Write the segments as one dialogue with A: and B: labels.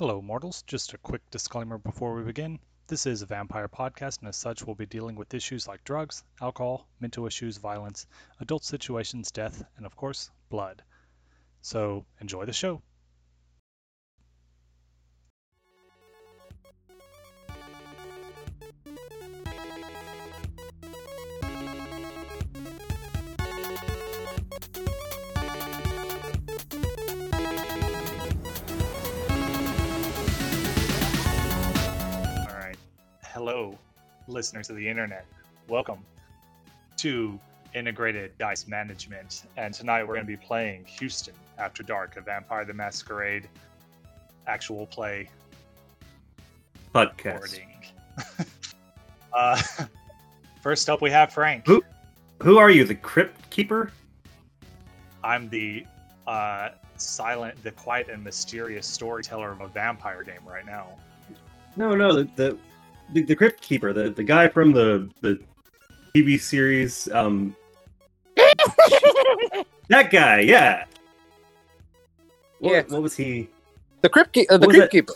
A: Hello, mortals. Just a quick disclaimer before we begin. This is a vampire podcast, and as such, we'll be dealing with issues like drugs, alcohol, mental issues, violence, adult situations, death, and of course, blood. So, enjoy the show. Hello, listeners of the internet. Welcome to Integrated Dice Management. And tonight we're going to be playing Houston After Dark, a Vampire the Masquerade actual play
B: podcast.
A: recording. uh, first up, we have Frank.
B: Who? Who are you, the crypt keeper?
A: I'm the uh, silent, the quiet and mysterious storyteller of a vampire game right now.
B: No, no, the the, the, the crypt keeper, the, the guy from the the TV series. Um, that guy, yeah. What,
C: Yeah.
B: What was he?
C: The Crypt, Keep- uh, the Crypt? Keeper.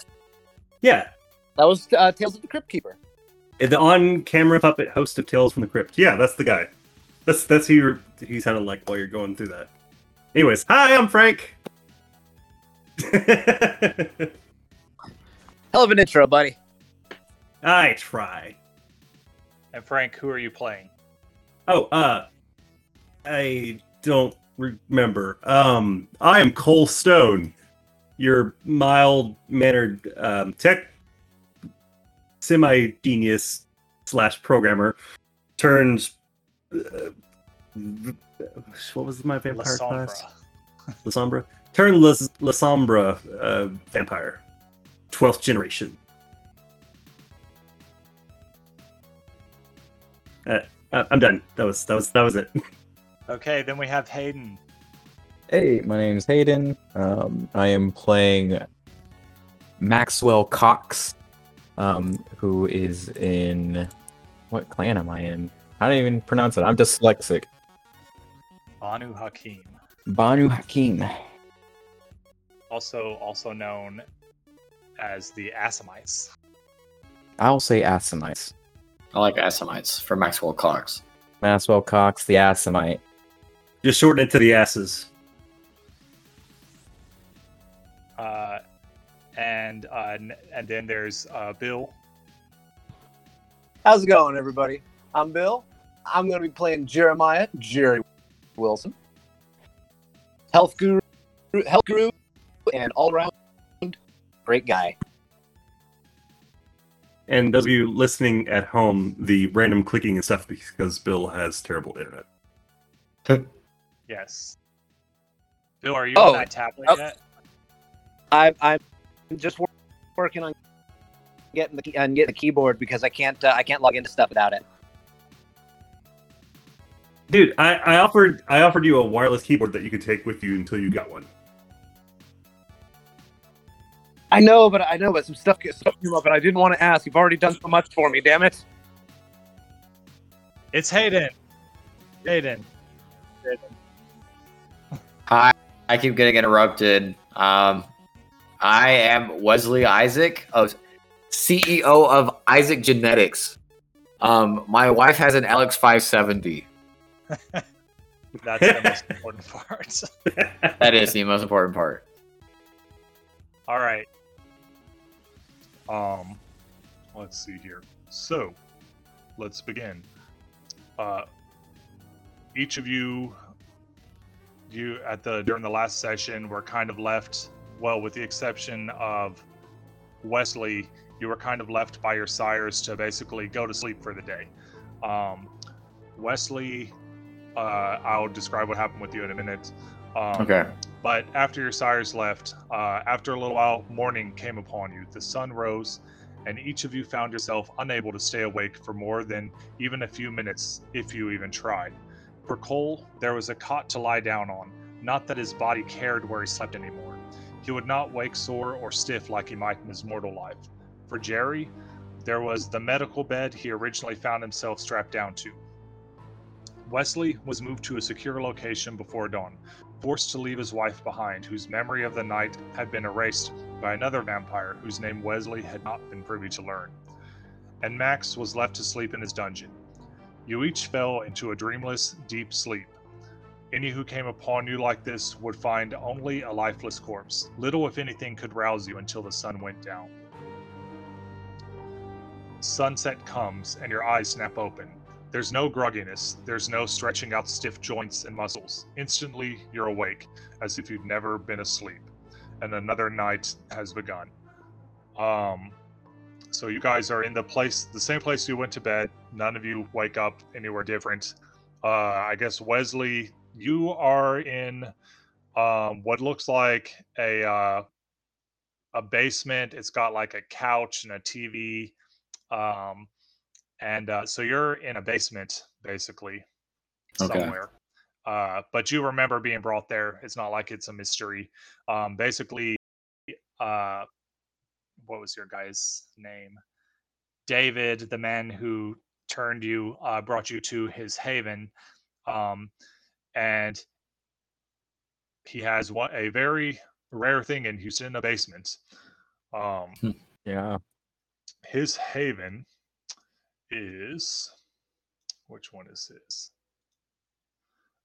B: Yeah,
C: That was uh, Tales of the Crypt Keeper.
B: the on-camera puppet host of Tales from the Crypt. Yeah, that's the guy. That's that's who you're, he sounded like while you're going through that. Anyways, hi, I'm Frank.
C: Hell of an intro, buddy.
B: I try.
A: And Frank, who are you playing?
B: Oh, uh, I don't remember. Um, I am Cole Stone, your mild-mannered um, tech semi-genius slash programmer turns. Uh, what was my
A: La
B: vampire class? Lasombra. Turned La, Lasombra uh, vampire, twelfth generation. Uh, I- I'm done. That was that was that was it.
A: Okay, then we have Hayden.
D: Hey, my name's Hayden. Um, I am playing Maxwell Cox, um, who is in what clan am I in? I don't even pronounce it. I'm dyslexic.
A: Banu Haqim,
D: Banu Haqim.
A: also also known as the Assamites.
D: I'll say Assamites.
E: I like Assamites for Maxwell Cox.
D: Maxwell Cox, the Assamite.
B: Just shorten it to the asses.
A: Uh, and uh, and then there's uh, Bill.
C: How's it going, everybody? I'm Bill. I'm going to be playing Jeremiah, Jerry Wilson, health guru, health guru, and all around great guy.
B: And those of you listening at home, the random clicking and stuff because Bill has terrible internet.
A: Yes. Bill, are you
C: Oh,
A: on that tablet
C: oh.
A: yet?
C: I, I'm just wor- working on getting the key- on getting the keyboard because I can't uh, I can't log into stuff without it.
B: Dude, I, I offered I offered you a wireless keyboard that you could take with you until you got one.
C: I know, but I know, but some stuff stuff came up, and I didn't want to ask. You've already done so much for me. Damn it!
A: It's Hayden. Hayden. Hayden.
E: Hi, I keep getting interrupted. Um, I am Wesley Isaac, of CEO of Isaac Genetics. Um, my wife has an LX 570.
A: That's the most important part.
E: That is the most important part.
A: All right. Um, let's see here. So, let's begin. Uh, each of you, you at the during the last session were kind of left. Well, with the exception of Wesley, you were kind of left by your sires to basically go to sleep for the day. Um, Wesley, uh, I'll describe what happened with you in a minute. Um,
E: Okay.
A: But after your sires left, uh, after a little while, morning came upon you. The sun rose, and each of you found yourself unable to stay awake for more than even a few minutes, if you even tried. For Cole, there was a cot to lie down on, not that his body cared where he slept anymore. He would not wake sore or stiff like he might in his mortal life. For Jerry, there was the medical bed he originally found himself strapped down to. Wesley was moved to a secure location before dawn, forced to leave his wife behind, whose memory of the night had been erased by another vampire whose name Wesley had not been privy to learn. And Max was left to sleep in his dungeon. You each fell into a dreamless, deep sleep. Any who came upon you like this would find only a lifeless corpse. Little, if anything, could rouse you until the sun went down. Sunset comes, and your eyes snap open. There's no grogginess, there's no stretching out stiff joints and muscles. Instantly, you're awake, as if you'd never been asleep, and another night has begun. Um, so you guys are in the place, the same place you went to bed. None of you wake up anywhere different. Uh, I guess Wesley, you are in um, what looks like a uh, a basement. It's got like a couch and a TV. Um, and uh, so you're in a basement basically
E: Okay.
A: somewhere. Uh, but you remember being brought there. It's not like it's a mystery. Um, basically, uh, what was your guy's name? David, the man who turned you, uh, brought you to his haven, um, and he has one a very rare thing in Houston, a basement. Um,
D: Yeah.
A: his haven is which one is his?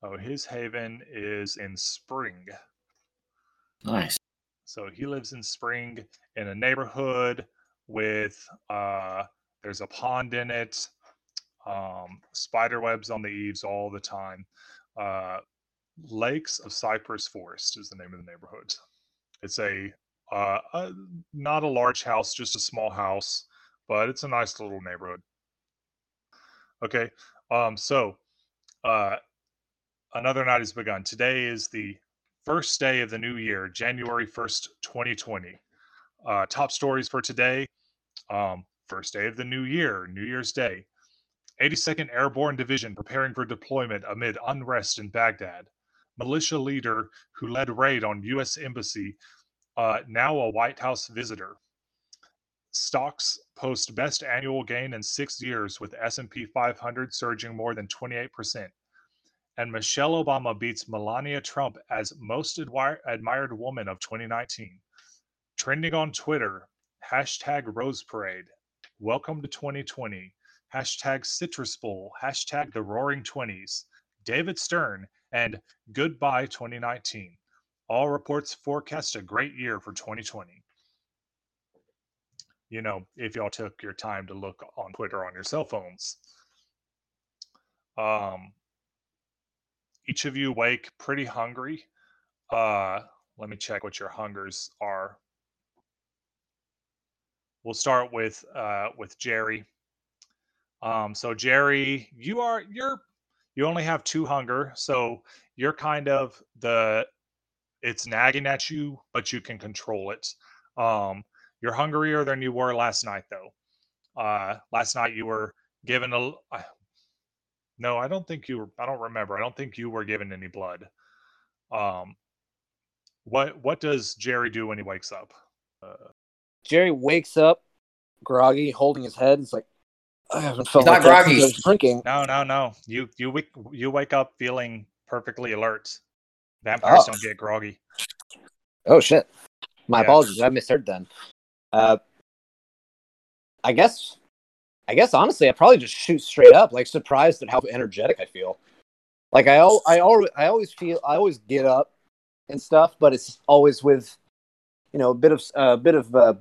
A: Oh, his haven is in Spring.
E: Nice.
A: So he lives in Spring in a neighborhood with uh there's a pond in it, um spider webs on the eaves all the time. Uh Lakes of Cypress Forest is the name of the neighborhood. It's a uh a, not a large house, just a small house, but it's a nice little neighborhood. Okay. Um so uh another night has begun. Today is the first day of the new year, January 1st, 2020. Uh, top stories for today um, first day of the new year, New Year's Day. 82nd Airborne Division preparing for deployment amid unrest in Baghdad. Militia leader who led raid on U.S. Embassy, uh, now a White House visitor. Stocks post best annual gain in six years with S&P 500 surging more than 28% and Michelle Obama beats Melania Trump as most admired woman of 2019. Trending on Twitter, hashtag Rose Parade, welcome to 2020, hashtag Citrus Bowl, hashtag the Roaring Twenties, David Stern, and goodbye 2019. All reports forecast a great year for 2020. You know, if y'all took your time to look on Twitter on your cell phones. Um, each of you wake pretty hungry. Uh, let me check what your hungers are. We'll start with uh, with Jerry. Um, so Jerry, you are you're you only have two hunger, so you're kind of the it's nagging at you, but you can control it. Um, you're hungrier than you were last night, though. Uh, last night you were given a l- I- no, I don't think you were. I don't remember. I don't think you were given any blood. Um, what what does Jerry do when he wakes up? Uh,
C: Jerry wakes up groggy, holding his head. It's like, I haven't felt
E: He's not
C: like
E: groggy.
C: since I was drinking.
A: no, no, no. You you wake you wake up feeling perfectly alert. Vampires
C: Oh.
A: don't get groggy.
C: Oh shit! My
A: Yeah.
C: apologies. I misheard then. Uh, I guess, I guess honestly, I probably just shoot straight up. Like surprised at how energetic I feel. Like I, I I always feel, I always get up and stuff, but it's always with, you know, a bit of, a bit of uh,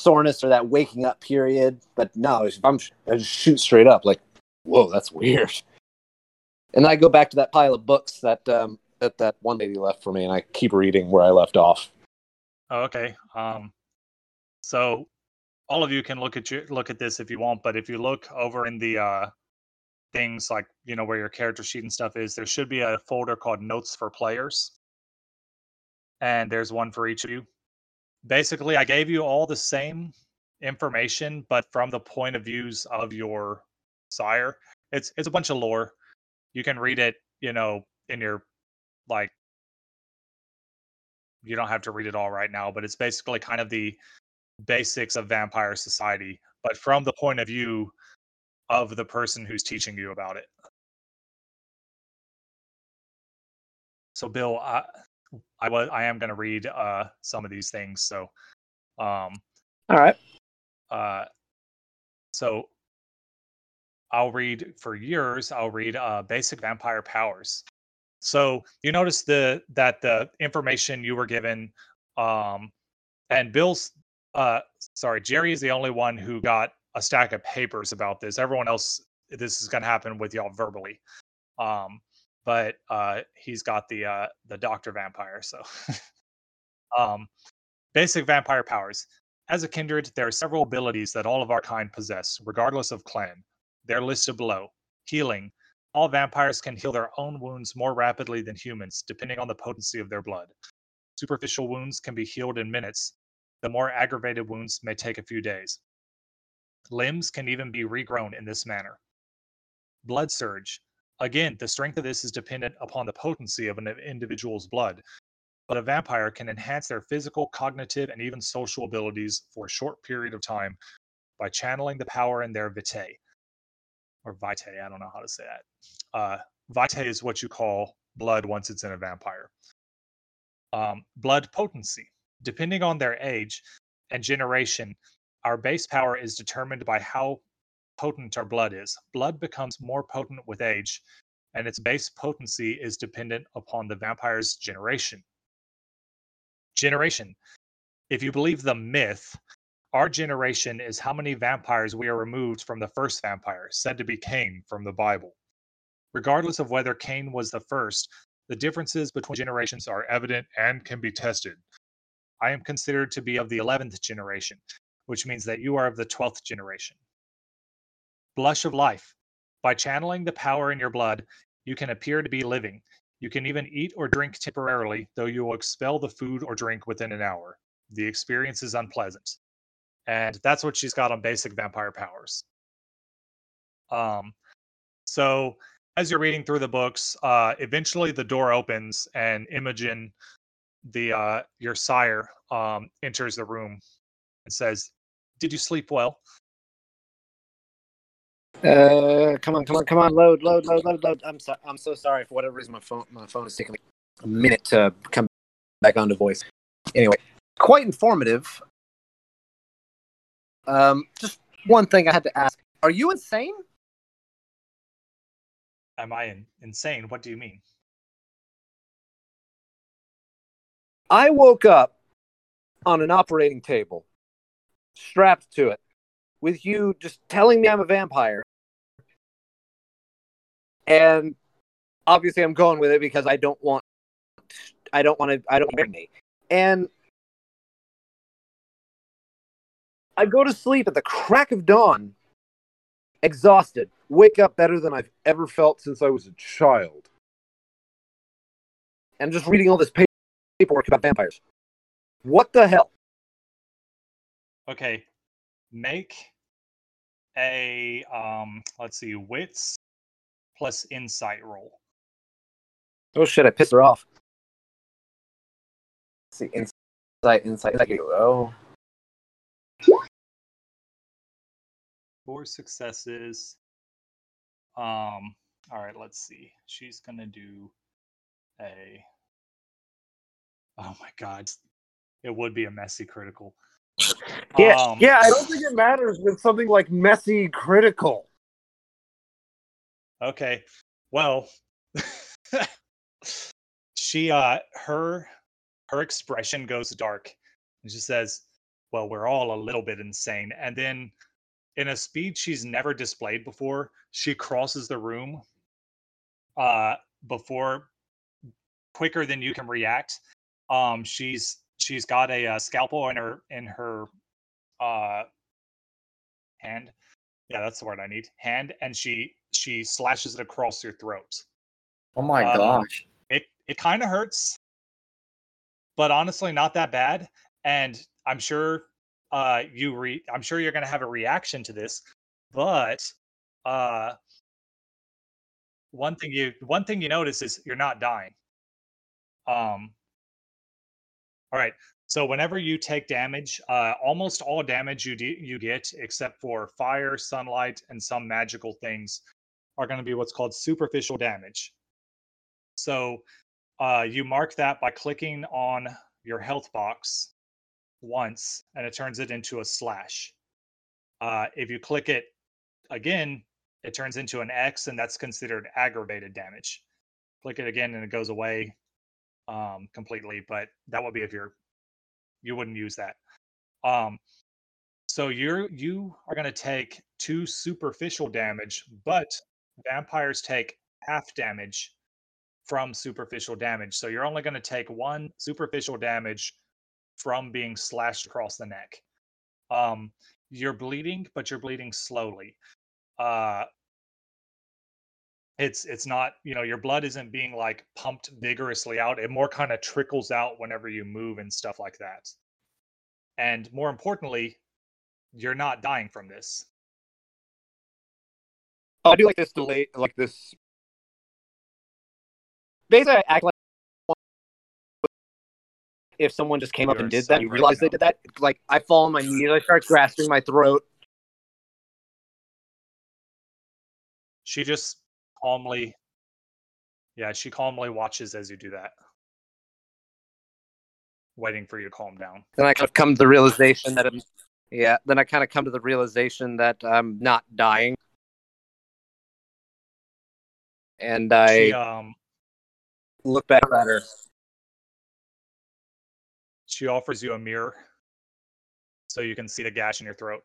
C: soreness or that waking up period. But no, I'm, I just shoot straight up. Like, whoa, that's weird. And then I go back to that pile of books that um, that that one lady left for me, and I keep reading where I left off.
A: Oh, okay. Um, so all of you can look at your look at this if you want, but if you look over in the uh, things like you know where your character sheet and stuff is, there should be a folder called Notes for Players, and there's one for each of you. Basically, I gave you all the same information, but from the point of views of your sire. It's it's a bunch of lore. You can read it, you know, in your like you don't have to read it all right now, but it's basically kind of the basics of vampire society, but from the point of view of the person who's teaching you about it. so Bill, I I was I am going to read uh some of these things. So, um,
C: All right.
A: uh, so I'll read for years. I'll read uh basic vampire powers. So you notice the that the information you were given, um, and Bill's uh sorry Jerry is the only one who got a stack of papers about this. Everyone else, this is going to happen with y'all verbally. Um, but uh, he's got the uh, the Doctor Vampire. So, um, basic vampire powers. As a kindred, there are several abilities that all of our kind possess, regardless of clan. They're listed below. Healing. All vampires can heal their own wounds more rapidly than humans, depending on the potency of their blood. Superficial wounds can be healed in minutes. The more aggravated wounds may take a few days. Limbs can even be regrown in this manner. Blood surge. Again, the strength of this is dependent upon the potency of an individual's blood, but a vampire can enhance their physical, cognitive, and even social abilities for a short period of time by channeling the power in their vitae. Or vitae, I don't know how to say that. Uh, vitae is what you call blood once it's in a vampire. Um, blood potency. Depending on their age and generation, our base power is determined by how potent our blood is. Blood becomes more potent with age, and its base potency is dependent upon the vampire's generation. Generation. If you believe the myth, our generation is how many vampires we are removed from the first vampire, said to be Cain from the Bible. Regardless of whether Cain was the first, the differences between generations are evident and can be tested. I am considered to be of the 11th generation, which means that you are of the 12th generation. Blush of life. By channeling the power in your blood, you can appear to be living. You can even eat or drink temporarily, though you will expel the food or drink within an hour. The experience is unpleasant. And that's what she's got on basic vampire powers. Um, so as you're reading through the books, uh, eventually the door opens and Imogen, the uh, your sire, um, enters the room and says, "Did you sleep well?"
C: Uh, come on, come on, come on, load, load, load, load, load. I'm so, I'm so sorry for whatever reason. My phone, my phone is taking a minute to come back onto voice. Anyway, quite informative. Um, just one thing I had to ask: Are you insane?
A: Am I in, insane? What do you mean?
C: I woke up on an operating table, strapped to it, with you just telling me I'm a vampire. And obviously I'm going with it because I don't want I don't want to I don't want me. And I go to sleep at the crack of dawn, exhausted, wake up better than I've ever felt since I was a child. And just reading all this pa- paperwork about vampires. What the hell?
A: Okay, make a um, let's see, wits plus insight roll.
C: Oh shit, I pissed her off. Let's see, insight, insight, insight. Oh.
A: Four successes. Um, all right, let's see. She's gonna do a. Oh my god, it would be a messy critical.
C: Yeah,
A: Um,
C: yeah, I don't think it matters with something like messy critical.
A: Okay. Well, she uh her her expression goes dark and she says, "Well, we're all a little bit insane." And then in a speed she's never displayed before, she crosses the room uh before quicker than you can react. Um she's she's got a, uh scalpel in her in her uh hand. Yeah that's the word i need. Hand and she she slashes it across your throat.
E: Oh my
A: Um,
E: gosh.
A: it it kind of hurts but honestly not that bad and i'm sure uh you re i'm sure you're going to have a reaction to this but uh one thing you one thing you notice is you're not dying. Um all right so whenever you take damage uh almost all damage you you get except for fire sunlight and some magical things are going to be what's called superficial damage so Uh, you mark that by clicking on your health box once, and it turns it into a slash. Uh, if you click it again, it turns into an X, and that's considered aggravated damage. Click it again, and it goes away um, completely. But that would be if you're you wouldn't use that. Um, so you're you are going to take two superficial damage, but vampires take half damage from superficial damage. So you're only going to take one superficial damage from being slashed across the neck. Um, you're bleeding, but you're bleeding slowly. Uh, it's it's not you know your blood isn't being like pumped vigorously out. It more kind of trickles out whenever you move and stuff like that. And more importantly, you're not dying from this.
C: Oh, I do like this delay, like this. Basically, I act like if someone just came up and did that, you realize they did that. Like I fall on my knees, I start grasping my throat.
A: She just calmly, yeah, she calmly watches as you do that, waiting for you to calm down.
C: Then I kind of come to the realization that I'm, yeah. Then I kind of come to the realization that I'm not dying, and I
A: She um
C: look back at her.
A: she offers you a mirror so you can see the gash in your throat.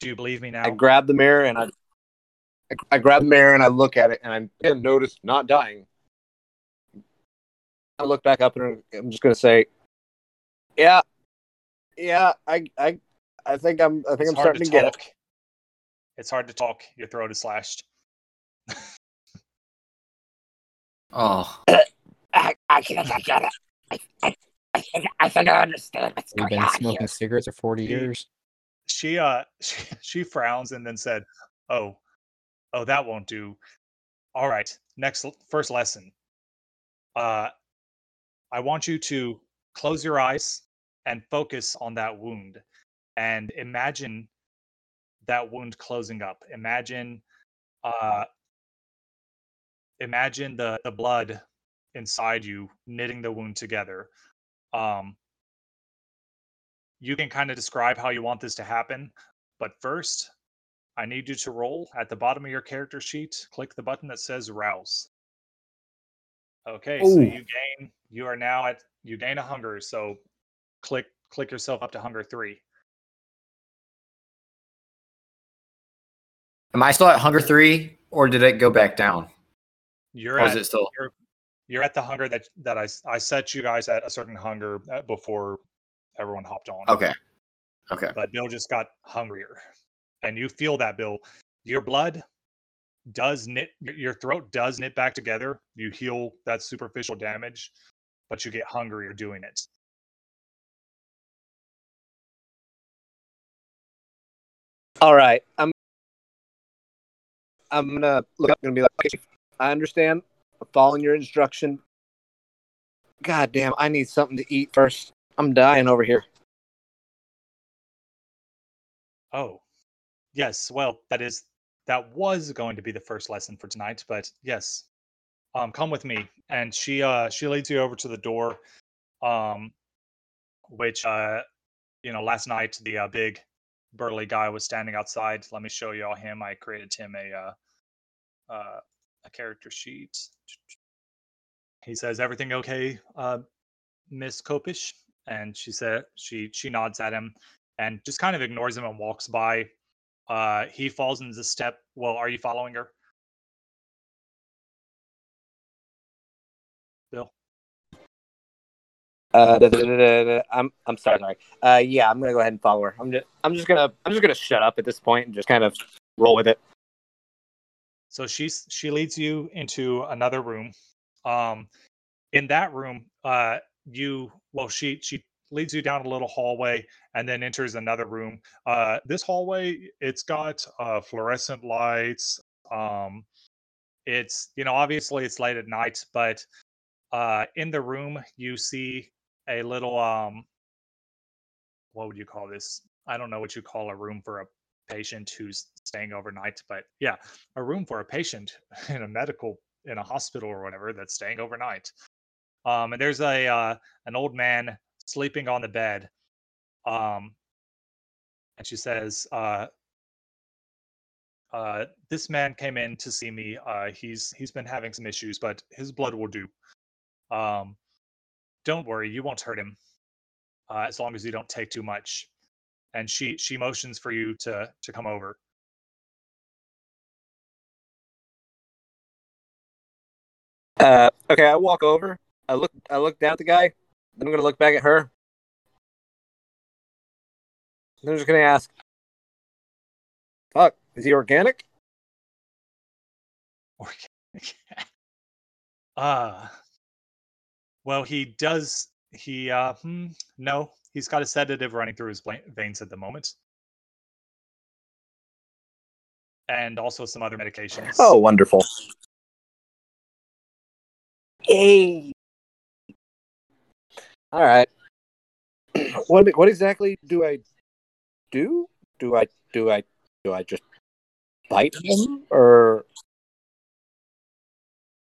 A: Do you believe me now?
C: I grab the mirror and I, I, I grab the mirror and I look at it and I again notice not dying. I look back up and I'm just gonna say, yeah, yeah, I, I, I think I'm, I think
A: It's
C: I'm starting to, get it.
A: It's hard to talk. Your throat is slashed.
E: Oh,
F: I, I think I get it. I, I, I, think, I think I understand what's
D: We've
F: going
D: been
F: on
D: smoking
F: here.
D: cigarettes for 40 years.
A: She uh she, she frowns and then said, "Oh, oh that won't do. All right, next first lesson. Uh, I want you to close your eyes and focus on that wound, and imagine that wound closing up. Imagine, uh, imagine the the blood inside you knitting the wound together. Um, you can kind of describe how you want this to happen, but first, I need you to roll at the bottom of your character sheet. Click the button that says rouse. Okay, so you gain. You are now at. You gain a hunger. So, click click yourself up to hunger three.
E: am I still at hunger three, or did it go back down?
A: You're
E: Or
A: at
E: is it still?
A: you're at the hunger that that I I set you guys at a certain hunger uh, before everyone hopped on.
E: Okay. Okay.
A: but Bill just got hungrier. And you feel that, Bill. Your blood does knit, your throat does knit back together. You heal that superficial damage, but you get hungrier doing it.
C: All right, I'm, I'm gonna look up and be like, okay, I understand. I'm following your instruction. God damn, I need something to eat first. I'm dying over here.
A: Oh, yes. Well, that is, that was going to be the first lesson for tonight, but yes. Um, come with me. And she, uh, she leads you over to the door, um, which, uh, you know, last night the uh, big burly guy was standing outside. Let me show you all him. I created him a, uh, uh, a character sheet. He says, "Everything okay, uh, Miss Kopish?" And she said, she she nods at him and just kind of ignores him and walks by. Uh, he falls into the step. Well, are you following her, Bill?
C: Uh, da- da- da- I'm I'm sorry. sorry. Uh, yeah, I'm gonna go ahead and follow her. I'm just I'm just gonna I'm just gonna shut up at this point and just kind of roll with it.
A: So she's she leads you into another room. Um, in that room, uh, you well she she leads you down a little hallway and then enters another room. Uh, this hallway it's got uh, fluorescent lights. Um, it's you know obviously it's late at night, but uh, in the room you see a little um, what would you call this? I don't know what you call a room for a patient who's staying overnight. But yeah, a room for a patient in a medical in a hospital or whatever that's staying overnight. Um, and there's a uh, an old man sleeping on the bed. Um, and she says, uh, uh, "This man came in to see me. Uh, he's he's been having some issues, but his blood will do. Um, don't worry, you won't hurt him, uh, as long as you don't take too much." And she she motions for you to to come over.
C: Uh, okay, I walk over. I look. I look down at the guy. Then I'm gonna look back at her. Then I'm just gonna ask, "Fuck, is he organic?"
A: Organic. uh well he does he uh hmm, no he's got a sedative running through his veins at the moment and also some other medications
C: Oh, wonderful. Hey. All right. What what exactly do I do? Do I do I do I just bite him or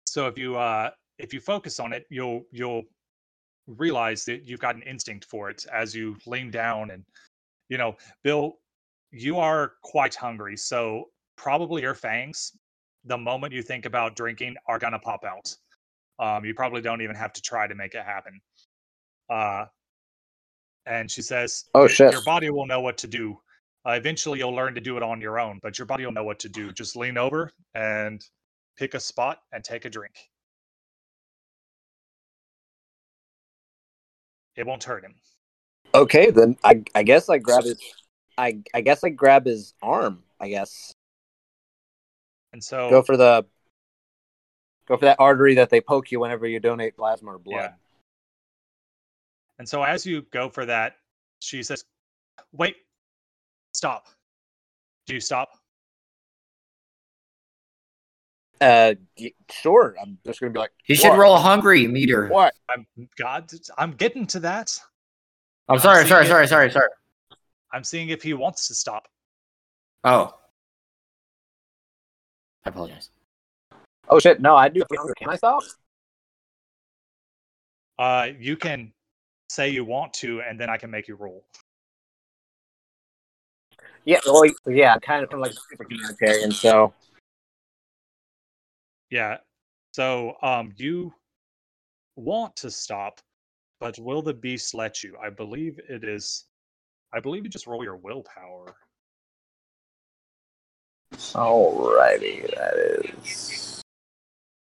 A: so if you uh if you focus on it you'll you'll realize that you've got an instinct for it as you lean down and you know bill you are quite hungry so probably your fangs the moment you think about drinking are gonna pop out um you probably don't even have to try to make it happen uh and she says
C: Oh,
A: "Your-
C: shit.
A: your body will know what to do uh, eventually you'll learn to do it on your own but your body will know what to do just lean over and pick a spot and take a drink it won't hurt him
C: Okay, then I I guess I grab his I I guess I grab his arm, I guess.
A: and so
C: Go for the go for that artery that they poke you whenever you donate plasma or blood.
A: Yeah. And so as you go for that, she says, Wait, stop. Do you stop?
C: Uh sure. I'm just going to be like
E: He should
C: "What?
E: roll a hungry meter.
C: What?
A: I'm God, I'm getting to that.
E: I'm sorry,
A: seeing
E: sorry,
A: it.
E: sorry, sorry, sorry.
A: I'm seeing if he wants to stop.
E: Oh. I apologize.
C: Oh shit, no, I do. Can I stop?
A: Uh you can say you want to, and then I can make you roll.
C: Yeah, well, yeah, kind of, kind of like a super humanitarian. So
A: Yeah. So um you want to stop, but will the beast let you? I believe it is I believe you just roll your willpower.
C: alrighty, that is.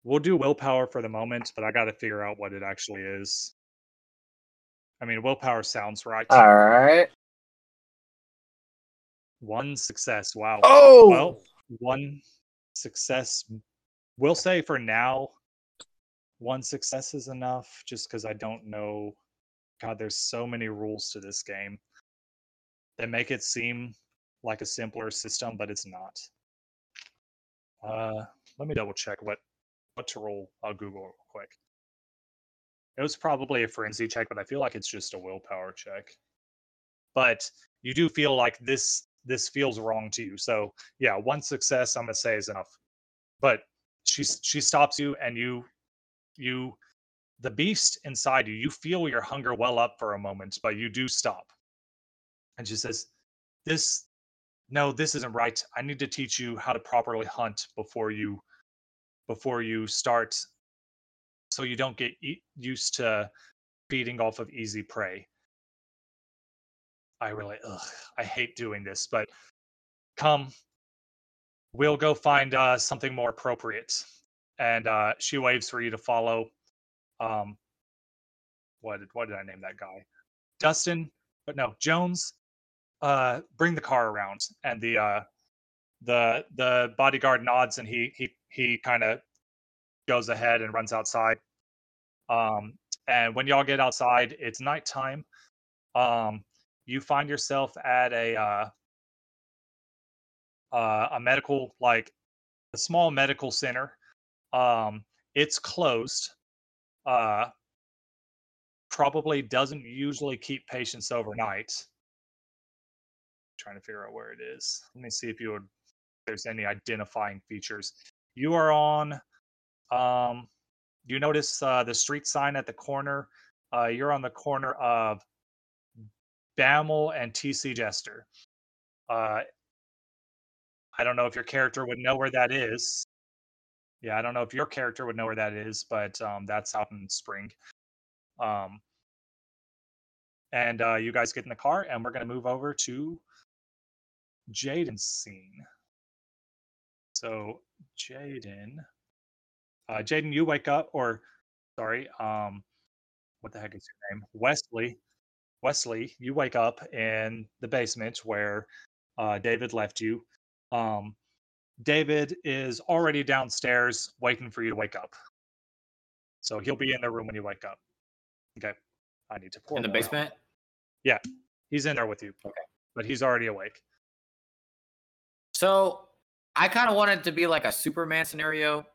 A: We'll do willpower for the moment, but I got to figure out what it actually is. I mean, willpower sounds right.
C: All right.
A: One success. Wow.
C: Oh,
A: Well, one success. We'll say for now, one success is enough, just because I don't know. God, there's so many rules to this game that make it seem like a simpler system, but it's not. Uh, let me double check what what to roll. I'll Google real quick. It was probably a frenzy check, but I feel like it's just a willpower check. But you do feel like this this feels wrong to you. So yeah, one success I'm gonna say is enough. But she she stops you and you you the beast inside you, you feel your hunger well up for a moment, but you do stop. And she says, This no, this isn't right. I need to teach you how to properly hunt before you before you start so you don't get e- used to feeding off of easy prey. I really, ugh, I hate doing this, but come, we'll go find uh, something more appropriate. And uh, she waves for you to follow. Um, what did what did I name that guy? Dustin, but no, Jones. Uh, bring the car around, and the uh, the the bodyguard nods, and he he he kind of goes ahead and runs outside. Um, and when y'all get outside, it's nighttime. Um, you find yourself at a uh, uh, a medical like a small medical center. Um, it's closed. Uh, probably doesn't usually keep patients overnight. trying to figure out where it is. Let me see if you would if there's any identifying features. You are on um you notice uh the street sign at the corner. Uh you're on the corner of Bammel and TC Jester. Uh I don't know if your character would know where that is. Yeah, I don't know if your character would know where that is, but um that's out in spring. Um and uh, you guys get in the car, and we're going to move over to Jaden's scene. So, Jaden, uh, Jaden, you wake up, or sorry, um, what the heck is your name? Wesley. Wesley, you wake up in the basement where uh, David left you. Um, David is already downstairs waiting for you to wake up. So he'll be in the room when you wake up. Okay. I need to pour
E: In the
A: basement. out.
E: basement?
A: He's in there with you.
E: Okay.
A: But he's already awake.
E: So I kind of wanted to be like a Superman scenario,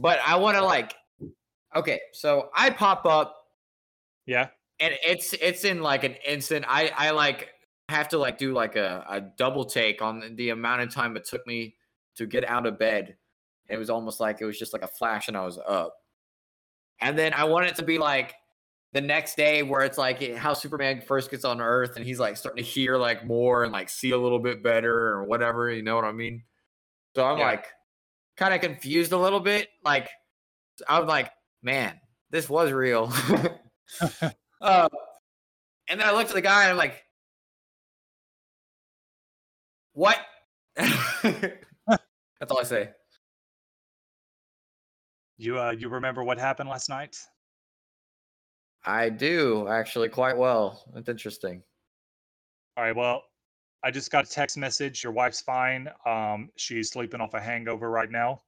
E: but I want to like, okay, so I pop up
A: Yeah.
E: and it's it's in like an instant. I I like have to like do like a, a double take on the amount of time it took me to get out of bed. It was almost like it was just like a flash and I was up. And then I want it to be like the next day where it's like how Superman first gets on Earth and he's like starting to hear like more and like see a little bit better or whatever. You know what I mean? So I'm
A: Yeah.
E: like kind of confused a little bit. Like I was like, man, this was real. uh, and then I looked at the guy and I'm like, what? That's all I say.
A: You uh you remember what happened last night?
E: I do actually quite well. That's interesting.
A: All right, well, I just got a text message. Your wife's fine. Um she's sleeping off a hangover right now.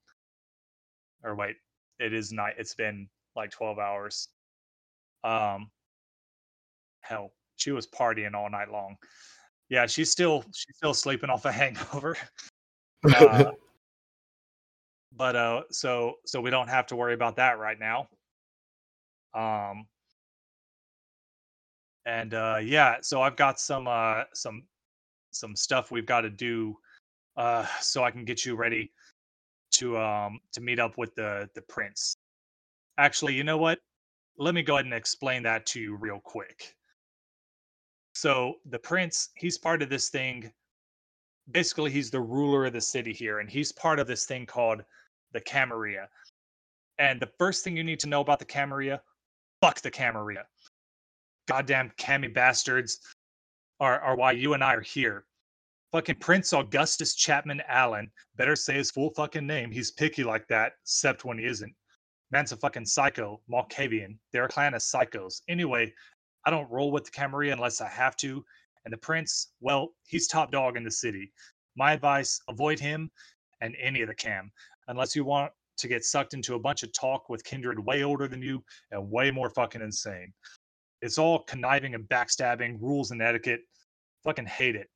A: Or wait, it is night. It's been like 12 hours. Um hell, she was partying all night long. Yeah, she's still she's still sleeping off a hangover. Uh, but uh so so we don't have to worry about that right now um and uh yeah so i've got some uh some some stuff we've got to do uh so i can get you ready to um to meet up with the the prince actually you know what let me go ahead and explain that to you real quick so the prince he's part of this thing basically he's the ruler of the city here and he's part of this thing called the Camarilla. And the first thing you need to know about the Camarilla, fuck the Camarilla. Goddamn Cammy bastards are, are why you and I are here. Fucking Prince Augustus Chapman Allen, better say his full fucking name. He's picky like that, except when he isn't. Man's a fucking psycho, Malkavian. They're a clan of psychos. Anyway, I don't roll with the Camarilla unless I have to. And the prince, well, he's top dog in the city. My advice avoid him and any of the cam unless you want to get sucked into a bunch of talk with kindred way older than you and way more fucking insane. It's all conniving and backstabbing, rules and etiquette. Fucking hate it.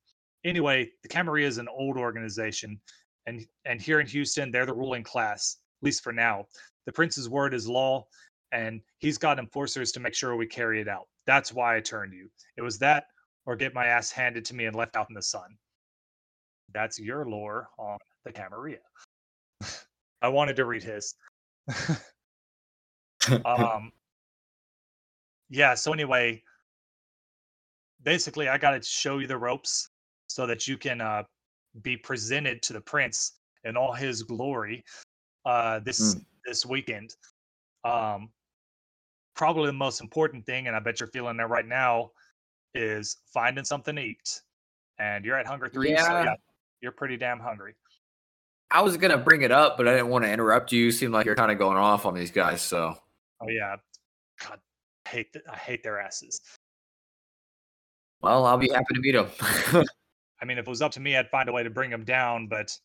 A: Anyway, the Camarilla is an old organization, and and here in Houston, they're the ruling class, at least for now. The prince's word is law, and he's got enforcers to make sure we carry it out. That's why I turned you. It was that or get my ass handed to me and left out in the sun. That's your lore on the Camarilla. I wanted to read his. um, yeah. So anyway, basically, I got to show you the ropes so that you can uh, be presented to the prince in all his glory uh, this this weekend. Um, probably the most important thing, and I bet you're feeling that right now, is finding something to eat. And you're at Hunger Three, so
E: Yeah.
A: yeah, you're pretty damn hungry.
E: I was gonna bring it up, but I didn't want to interrupt you. You seem like you're kind of going off on these guys, so
A: Oh yeah, God, hate th- I hate their asses.
E: well, I'll be happy to meet them.
A: I mean, if it was up to me, I'd find a way to bring them down, but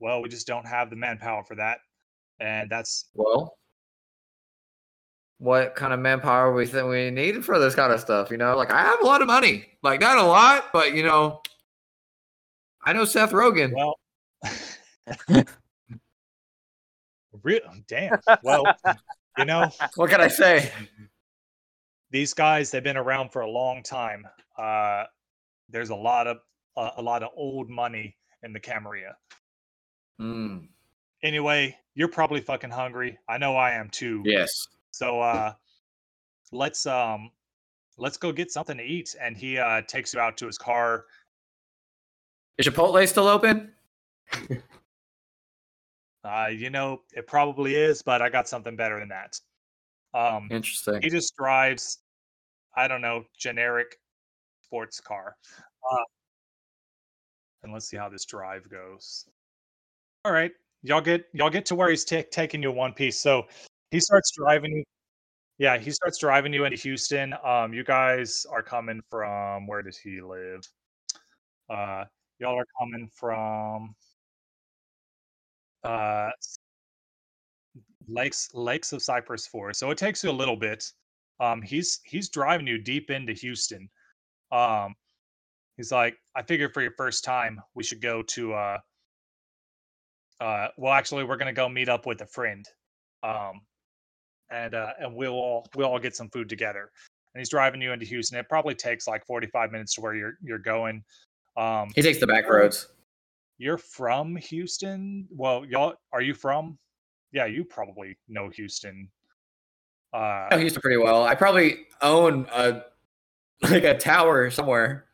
A: well, we just don't have the manpower for that, and that's
E: well, what kind of manpower we think we need for this kind of stuff? You know, like I have a lot of money, like not a lot, but you know, I know Seth Rogen.
A: well. Real damn. Well, you know,
E: What can I say?
A: These guys they've been around for a long time. Uh, there's a lot of uh, a lot of old money in the Camarilla.
E: Mm,
A: Anyway, you're probably fucking hungry. I know I am too.
E: yes.
A: So uh let's um let's go get something to eat. And he uh takes you out to his car.
E: Is Chipotle still open?
A: Uh, you know, it probably is, but I got something better than that. Um
E: Interesting.
A: he just drives, I don't know, generic sports car. Uh, and let's see how this drive goes. All right, y'all get y'all get to where he's ta- taking you one piece. So he starts driving you. Yeah, he starts driving you into Houston. Um, you guys are coming from where does he live? Uh, y'all are coming from uh lakes lakes of cypress forest so it takes you a little bit um he's he's driving you deep into houston um he's like i figured for your first time we should go to uh uh well actually we're gonna go meet up with a friend um and uh and we'll all we'll all get some food together and he's driving you into houston it probably takes like 45 minutes to where you're you're going um
E: He takes the back roads.
A: you're from Houston. Well, y'all are you from? Yeah, you probably know Houston. Uh,
E: I know Houston pretty well. I probably own a like a tower somewhere.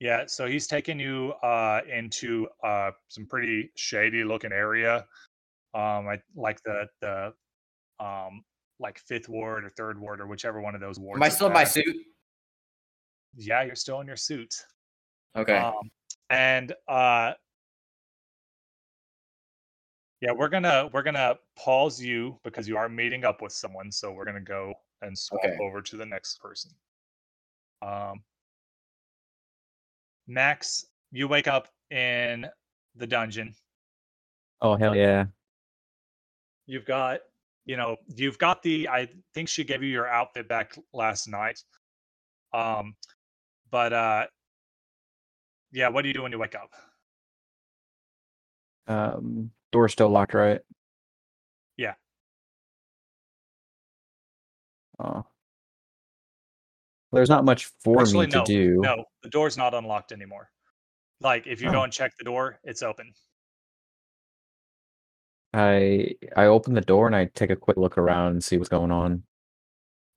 A: yeah, so he's taking you uh, into uh, some pretty shady looking area. Um, I like the the um, like fifth ward or third ward or whichever one of those wards.
E: Am I still in my suit?
A: Yeah, you're still in your suit.
E: Okay.
A: Um, and uh, yeah, we're gonna we're gonna pause you because you are meeting up with someone. So we're gonna go and swap
E: Okay.
A: over to the next person. Um, Max, you wake up in the dungeon.
D: Oh hell yeah!
A: You've got you know you've got the I think she gave you your outfit back last night. Um, but uh, yeah, what do you do when you wake up?
D: Um, door's still locked, right?
A: Yeah.
D: Oh. There's not much for
A: Actually,
D: me to
A: no,
D: do.
A: No, the door's not unlocked anymore. Like if you go
D: Oh.
A: and check the door, it's open.
D: I I open the door and I take a quick look around and see what's going on.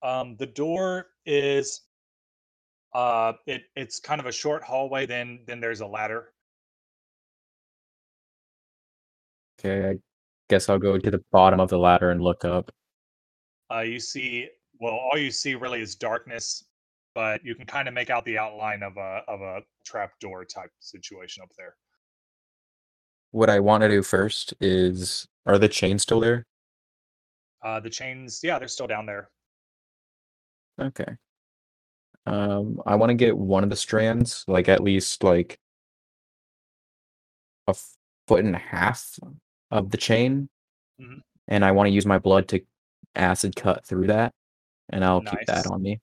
A: Um, the door is uh it it's kind of a short hallway, then then there's a ladder.
D: Okay, I guess I'll go to the bottom of the ladder and look up.
A: Uh you see well all you see really is darkness, but you can kind of make out the outline of a of a trap door type situation up there.
D: What I want to do first is are the chains still there?
A: Uh the chains, yeah, they're still down there.
D: Okay. Um, I want to get one of the strands, like at least like a foot and a half of the chain,
A: Mhm.
D: and I want to use my blood to acid cut through that, and I'll keep that on me.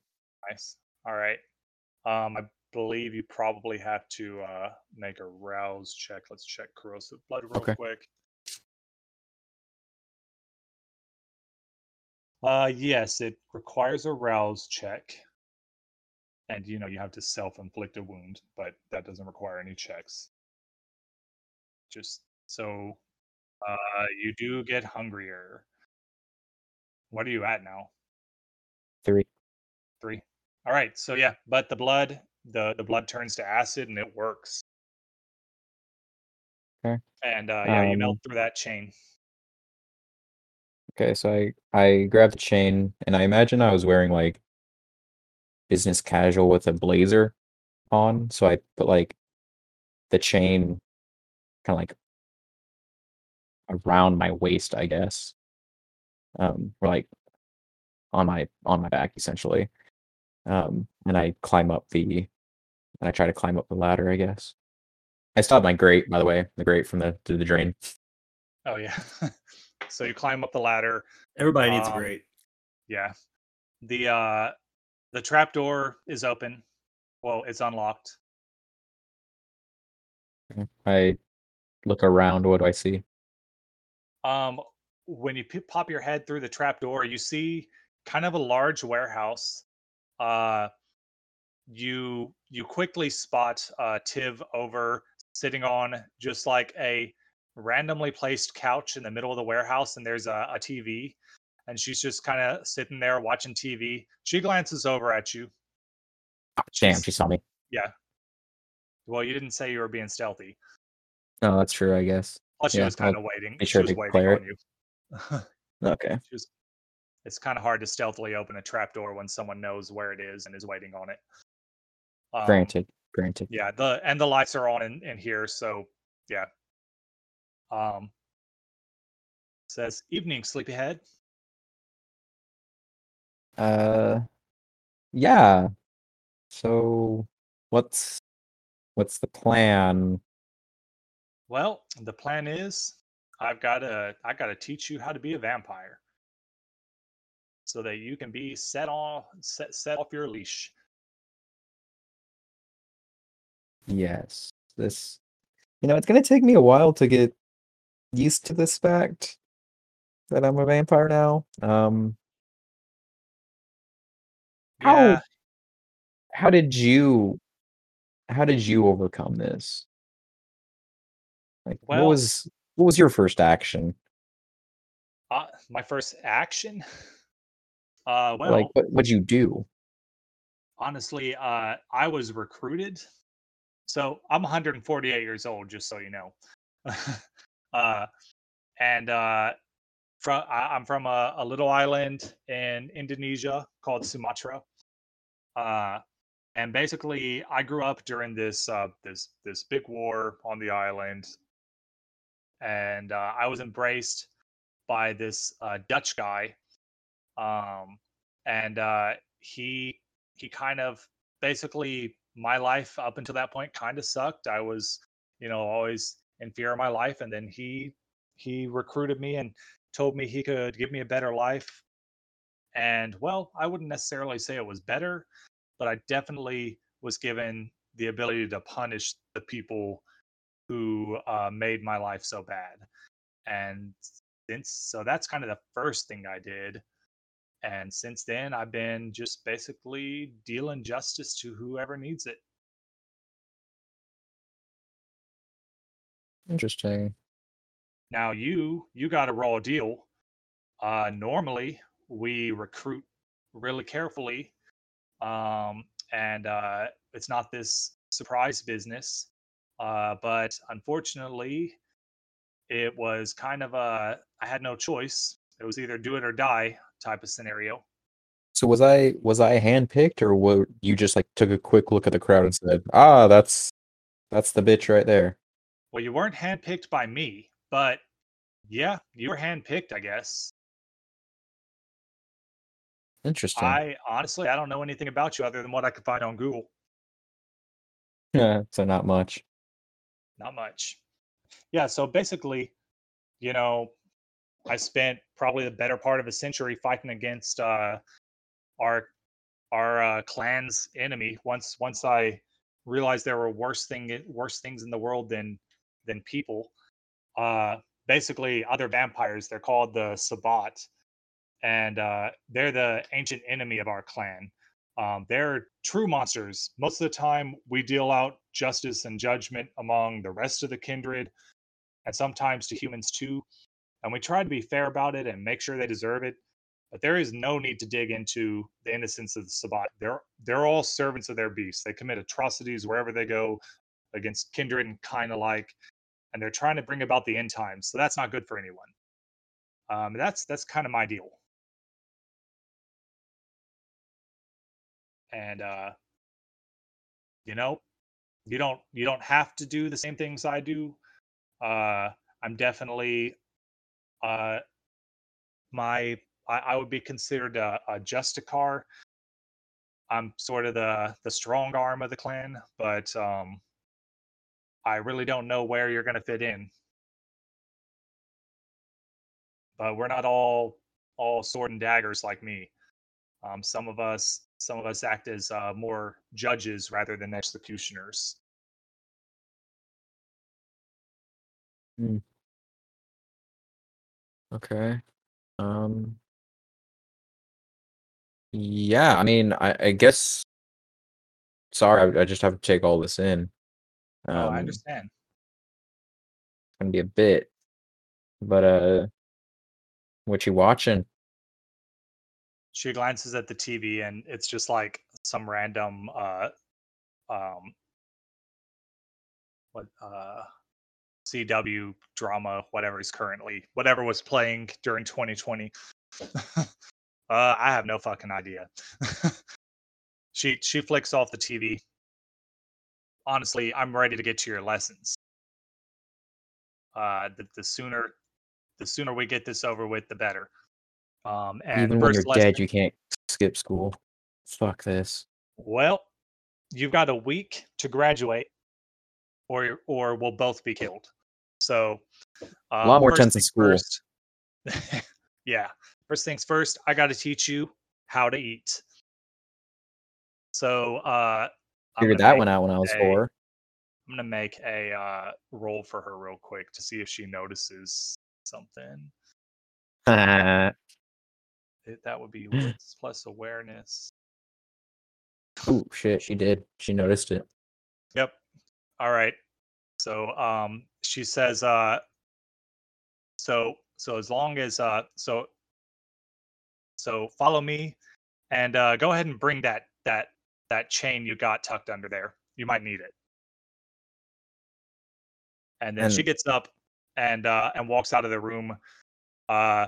A: Nice. All right. Um, I believe you probably have to uh, make a rouse check. Let's check corrosive blood real
D: Okay.
A: quick. Uh, yes, it requires a rouse check, and you know you have to self-inflict a wound, but that doesn't require any checks. Just so uh, you do get hungrier. What are you at now?
D: Three.
A: Three. All right. So yeah, but the blood, the the blood turns to acid and it works.
D: Okay.
A: And uh, yeah, you
D: Um,
A: melt through that chain.
D: Okay, so I I grab the chain, and I imagine I was wearing like business casual with a blazer on, so I put like the chain kind of like around my waist, I guess, um, or like on my on my back essentially, um, and I climb up the, and I try to climb up the ladder, I guess. I still have my grate, by the way, the grate from the to the drain.
A: Oh yeah. so you climb up the ladder.
B: Everybody needs a
A: Um,
B: great.
A: Yeah. The uh the trap door is open. Well, it's unlocked.
D: I look around. What do I see?
A: Um, when you pop your head through the trap door, you see kind of a large warehouse. Uh, you you quickly spot uh, Tiv over sitting on just like a randomly placed couch in the middle of the warehouse, and there's a, a TV, and she's just kind of sitting there watching TV. She glances over at you.
D: Oh, damn, she saw me. Yeah.
A: Well, you didn't say you were being stealthy.
D: Oh, that's true, I guess.
A: She
D: Yeah,
A: was kind of waiting.
D: be
A: She was
D: to
A: waiting on you.
D: Okay.
A: Was- it's kind of hard to stealthily open a trapdoor when someone knows where it is and is waiting on it. Um,
D: Granted. Granted.
A: Yeah, the and the lights are on in, in here, so yeah. Um says evening, sleepyhead.
D: Uh yeah. So what's what's the plan?
A: Well, the plan is I've gotta I gotta teach you how to be a vampire. So that you can be set on set set off your leash.
D: Yes. This you know, it's gonna take me a while to get used to this fact that I'm a vampire now. Um How- how did you how did you overcome this? Like
A: Well-
D: what was what was your first action?
A: uh, my first action. Uh well
D: like what what'd you do?
A: honestly, uh, I was recruited. So I'm 148 years old, just so you know. uh, and uh, from I, I'm from a, a little island in Indonesia called Sumatra. Uh, and basically, I grew up during this uh, this this big war on the island, and uh, I was embraced by this uh, Dutch guy, um, and uh, he he kind of basically my life up until that point kind of sucked. I was, you know, always in fear of my life, and then he he recruited me and told me he could give me a better life. And well, I wouldn't necessarily say it was better, but I definitely was given the ability to punish the people who uh, made my life so bad. And since so that's kind of the first thing I did. And since then, I've been just basically dealing justice to whoever needs it.
D: Interesting.
A: Now, you you got a raw deal. Uh, normally, we recruit really carefully, um, and uh, it's not this surprise business. Uh, but unfortunately, it was kind of a I had no choice. It was either do it or die type of scenario.
D: So was I was I handpicked or what you just like took a quick look at the crowd and said, "Ah, that's that's the bitch right there."
A: Well, you weren't handpicked by me, but yeah, you were handpicked, I guess.
D: Interesting.
A: I honestly, I don't know anything about you other than what I could find on Google.
D: Yeah, so not much.
A: Not much. Yeah, so basically, you know, I spent probably the better part of a century fighting against uh, our our uh, clan's enemy. Once once I realized there were worse thing worse things in the world than than people. Uh, basically, other vampires. They're called the Sabbat, and uh, they're the ancient enemy of our clan. Um, they're true monsters. Most of the time, we deal out justice and judgment among the rest of the kindred, and sometimes to humans too. And we try to be fair about it and make sure they deserve it. But there is no need to dig into the innocence of the Sabbat. They're they're all servants of their beasts. They commit atrocities wherever they go against kindred and kind alike, and they're trying to bring about the end times. So that's not good for anyone. Um, that's that's kind of my deal. And uh you know you don't you don't have to do the same things i do. Uh i'm definitely uh my i, I would be considered a, a justicar. I'm sort of the the strong arm of the clan but um i really don't know where you're going to fit in. But we're not all all sword and daggers like me. Um, some of us some of us act as uh, more judges rather than executioners.
D: Okay. Um Yeah, I mean, I, I guess sorry, I, I just have to take all this in. Um,
A: oh, I understand.
D: It's gonna be a bit, but uh, what you watching?
A: She glances at the TV and it's just like some random uh um what uh CW drama, whatever is currently whatever was playing during 2020. uh I have no fucking idea. she she flicks off the TV. Honestly, I'm ready to get to your lessons. Uh the, the sooner the sooner we get this over with the better. Um and
D: Even when you're
A: lesson-
D: dead, you can't skip school. Fuck this.
A: Well, you've got a week to graduate, or or we'll both be killed. So,
D: A lot
A: um,
D: more tense in school.
A: first- yeah. First things first, I got to teach you how to eat. So, uh,
D: Figured that one out when I was
A: a-
D: four.
A: I'm gonna make a uh, roll for her real quick to see if she notices something. It, that would be wits plus awareness.
D: Oh shit, she did. She noticed it.
A: Yep. All right. So um she says uh so so as long as uh so so follow me and uh go ahead and bring that that that chain you got tucked under there. You might need it. And then she gets up and uh and walks out of the room uh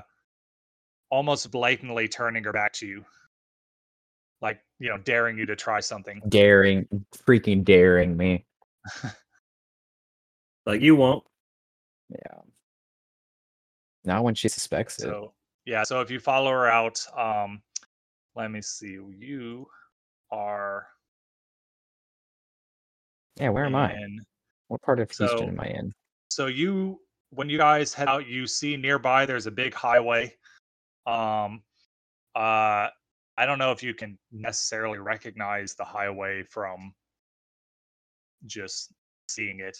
A: almost blatantly turning her back to you. Like, you know, daring you to try something.
D: Daring, freaking daring me.
B: Like you won't.
D: Yeah. Not when she suspects it.
A: Yeah, so if you follow her out, um, let me see. You are
D: Yeah, where am I?
A: in-
D: What part of Houston
A: So-
D: am I in?
A: So you, when you guys head out, you see nearby there's a big highway. Um, uh, I don't know if you can necessarily recognize the highway from just seeing it.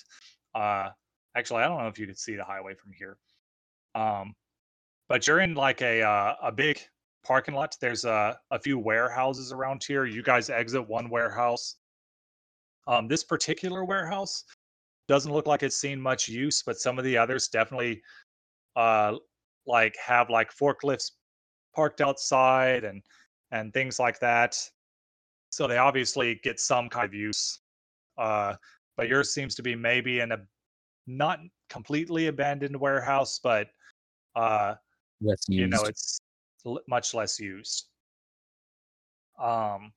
A: Uh, actually, I don't know if you could see the highway from here. Um, but you're in like a uh, a big parking lot. There's a a few warehouses around here. You guys exit one warehouse. Um, this particular warehouse doesn't look like it's seen much use, but some of the others definitely uh like have like forklifts parked outside and and things like that. So they obviously get some kind of use. Uh but yours seems to be maybe in a not completely abandoned warehouse, but uh you know it's l- much less used um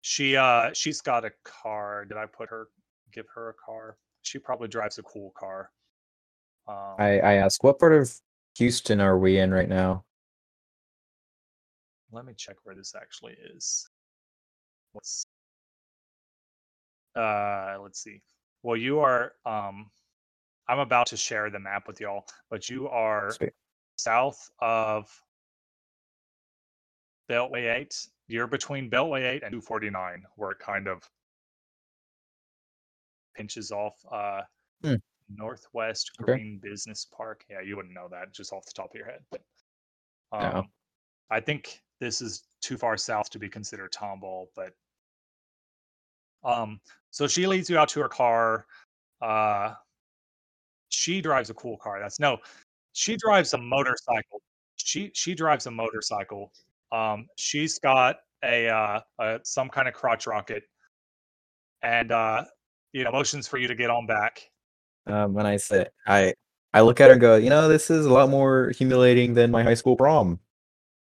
A: she uh she's got a car did i put her give her a car she probably drives a cool car um
D: I, I ask, what part of Houston are we in right now?
A: let me check where this actually is what's uh let's see well you are um i'm about to share the map with y'all but you are
D: Sweet.
A: south of Beltway 8. You're between Beltway 8 and 249, where it kind of pinches off uh,
D: Hmm.
A: Northwest
D: Okay.
A: Green Business Park. Yeah, you wouldn't know that just off the top of your head. But um,
D: No.
A: I think this is too far south to be considered Tomball, but um, so she leads you out to her car. Uh, she drives a cool car. That's no, she drives a motorcycle. She she drives a motorcycle. Um, she's got a uh, a some kind of crotch rocket, and uh, you know motions for you to get on back.
D: Um, when I say I, I look at her and go, you know, this is a lot more humiliating than my high school prom.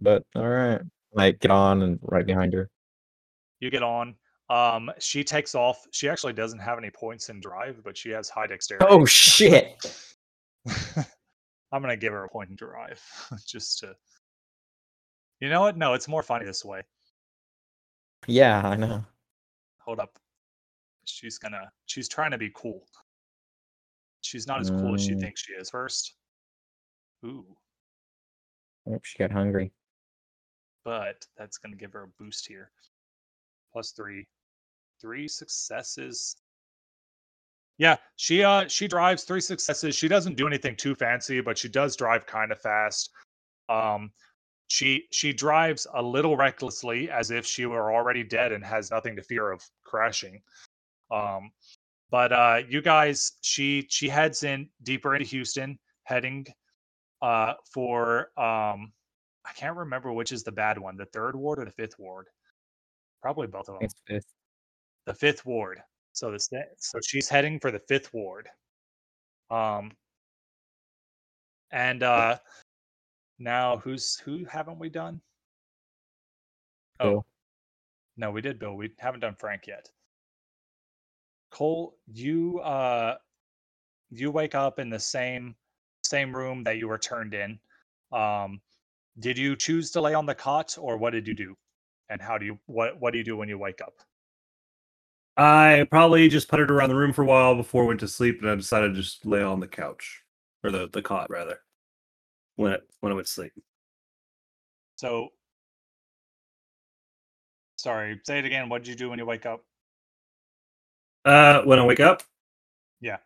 D: But all right, like get on and right behind her.
A: You get on. Um, she takes off. She actually doesn't have any points in drive, but she has high dexterity.
D: Oh shit!
A: I'm gonna give her a point in drive just to. You know what? No, it's more funny this way.
D: Yeah, I know.
A: Hold up. She's gonna. She's trying to be cool. She's not as cool as she
D: Mm.
A: thinks she is. First. Ooh,
D: Oh, she got hungry.
A: but that's gonna give her a boost here. Plus three. Three successes. Yeah, she uh she drives three successes. She doesn't do anything too fancy, but she does drive kind of fast. Um she she drives a little recklessly as if she were already dead and has nothing to fear of crashing um but uh you guys she she heads in deeper into houston heading uh for um i can't remember which is the bad one the third ward or the fifth ward? Probably both of them
D: It's fifth.
A: the fifth ward. So this so she's heading for the fifth ward. Um and uh now who's who haven't we done? Oh.
D: Bill.
A: no we did bill. We haven't done frank yet cole you uh you wake up in the same same room that you were turned in um did you choose to lay on the cot or what did you do and how do you what what do you do when you wake up
B: I probably just puttered around the room for a while before I went to sleep, and I decided to just lay on the couch or the the cot rather when it, when I went to sleep.
A: So, sorry, say it again. What did you do when you wake up?
B: Uh, when I wake up,
A: Yeah.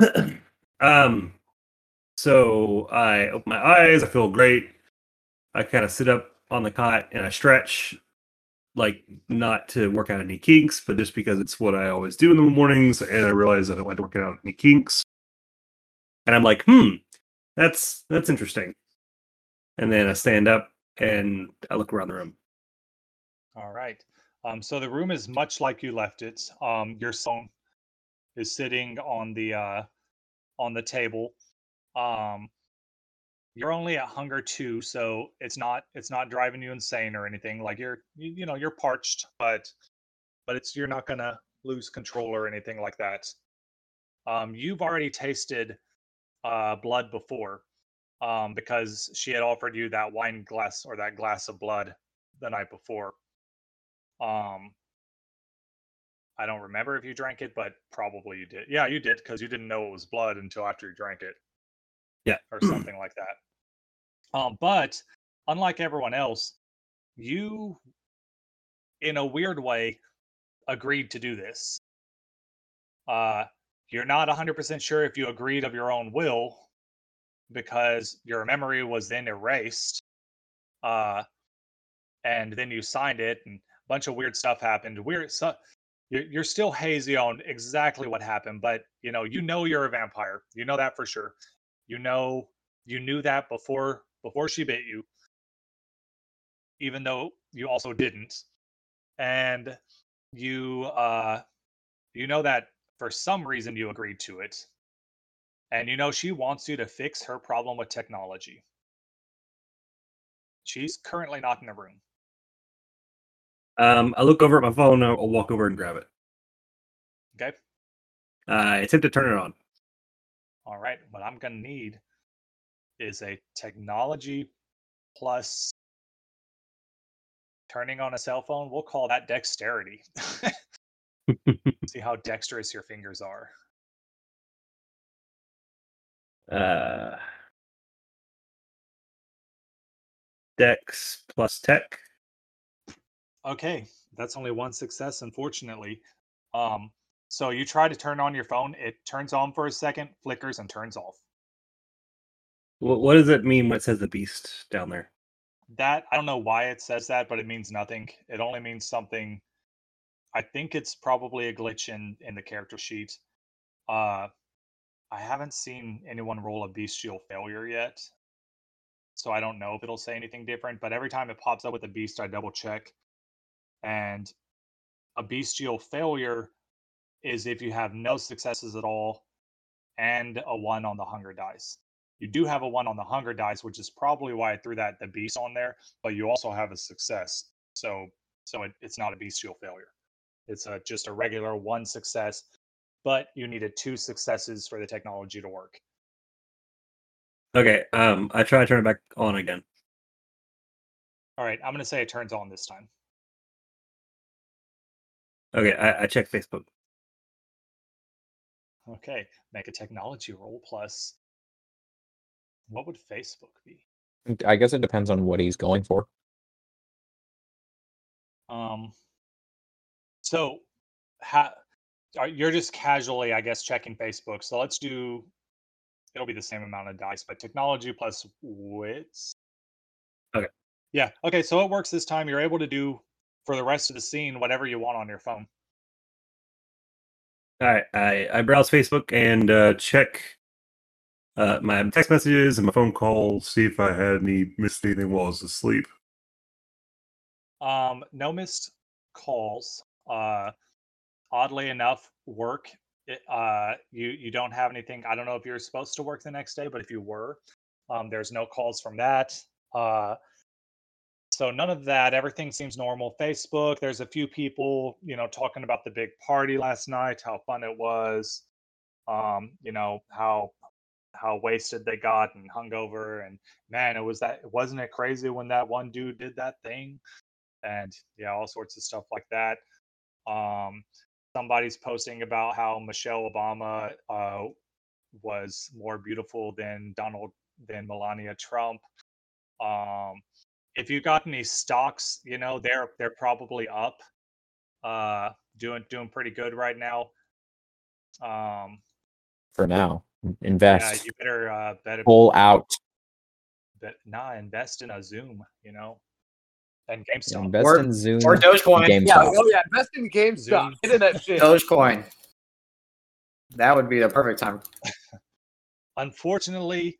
B: um, so I open my eyes. I feel great. I kind of sit up on the cot and I stretch, like not to work out any kinks, but just because it's what I always do in the mornings. And I realize that I don't like to work out any kinks. And I'm like, hmm, that's that's interesting. And then I stand up and I look around the room.
A: All right. Um, so the room is much like you left it. Um, your phone is sitting on the uh, on the table. Um, you're only at hunger two, so it's not it's not driving you insane or anything. Like you're you, you know you're parched, but but it's you're not gonna lose control or anything like that. Um, you've already tasted uh, blood before um, because she had offered you that wine glass or that glass of blood the night before. Um, I don't remember if you drank it, but probably you did. Yeah, you did because you didn't know it was blood until after you drank it.
B: Yeah.
A: or something like that. Um, but unlike everyone else, you, in a weird way, agreed to do this. Uh, you're not 100% sure if you agreed of your own will because your memory was then erased. Uh, and then you signed it, and bunch of weird stuff happened. Weird. You're, you're still hazy on exactly what happened, but you know you know you're a vampire. You know that for sure. You know you knew that before before she bit you, even though you also didn't, and you uh you know that for some reason you agreed to it, and you know she wants you to fix her problem with technology. She's currently not in the room.
B: Um, I look over at my phone. I'll I'll walk over and grab it.
A: Okay.
B: I attempt to turn it on.
A: All right. What I'm going to need is a technology plus turning on a cell phone. We'll call that dexterity. See how dexterous your fingers are.
B: Uh, Dex plus Tech.
A: Okay. That's only one success, unfortunately. Um, so you try to turn on your phone. It turns on for a second, flickers, and turns off.
B: What, what does it mean What says the beast down there?
A: That I don't know why it says that, but it means nothing. It only means something. I think it's probably a glitch in in the character sheet. Uh, I haven't seen anyone roll a bestial failure yet, so I don't know if it'll say anything different. But every time it pops up with a beast, I double check, and a bestial failure is if you have no successes at all and a one on the hunger dice. You do have a one on the hunger dice, which is probably why I threw that the beast on there. But you also have a success, so so it, it's not a bestial failure. It's a, just a regular one success, but you needed two successes for the technology to work.
B: Okay. Um, I try to turn it back on again.
A: All right, I'm going to say it turns on this time.
B: Okay. I, I check Facebook.
A: Okay, make a technology roll plus. What would Facebook be?
D: I guess it depends on what he's going for.
A: Um. So, ha, you're just casually, I guess, checking Facebook. So let's do. It'll be the same amount of dice, but technology plus wits.
B: Okay.
A: Yeah. Okay. So it works this time. You're able to do for the rest of the scene whatever you want on your phone.
B: All right, I, I browse Facebook and uh, check uh, my text messages and my phone calls, see if I had any missed anything while I was asleep.
A: Um, no missed calls. Uh, oddly enough, work. It, uh, you you don't have anything. I don't know if you're supposed to work the next day, but if you were, um, there's no calls from that. Uh, so none of that. Everything seems normal. Facebook. There's a few people, you know, talking about the big party last night, how fun it was. Um, you know how how wasted they got and hungover, and man, it was that. Wasn't it crazy when that one dude did that thing? And yeah, all sorts of stuff like that. Um, somebody's posting about how Michelle Obama uh, was more beautiful than Donald than Melania Trump. Um, if you got any stocks, you know they're they're probably up, uh, doing doing pretty good right now. Um,
D: For now, invest.
A: yeah,
D: invest.
A: you better uh, better
D: Pull out.
A: bet, nah, invest in a Zoom, you know, and GameStop.
D: Invest
E: Or-
D: in Zoom.
E: Or Dogecoin.
D: GameStop.
C: Yeah, oh yeah, invest in GameStop.
A: Zoom.
C: Get in that shit.
E: Dogecoin. That would be the perfect time.
A: Unfortunately,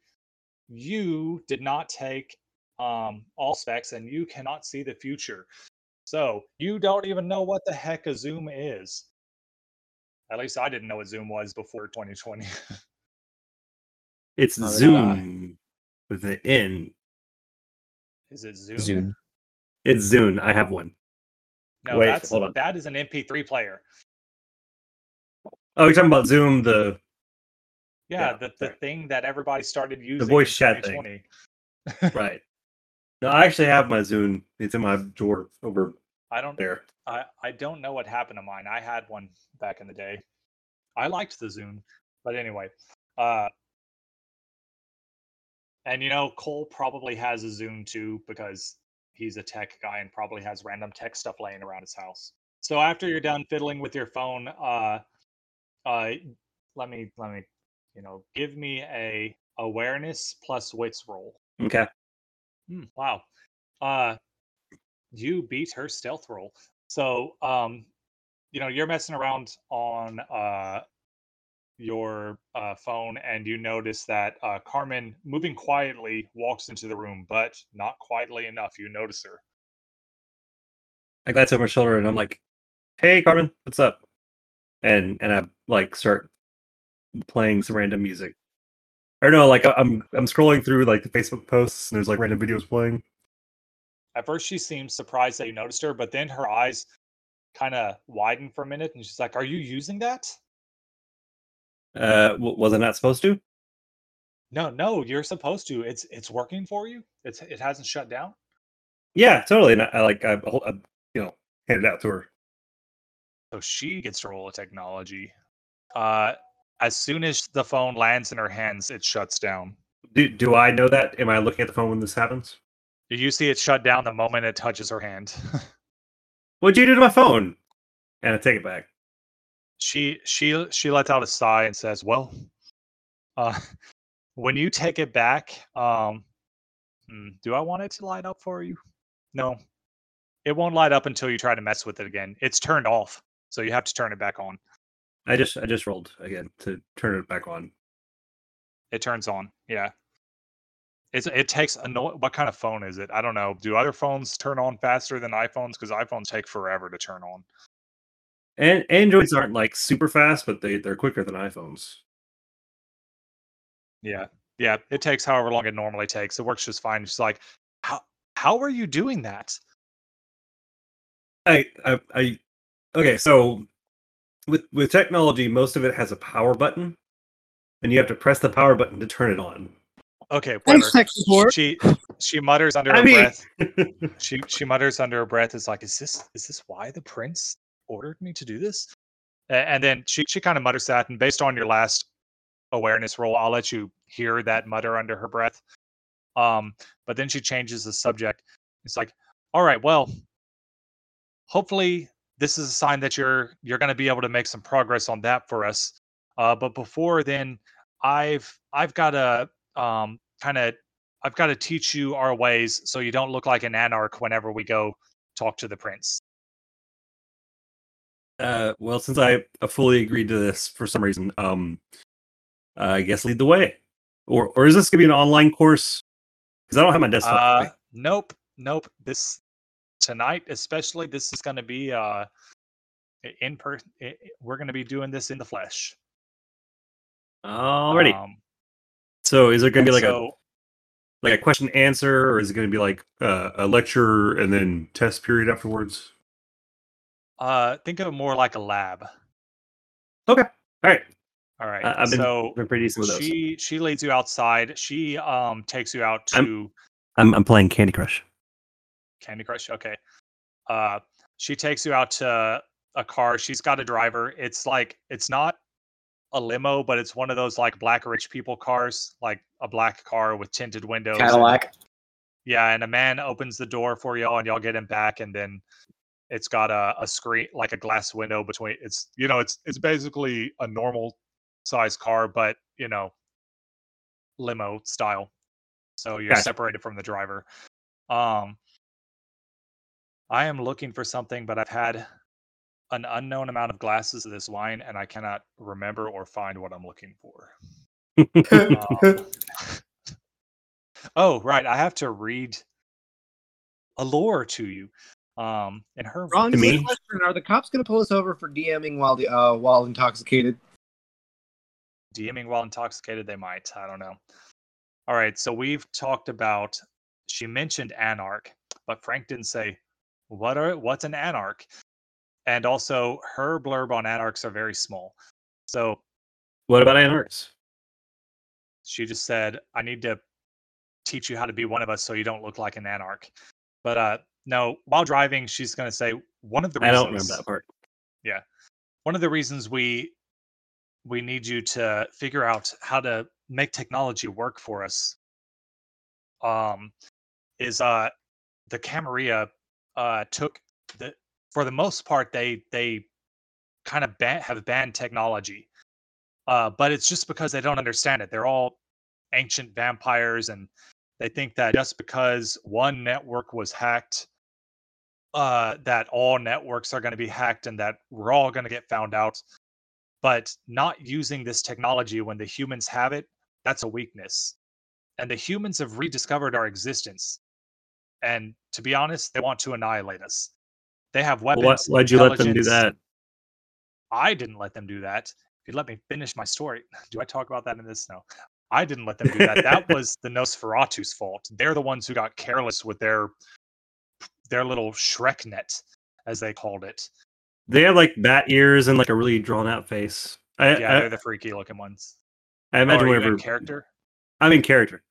A: you did not take um, all specs and you cannot see the future. So you don't even know what the heck a Zoom is. At least I didn't know what Zoom was before 2020.
B: It's
E: Oh, yeah.
B: Zune with an N.
A: is it Zoom?
D: Zoom.
B: It's Zoom. I have one.
A: No,
B: Wait,
A: that's
B: hold on.
A: that is an MP3 player.
B: Oh, you're talking about Zoom, the
A: Yeah,
B: Yeah,
A: the, the
B: sorry.
A: thing that everybody started using.
B: The voice
A: in
B: chat thing. right. No, I actually have my Zune. It's in my drawer over
A: I don't
B: there.
A: I, I don't know what happened to mine. I had one back in the day. I liked the Zune, but anyway. Uh, and you know, Cole probably has a Zune too because he's a tech guy and probably has random tech stuff laying around his house. So after you're done fiddling with your phone, uh, uh, let me let me, you know, give me a awareness plus wits roll.
B: Okay.
A: Hmm, wow. Uh you beat her stealth roll. So um you know, you're messing around on uh your uh, phone and you notice that uh, Carmen moving quietly walks into the room, but not quietly enough. You notice her.
B: I glance over my shoulder and I'm like, "Hey, Carmen, what's up?" And and I like start playing some random music. Or no, like I'm I'm scrolling through like the Facebook posts and there's like random videos playing.
A: At first, she seems surprised that you noticed her, but then her eyes kind of widen for a minute and she's like, Are you using that?
B: Uh, w- was I not supposed to?
A: No, no, you're supposed to. It's it's working for you. It's it hasn't shut down.
B: Yeah, totally. And I, I like I, I you know handed it out to her.
A: So she gets to roll a technology. Uh, as soon as the phone lands in her hands, it shuts down.
B: Do do I know that? Am I looking at the phone when this happens?
A: Do you see it shut down the moment it touches her hand.
B: What'd you do to my phone? And I take it back.
A: she she she lets out a sigh and says, "Well, uh, when you take it back, um, hmm, do I want it to light up for you? No, it won't light up until you try to mess with it again. It's turned off, so you have to turn it back on.
B: I just I just rolled again to turn it back on.
A: It turns on. Yeah." It's, it takes a no- what kind of phone is it? I don't know. Do other phones turn on faster than iPhones? Because iPhones take forever to turn on.
B: And Androids aren't like super fast, but they they're quicker than iPhones.
A: Yeah. Yeah. It takes however long it normally takes. It works just fine. She's like, how how are you doing that?
B: I, I, I, okay. So with with technology, most of it has a power button, and you have to press the power button to turn it on.
A: Okay, whatever. She she mutters under
B: I
A: her
B: mean-
A: breath. She she mutters under her breath. Is like, is this is this why the prince ordered me to do this? And then she she kind of mutters that, and based on your last awareness roll, I'll let you hear that mutter under her breath. Um, but then she changes the subject. It's like, all right, well, hopefully this is a sign that you're you're going to be able to make some progress on that for us. Uh, but before then, I've I've got to um, kind of I've got to teach you our ways so you don't look like an anarch whenever we go talk to the prince.
B: Uh, well, since I fully agreed to this for some reason, um, I guess lead the way. Or or is this gonna be an online course? Because I don't have my desktop.
A: Uh, nope, nope. This tonight, especially, this is going to be uh in person. We're going to be doing this in the flesh.
B: Alrighty.
A: Um,
B: so is there gonna be like a like a question answer, or is it gonna be like uh, a lecture and then test period afterwards?
A: uh, think of it more like a lab. Okay.
B: All right.
A: All right.
B: I- I've been,
A: so
B: been pretty decent with those.
A: she she leads you outside. She um takes you out
B: I'm-
A: to
B: I'm I'm playing Candy Crush.
A: Candy Crush. Okay. Uh, she takes you out to a car. She's got a driver. It's like it's not a limo, but it's one of those like black rich people cars, like a black car with tinted windows. and-
E: Cadillac.
A: yeah, and a man opens the door for y'all, and y'all get him back, and then it's got a, a screen, like a glass window between. It's you know, it's it's basically a normal size car, but you know, limo style. So you're
B: Gotcha.
A: separated from the driver. Um, I am looking for something, but I've had an unknown amount of glasses of this wine, and I cannot remember or find what I'm looking for. Um, oh, right. I have to read a lore to you. Um, in her
C: Ron,
B: To me?
C: question: Are the cops going to pull us over for DMing while the uh, while intoxicated?
A: DMing while intoxicated, they might. I don't know. All right. So we've talked about. She mentioned anarch, but Frank didn't say what are what's an anarch, and also her blurb on anarchs are very small. So
B: what about anarchs?
A: she just said, "I need to teach you how to be one of us, so you don't look like an anarch." But uh, no, while driving, she's going to say one of the Reasons, I
B: don't remember that part.
A: Yeah, one of the reasons we we need you to figure out how to make technology work for us um is uh the Camarilla uh took the for the most part they they kind of ban- have banned technology uh but it's just because they don't understand it they're all ancient vampires and they think that just because one network was hacked uh, that all networks are going to be hacked and that we're all going to get found out. But not using this technology when the humans have it, that's a weakness. And the humans have rediscovered our existence. And to be honest, they want to annihilate us. They have weapons.
B: What, why'd you let them do that?
A: I didn't let them do that. If you let me finish my story, do I talk about that in this? No. I didn't let them do that. that was the Nosferatu's fault. They're the ones who got careless with their their little SchreckNET, as they called it.
B: They have like bat ears and like a really drawn out face. I
A: Yeah,
B: I,
A: they're the freaky looking ones.
B: I
A: Oh,
B: imagine
A: are you in
B: whenever
A: character.
B: I'm in character,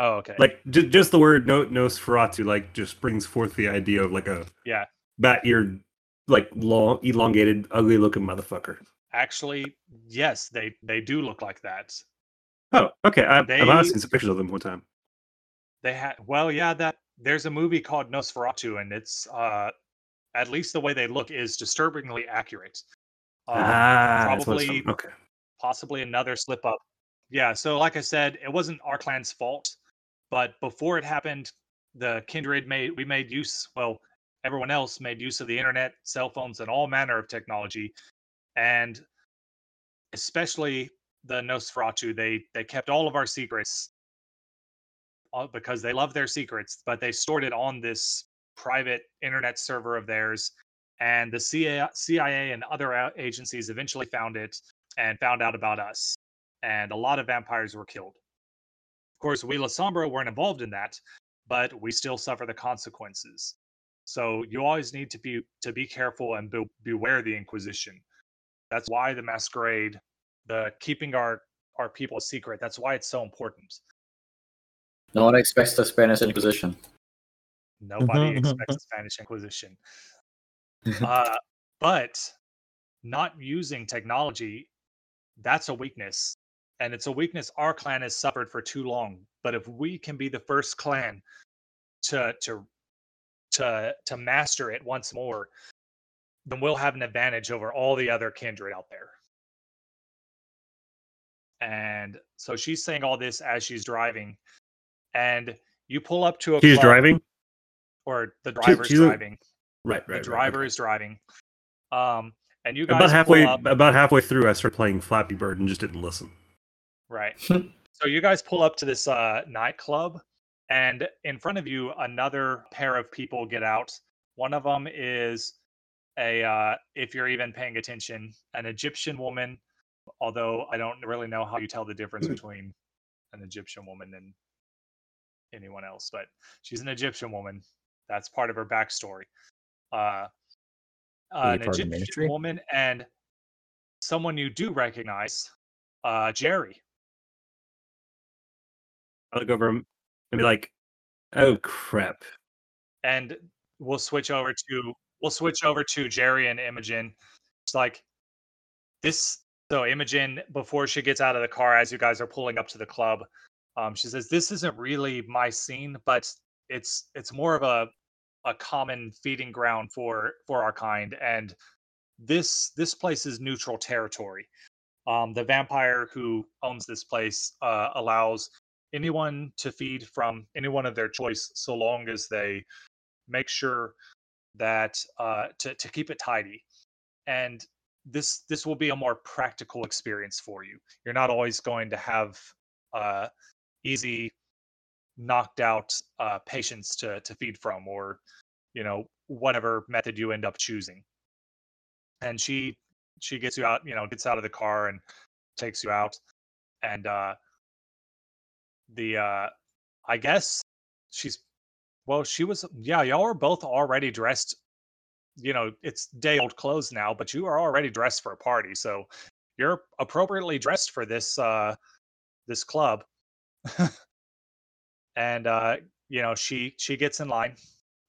A: Oh, okay.
B: like j- just the word no Nosferatu like just brings forth the idea of like a
A: yeah,
B: bat eared, like long, elongated, ugly looking motherfucker.
A: actually, yes, they they do look like that.
B: Oh, okay. I,
A: They-
B: I might have seen some pictures of them one time.
A: They had well, yeah, that there's a movie called Nosferatu, and it's uh, at least the way they look is disturbingly accurate. Um,
B: ah, what it's
A: probably
B: okay.
A: possibly another slip up. Yeah, so like I said, it wasn't our clan's fault, but before it happened, the kindred made we made use. Well, everyone else made use of the internet, cell phones, and all manner of technology, and especially the Nosferatu. They they kept all of our secrets uh, because they love their secrets, but they stored it on this private internet server of theirs. And the CIA, CIA and other agencies eventually found it and found out about us. And a lot of vampires were killed. Of course, we Lasombra weren't involved in that, but we still suffer the consequences. So you always need to be to be careful and be, beware the Inquisition. That's why the masquerade, the keeping our our people a secret. That's why it's so important.
E: No one expects the Spanish Inquisition.
A: Nobody expects the Spanish Inquisition. Uh, but not using technology, that's a weakness. And it's a weakness our clan has suffered for too long. But if we can be the first clan to to to to master it once more, then we'll have an advantage over all the other kindred out there. And so she's saying all this as she's driving. and you pull up to a
B: She's driving.
A: or the driver's
B: she's a-
A: driving.
B: Right,
A: the driver
B: right,
A: is driving. Um, and you guys
B: About halfway, about halfway through, I started playing Flappy Bird and just didn't listen.
A: Right. so you guys pull up to this uh, nightclub, and in front of you, another pair of people get out. One of them is a, uh, if you're even paying attention, an Egyptian woman. Although I don't really know how you tell the difference between an Egyptian woman and anyone else, but she's an Egyptian woman. That's part of her backstory. Uh, an
D: you part of the
A: Egyptian woman and someone you do recognize, uh, Jerry.
B: I look over and be like, "Oh crap!"
A: and we'll switch over to we'll switch over to Jerry and Imogen. It's like this. So Imogen, before she gets out of the car, as you guys are pulling up to the club, um, she says, "This isn't really my scene, but it's it's more of a a common feeding ground for for our kind, and this this place is neutral territory. Um, the vampire who owns this place uh, allows anyone to feed from anyone of their choice, so long as they make sure that uh, to to keep it tidy, and this this will be a more practical experience for you. You're not always going to have uh, easy, knocked out uh, patients to to feed from, or you know whatever method you end up choosing. And she she gets you out, you know, gets out of the car and takes you out, and uh, the uh, I guess she's well, she was yeah, y'all are both already dressed. You know, it's day old clothes now, but you are already dressed for a party, so you're appropriately dressed for this uh this club. and uh, you know, she she gets in line.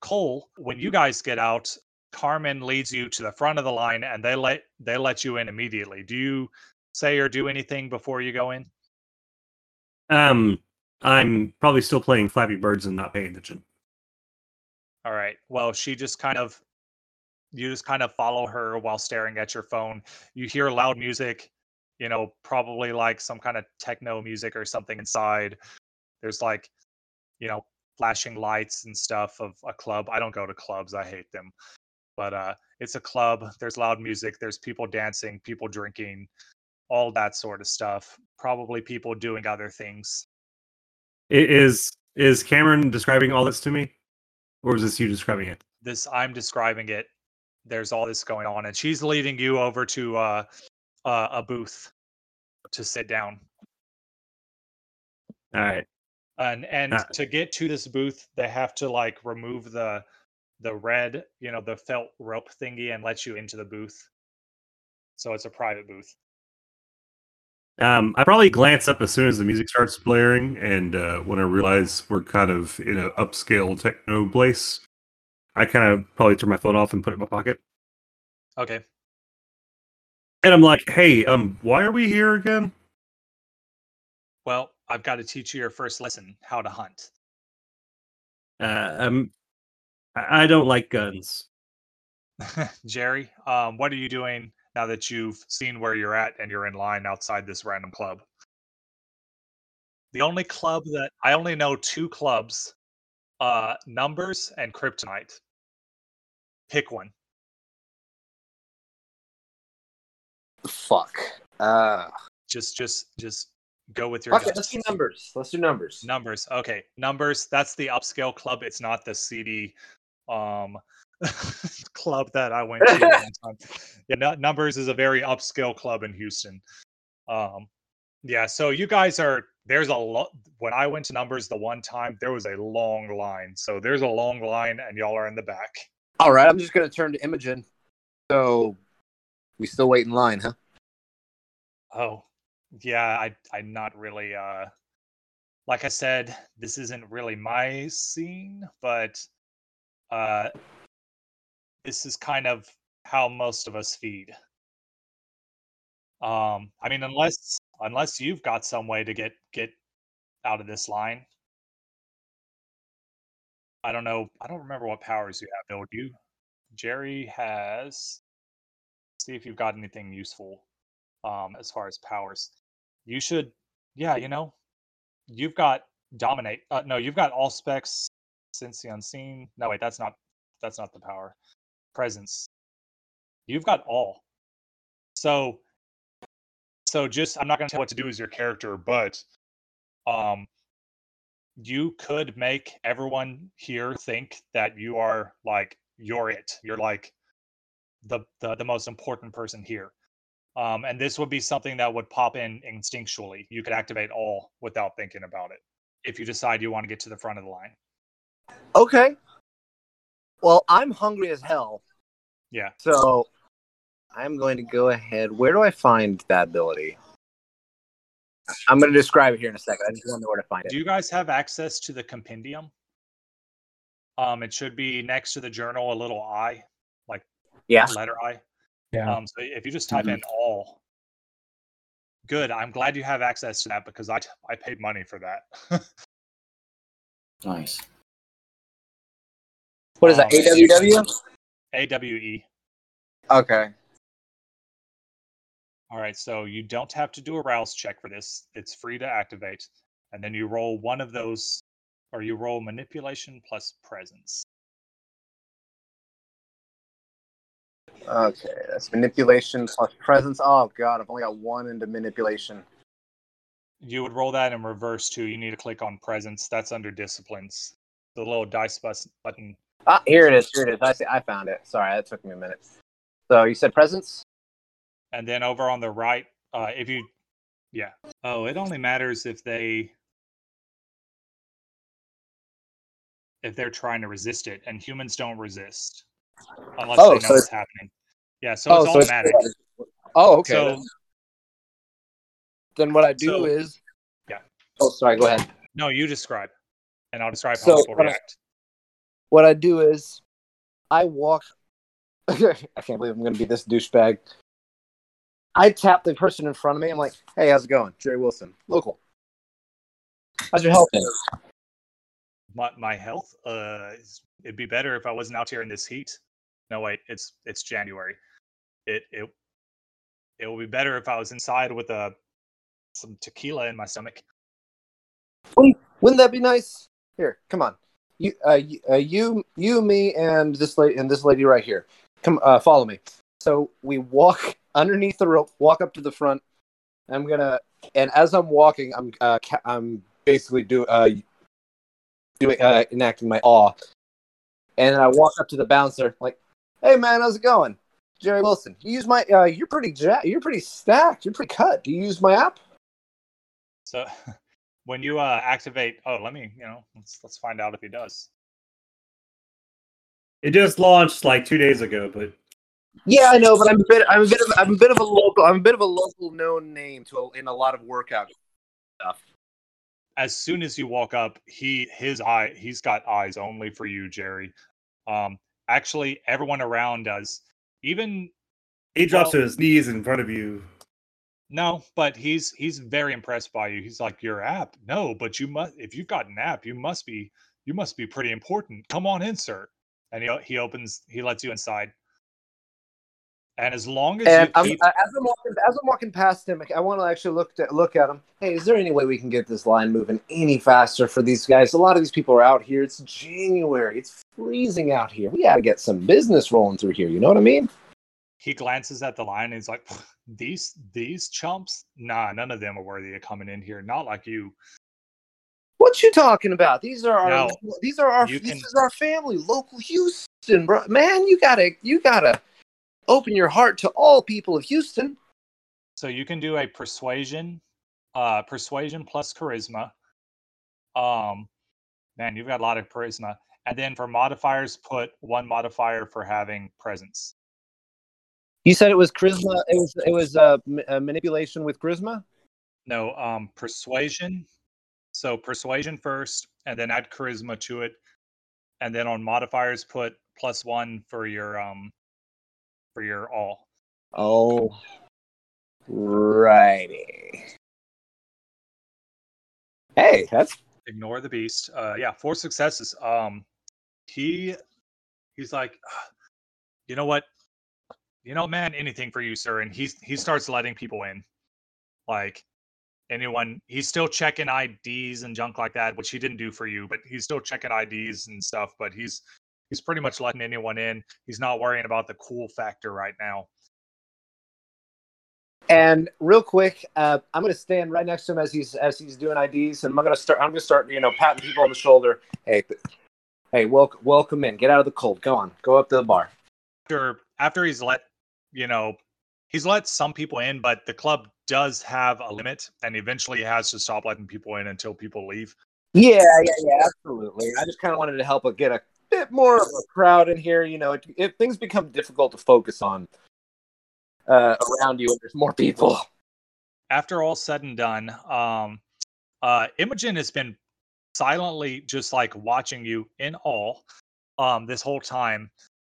A: Cole, when you guys get out, Carmen leads you to the front of the line and they let they let you in immediately. Do you say or do anything before you go in?
B: Um, I'm probably still playing Flappy Birds and not paying attention.
A: All right. Well, she just kind of you just kind of follow her while staring at your phone. You hear loud music, you know, probably like some kind of techno music or something inside. There's like, you know, flashing lights and stuff of a club. I don't go to clubs. I hate them. But uh it's a club. There's loud music, there's people dancing, people drinking, all that sort of stuff. Probably people doing other things.
B: Is is Cameron describing all this to me, or is this you describing it?
A: this i'm describing it there's all this going on and she's leading you over to uh, uh a booth to sit down
B: All right.
A: and and
B: Ah.
A: to get to this booth they have to like remove the the red you know the felt rope thingy and let you into the booth so it's a private booth
B: Um, I probably glance up as soon as the music starts blaring, and uh, when I realize we're kind of in an upscale techno place, I kind of probably turn my phone off and put it in my pocket.
A: okay
B: And I'm like, "Hey, um, why are we here again?"
A: well i've got to teach you your first lesson how to hunt
B: Uh, um, I I don't like guns.
A: jerry um what are you doing now that you've seen where you're at and you're in line outside this random club? The only club that i only know two clubs uh numbers and kryptonite. Pick one.
C: Fuck. Uh,
A: just just just go with your
C: okay, let's do numbers. Let's do numbers.
A: numbers okay. Numbers that's the upscale club. It's not the cd um club that i went to yeah Nu- numbers is a very upscale club in houston um yeah so you guys are there's a lot when i went to numbers the one time there was a long line so there's a long line and y'all are in the back
C: All right, I'm just gonna turn to Imogen. So, we still wait in line, huh?
A: Oh, yeah, I I'm not really uh like I said, this isn't really my scene, but uh this is kind of how most of us feed. Um I mean unless unless you've got some way to get get out of this line. I don't know. I don't remember what powers you have, Bill. Do you Jerry has see if you've got anything useful um as far as powers you should yeah you know you've got dominate. Uh, no, you've got Auspex since the unseen. No, wait, that's not that's not the power. Presence. You've got Awe. So so just I'm not going to tell what to do as your character, but um you could make everyone here think that you are like you're it. You're like the the, the most important person here. Um, and this would be something that would pop in instinctually. You could activate Awe without thinking about it if you decide you want to get to the front of the line.
C: Okay. Well, I'm hungry as hell,
A: Yeah.
C: so I'm going to go ahead. Where do I find that ability? I'm going to describe it here in a second. I just want to know where to find it.
A: Do you guys have access to the compendium? Um, it should be next to the journal, a little I, like
C: Yeah.
A: letter I.
D: Yeah.
A: Um, so if you just type in Awe, good. I'm glad you have access to that because I I paid money for that.
E: Nice.
C: What is that?
A: Um,
C: AWW?
A: AWE.
C: Okay.
A: All right, so you don't have to do a rouse check for this. It's free to activate. And then you roll one of those, or you roll manipulation plus presence.
C: Okay. That's manipulation plus presence. Oh god, I've only got one into manipulation.
A: You would roll that in reverse too. You need to click on presence. That's under disciplines. The little dice bus- button.
C: Ah, here it is. Here it is. I see. I found it. Sorry, that took me a minute. So you said presence?
A: And then over on the right, uh, if you, yeah. Oh, it only matters if they, if they're trying to resist it, and humans don't resist unless
C: Oh,
A: they know
C: so
A: what's
C: it's-
A: happening. Yeah, so it's
C: so
A: automatic.
C: Oh, okay.
A: So
C: then. What I do
A: So-
C: is.
A: Yeah.
C: Oh, sorry. Go ahead.
A: no, you describe, and I'll describe how
C: So,
A: people react.
C: What I do is, I walk. I can't believe I'm going to be this douchebag. I tap the person in front of me. I'm like, "Hey, how's it going, Jerry Wilson, local? How's your health?"
A: My my health, uh, it'd be better if I wasn't out here in this heat. No, wait, it's it's January. It it it will be better if I was inside with a some tequila in my stomach.
C: Wouldn't that be nice? Here, come on. You, uh, you, uh, you, you, me, and this lady, and this lady right here. Come, uh, follow me. So we walk underneath the rope, walk up to the front. I'm gonna, and as I'm walking, I'm, uh, I'm basically do, uh, doing, uh, enacting my awe. And then I walk up to the bouncer, like, "Hey, man, how's it going, Jerry Wilson? You use my, uh, you're pretty, ja- you're pretty stacked. You're pretty cut. Do you use my app?"
A: So when you uh, activate, oh, let me, you know, let's let's find out if he does.
B: It just launched like two days ago, but
C: Yeah, I know, but I'm a bit. I'm a bit of. I'm a bit of a local. I'm a bit of a local known name to a, in a lot of workout stuff.
A: As soon as you walk up, he his eye he's got eyes only for you, Jerry. Um, actually, everyone around does. Even
B: he drops
A: Well-
B: to his knees in front of you.
A: No, but he's he's very impressed by you. He's like, "Your app? No, but you must. If you've got an app, you must be you must be pretty important. Come on in, sir." And he he opens, he lets you inside. And as long as
C: And
A: you
C: I'm,
A: keep,
C: uh, as I'm walking, as I'm walking past him, I want to actually look at look at him. Hey, is there any way we can get this line moving any faster for these guys? A lot of these people are out here. It's January. It's freezing out here. We got to get some business rolling through here. You know what I mean?
A: He glances at the line and he's like, "These these chumps? Nah, none of them are worthy of coming in here. Not like you."
C: What you talking about? These are our.
A: Now,
C: these are our. This
A: can-
C: is our family, local Houston, bro. Man, you gotta. You gotta open your heart to all people of Houston.
A: So you can do a persuasion, uh, persuasion plus charisma. Um, man, you've got a lot of charisma. And then for modifiers, put one modifier for having presence.
C: You said it was charisma. It was it was uh, m- uh, manipulation with charisma.
A: No, um, persuasion. So persuasion first, and then add charisma to it, and then on modifiers, put plus one for your um, for your awe.
C: Oh, righty. Hey, that's
A: Ignore the beast. Uh, yeah, four successes. Um, he he's like, "Ah, you know what, you know, man, anything for you, sir. And he he starts letting people in, like, anyone. He's still checking IDs and junk like that, which he didn't do for you, but he's still checking IDs and stuff. But he's he's pretty much letting anyone in. He's not worrying about the cool factor right now.
C: And real quick, uh, I'm going to stand right next to him as he's as he's doing IDs, and I'm going to start. I'm going to start, you know, patting people on the shoulder. Hey, hey, welcome, welcome in. Get out of the cold. Go on, go up to the bar.
A: After after he's let you know he's let some people in, but the club does have a limit, and eventually he has to stop letting people in until people leave.
C: Yeah, yeah, yeah, absolutely. I just kind of wanted to help get a bit more of a crowd in here. You know, if, things become difficult to focus on uh, around you, and there's more people.
A: after all said and done, um, uh, Imogen has been silently just like watching you in awe um, this whole time.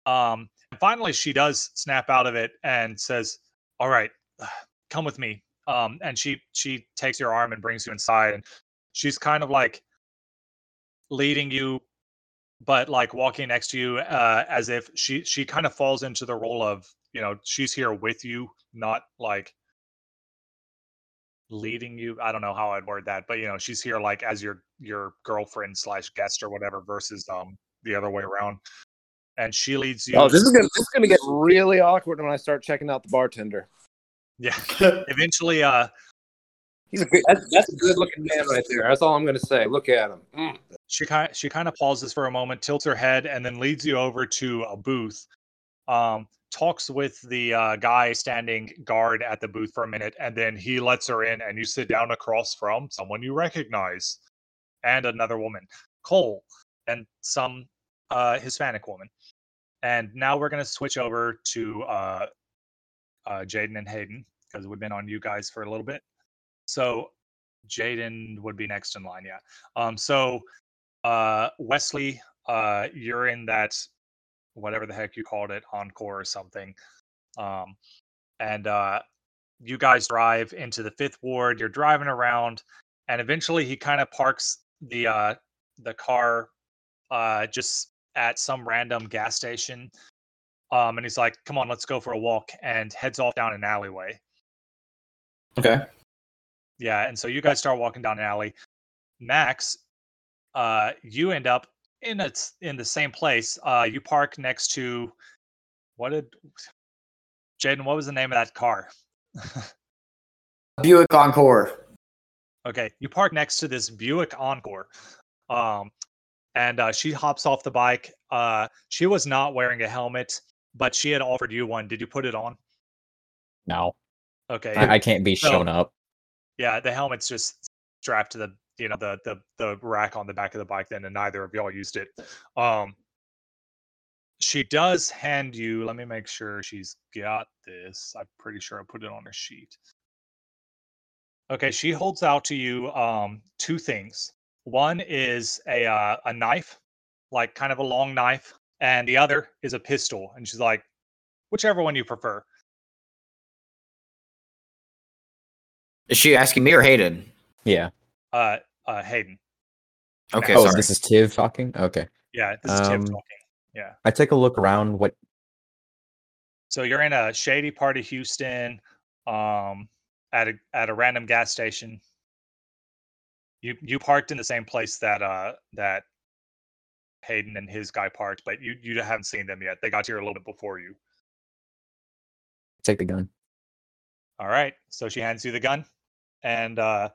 A: Um, finally, she does snap out of it and says, "All right, come with me." Um, and she she takes your arm and brings you inside, and she's kind of like leading you, but like walking next to you uh, as if she she kind of falls into the role of you know she's here with you, not like leading you i don't know how i'd word that but you know she's here like as your your girlfriend slash guest or whatever versus um the other way around and she leads you
C: Oh, this is gonna this is gonna get really awkward when I start checking out the bartender.
A: yeah eventually uh
C: He's a good, that's, that's a good looking man right there. That's all I'm gonna say. Look at him. Mm.
A: she kind she kind of pauses for a moment tilts her head and then leads you over to a booth um talks with the uh, guy standing guard at the booth for a minute and then he lets her in and you sit down across from someone you recognize and another woman cole and some uh hispanic woman. And now we're going to switch over to uh uh jaden and hayden because we've been on you guys for a little bit. So jaden would be next in line yeah. Um so uh wesley uh you're in that whatever the heck you called it encore or something. Um and uh you guys drive into the fifth ward you're driving around and eventually he kind of parks the uh the car uh just at some random gas station um and he's like come on let's go for a walk and heads off down an alleyway
E: Okay.
A: yeah, and so you guys start walking down an alley. Max, uh, you end up in a, in the same place. Uh, you park next to what did Jaden? What was the name of that car?
E: Buick Encore.
A: okay, you park next to this Buick Encore. Um, and uh, she hops off the bike. Uh, she was not wearing a helmet, but she had offered you one. Did you put it on?
D: No,
A: Okay.
D: I, I can't be
A: So-
D: shown up.
A: Yeah, the helmet's just strapped to the you know the the the rack on the back of the bike then and neither of y'all used it. Um she does hand you let me make sure she's got this. I'm pretty sure I put it on her sheet. Okay, she holds out to you um two things. One is a uh, a knife, like kind of a long knife, and the other is a pistol. And she's like, whichever one you prefer.
E: Is she asking me or Hayden?
D: Yeah.
A: Uh uh Hayden.
E: Okay,
D: oh,
E: sorry.
D: this is Tiv talking. Okay.
A: Yeah, this is Tim
D: Um,
A: talking. Yeah.
D: I take a look around. What?
A: So you're in a shady part of Houston, um, at a at a random gas station. You you parked in the same place that uh that Hayden and his guy parked, but you you haven't seen them yet. They got here a little bit before you.
D: Take the gun.
A: All right. So she hands you the gun, and uh,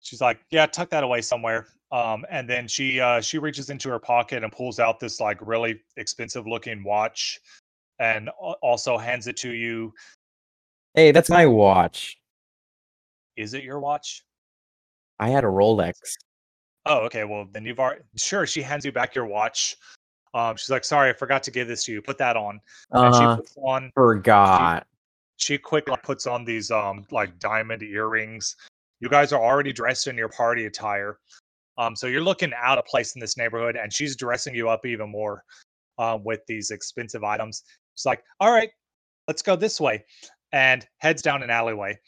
A: she's like, "Yeah, tuck that away somewhere." Um, and then she uh, she reaches into her pocket and pulls out this like really expensive looking watch, and also hands it to you.
D: Hey, that's my watch.
A: Is it your watch?
D: I had a Rolex.
A: Oh, okay. Well, then you've already sure. She hands you back your watch. Um, she's like, "Sorry, I forgot to give this to you. Put that on." And she
D: Uh,
A: puts on.
D: forgot.
A: She quickly puts on these um like diamond earrings. You guys are already dressed in your party attire. Um, so you're looking out of place in this neighborhood, and she's dressing you up even more um, with these expensive items. She's like, "All right, let's go this way," and heads down an alleyway.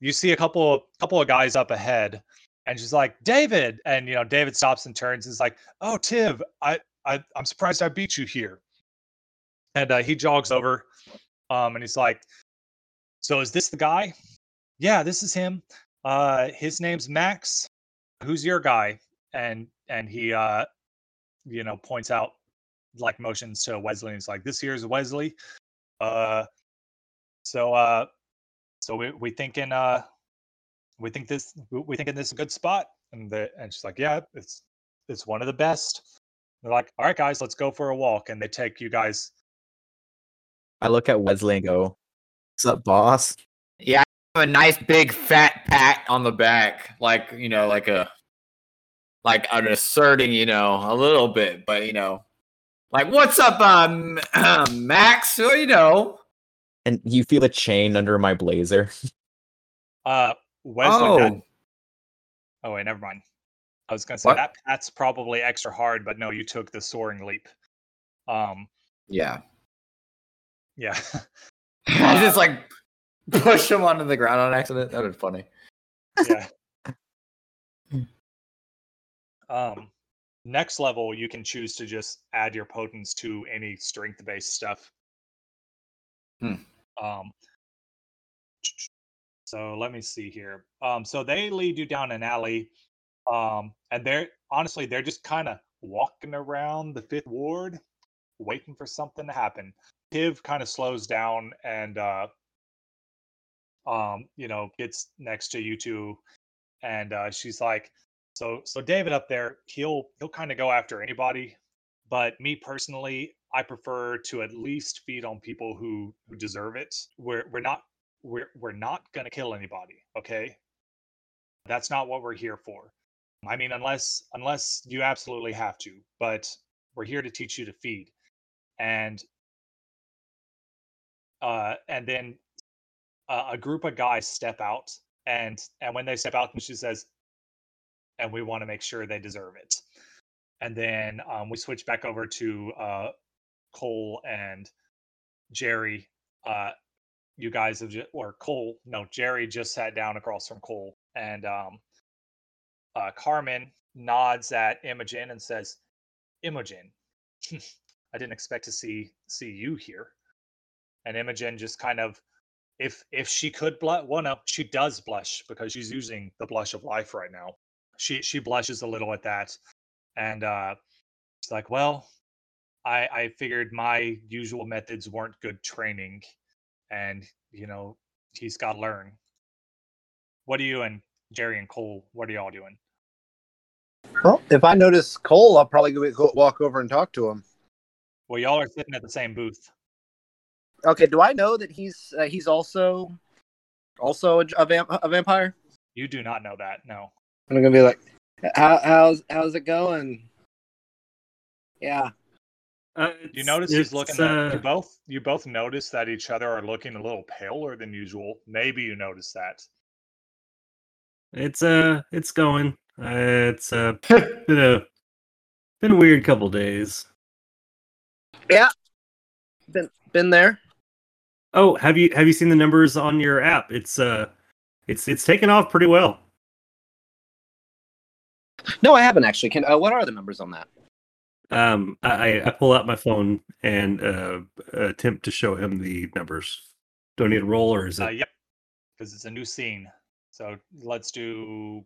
A: You see a couple of couple of guys up ahead, and she's like, "David," and you know David stops and turns. and Is like, "Oh, Tiv, I, I I'm surprised I beat you here." And uh, he jogs over, um, and he's like, "So is this the guy?" yeah, this is him. Uh, his name's Max. Who's your guy? And and he uh, you know, points out like motions to Wesley. And he's like, this here's Wesley. Uh, so uh, so we we thinking uh, we think this we we thinking this is a good spot. And the and she's like, yeah, it's it's one of the best. They're like, all right, guys, let's go for a walk. And they take you guys.
D: I look at Wesley and go, "What's up, boss?"
E: Yeah, I have a nice big fat pat on the back, like you know, like a like an asserting, you know, a little bit, but you know, like what's up, um, Max? so you know,
D: And you feel a chain under my blazer.
A: Uh, Wesley. that-
E: oh,
A: oh wait, never mind. I was gonna say
E: What?
A: that pat's probably extra hard, but no, you took the soaring leap. Um,
E: yeah.
A: yeah.
E: I just like push him onto the ground on accident. That would be funny.
A: yeah. Um, next level, you can choose to just add your Potence to any strength-based stuff.
E: Hmm.
A: Um, so let me see here. Um, so they lead you down an alley, um, and they're honestly they're just kind of walking around the fifth ward, waiting for something to happen. Tiv kind of slows down and uh, um, you know, gets next to you two, and uh, she's like, "So, so David up there, he'll he'll kind of go after anybody, but me personally, I prefer to at least feed on people who who deserve it. We're we're not we're we're not gonna kill anybody, okay? That's not what we're here for. I mean, unless unless you absolutely have to, but we're here to teach you to feed, and uh, and then uh, a group of guys step out and and when they step out and she says and we want to make sure they deserve it and then um, we switch back over to uh, cole and jerry uh, you guys have just or cole no jerry just sat down across from cole and um, uh, carmen nods at imogen and says imogen i didn't expect to see see you here. And imogen just kind of if if she could blush well no she does blush because she's using the blush of life right now. She she blushes a little at that and uh she's like well i i figured my usual methods weren't good training and you know he's got to learn what are you and jerry and cole what are y'all doing
C: Well, if I notice Cole, I'll probably go, go walk over and talk to him.
A: well y'all are sitting at the same booth
C: Okay, do I know that he's uh, he's also also a, a, vamp- a vampire?
A: you do not know that no
C: I'm gonna be like, How, how's how's it going? Yeah.
B: Uh,
A: you notice he's
B: it's,
A: looking at you
B: uh,
A: both you both notice that each other are looking a little paler than usual maybe you notice that
B: It's uh, it's going. Uh, it's uh, been a been a weird couple days.
C: Yeah, been been there.
B: Oh, have you have you seen the numbers on your app? It's uh, it's it's taken off pretty well.
C: No, I haven't actually. Can uh, what are the numbers on that?
B: Um, I I pull out my phone and uh, attempt to show him the numbers. Do I need a roll or is it?
A: Uh, yep, because it's a new scene. So let's do.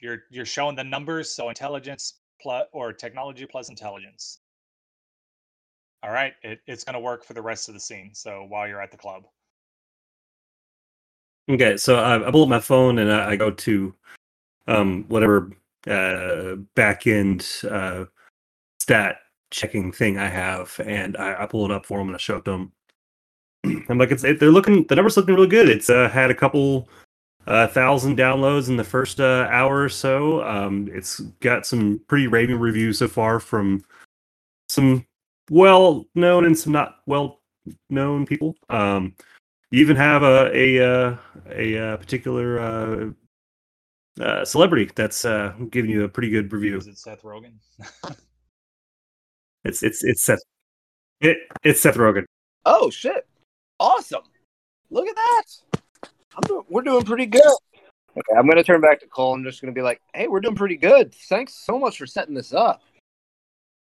A: You're you're showing the numbers. So intelligence plus or technology plus intelligence. All right, it, it's going to work for the rest of the scene. So while you're at the club,
B: Okay, so I, I pull up my phone and I, I go to um whatever uh back end uh stat checking thing I have, and I, I pull it up for them and I show it to them. I'm like, it's it, they're looking the numbers looking really good. It's uh, had a couple uh, thousand downloads in the first uh, hour or so. Um, it's got some pretty raving reviews so far from some well known and some not well known people. Um, you even have a a uh, a, uh particular uh, celebrity that's giving you a pretty good review.
A: is it Seth Rogen?
B: It's it's it's Seth. It, it's Seth Rogen.
C: Oh shit! Awesome. Look at that. I'm doing, we're doing pretty good. Okay, I'm gonna turn back to Cole. I'm just gonna be like, "Hey, we're doing pretty good. Thanks so much for setting this up."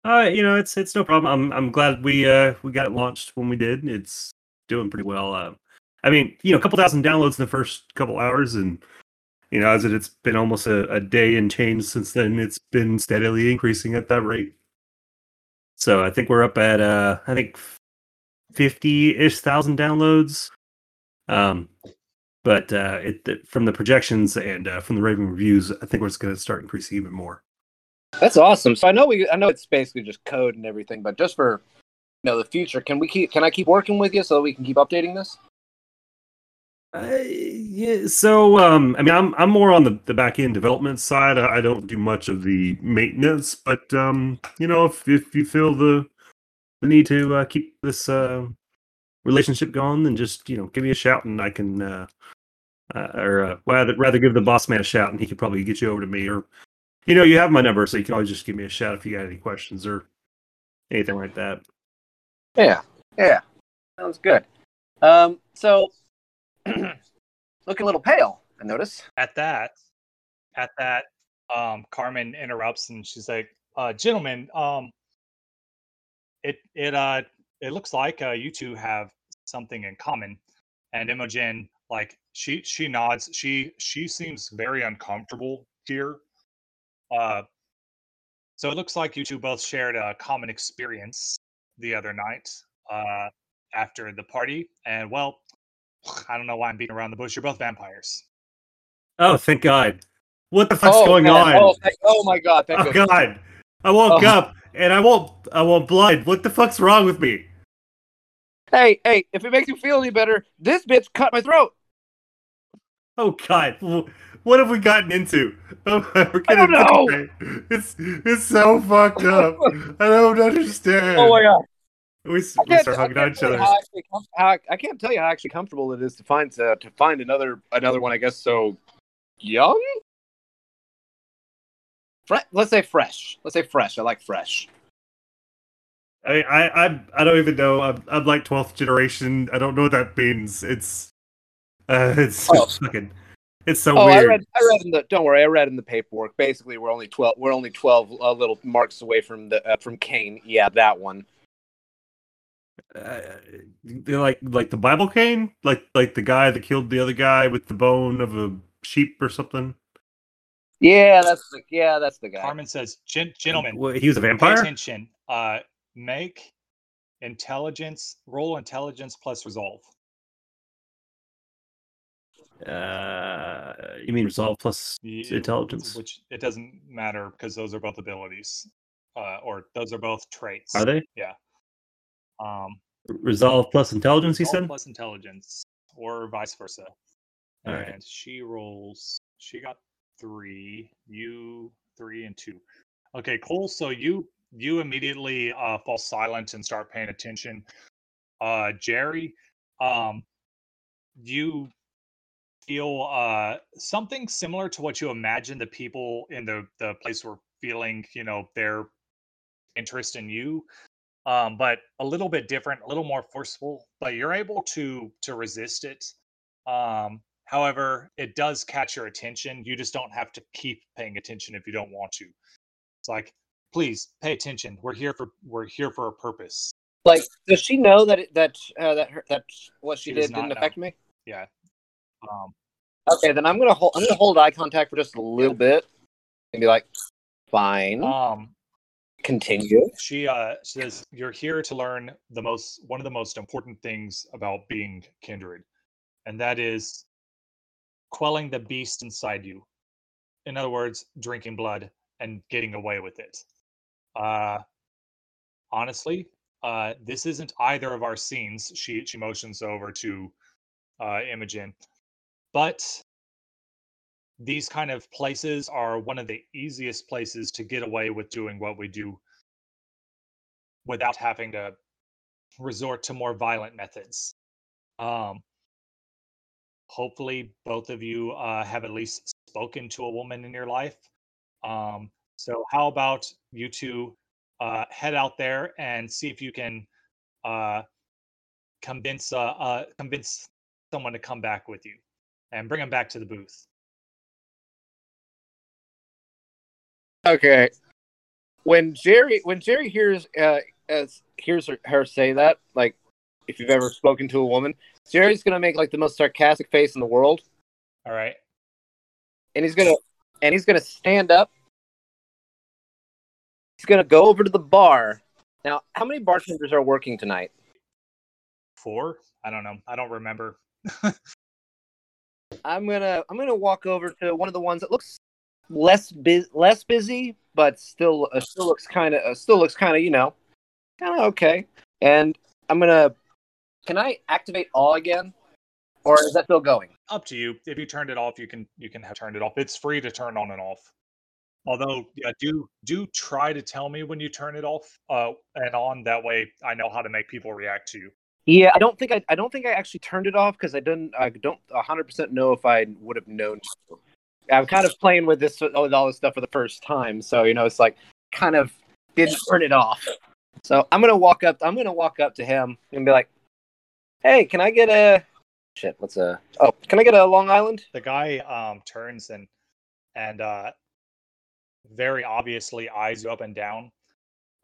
B: Uh, you know, it's it's no problem. I'm I'm glad we uh we got it launched when we did. It's doing pretty well. Uh, I mean, you know, a couple thousand downloads in the first couple hours, and you know, as it, it's been almost a, a day and change since then. It's been steadily increasing at that rate. So I think we're up at uh, I think fifty ish thousand downloads. Um, but uh, it, it- from the projections and uh, from the raving reviews, I think we're just going to start increasing even more.
C: That's awesome. So I know we I know it's basically just code and everything, but just for you know the future, can we keep can I keep working with you so that we can keep updating this?
B: Uh, yeah, so um, I mean, I'm I'm more on the, the back end development side. I, I don't do much of the maintenance, but um, you know, if if you feel the the need to uh, keep this uh, relationship going, then just you know, give me a shout, and I can, uh, uh, or uh, rather rather give the boss man a shout, and he could probably get you over to me, or you know, you have my number, so you can always just give me a shout if you got any questions or anything like that.
C: Yeah, yeah, sounds good. Um, so looking a little pale. I notice.
A: At that, at that, um, Carmen interrupts and she's like, uh, "Gentlemen, um, it it uh it looks like uh, you two have something in common." And Imogen, like she she nods. She she seems very uncomfortable here. Uh, so it looks like you two both shared a common experience the other night uh, after the party. And well, I don't know why I'm beating around the bush. You're both vampires.
B: Oh, thank God! What the fuck's
C: oh,
B: going
C: man.
B: on?
C: Oh, thank- oh my god! Thank
B: Oh. God! I woke
C: Oh.
B: up and I won't. I won't blood. What the fuck's wrong with me?
C: Hey, hey! If it makes you feel any better, this bitch cut my throat.
B: Oh God! What have we gotten into? Oh, we're
C: I don't know.
B: It's it's so fucked up. I don't understand.
C: Oh my god!
B: We, we start hugging each other.
C: how how, I can't tell you how actually comfortable it is to find uh, to find another another one. I guess so young. Fre- let's say fresh. Let's say fresh. I like fresh.
B: I I I, I don't even know. I'm, I'm like twelfth generation. I don't know what that means. It's uh, it's
C: Oh.
B: fucking. It's so
C: oh, I
B: weird.
C: read. I read in the. Don't worry, I read in the paperwork. Basically, we're only twelve. We're only twelve uh, little marks away from the uh, from Kane. Yeah, that one.
B: Uh, they're like like the Bible cane, like like the guy that killed the other guy with the bone of a sheep or something.
C: Yeah, that's the. Yeah, that's the guy.
A: Carmen says, Gen- "Gentlemen,
B: Well, he was a
A: pay
B: vampire.
A: attention. Uh, make intelligence roll intelligence plus resolve.
B: Uh, you mean resolve plus
A: Y-
B: intelligence?
A: which it doesn't matter because those are both abilities, uh, or those are both traits.
B: Are they
A: Um,
B: resolve plus intelligence? He said.
A: plus intelligence, or vice versa.
B: All right.
A: and she rolls. She got three. You three and two. Okay, Cole. So you you immediately uh, fall silent and start paying attention. Uh, Jerry, um, you feel uh, something similar to what you imagine the people in the the place were feeling. You know, their interest in you, um, but a little bit different, a little more forceful. But you're able to to resist it. Um, however, it does catch your attention. You just don't have to keep paying attention if you don't want to. It's like, please pay attention. We're here for we're here for a purpose.
C: Like, does she know that it, that uh, that her, that what she,
A: She
C: did didn't
A: know.
C: affect me?
A: Yeah. Um,
C: Okay, then I'm gonna hold. I'm gonna hold eye contact for just a little bit and be like, "Fine,
A: um,
C: continue."
A: she uh says you're here to learn the most one of the most important things about being kindred, and that is quelling the beast inside you. In other words, drinking blood and getting away with it. Uh honestly, uh this isn't either of our scenes. She she motions over to uh Imogen. But these kind of places are one of the easiest places to get away with doing what we do without having to resort to more violent methods. Um, hopefully, both of you uh, have at least spoken to a woman in your life. Um, so, how about you two uh, head out there and see if you can uh, convince uh, uh, convince someone to come back with you and bring them back to the booth.
C: Okay. When Jerry when Jerry hears uh as hears her, her say that, like if you've ever spoken to a woman. Jerry's gonna make like the most sarcastic face in the world,
A: All right.
C: and he's gonna and he's gonna stand up. He's gonna go over to the bar. Now, how many bartenders are working tonight?
A: Four? I don't know. I don't remember.
C: I'm gonna I'm gonna walk over to one of the ones that looks less bu- less busy, but still uh, still looks kind of uh, still looks kind of you know kind of okay. And I'm gonna can I activate Awe again, or is that still going?
A: Up to you. If you turned it off, you can you can have turned it off. It's free to turn on and off. Although, yeah, do do try to tell me when you turn it off uh, and on. That way, I know how to make people react to you.
C: Yeah, I don't think I I don't think I actually turned it off because I didn't I don't 100 percent know if I would have known. to. I'm kind of playing with this with all this stuff for the first time, so you know it's like kind of didn't turn it off. So I'm gonna walk up. I'm gonna walk up to him and be like, "Hey, can I get a shit? What's a oh? Can I get a Long Island?"
A: The guy um, turns and and uh, very obviously eyes you up and down,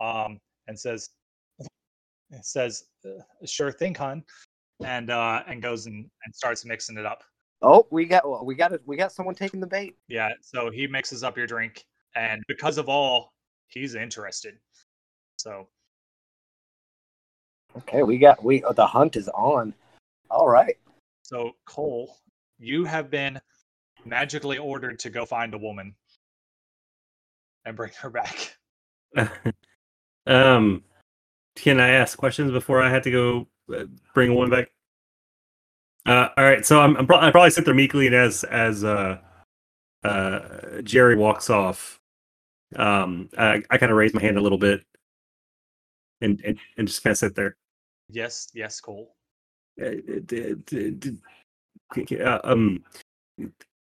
A: um, and says, says, "Uh, "Sure thing, hon," and uh, and goes and, and starts mixing it up.
C: Oh, we got we got it. We got someone taking the bait.
A: Yeah, so he mixes up your drink, and because of Awe, he's interested. So
C: Okay, we got we the hunt is on. All right.
A: So, Cole, you have been magically ordered to go find a woman and bring her back.
B: um, can I ask questions before I had to go uh, bring one back? Uh, all right, so I'm, I'm pro- I probably sit there meekly, and as as uh, uh, Jerry walks off, um, I, I kind of raise my hand a little bit, and and, and just kind of sit there.
A: Yes, yes, Cole.
B: Uh, uh, um,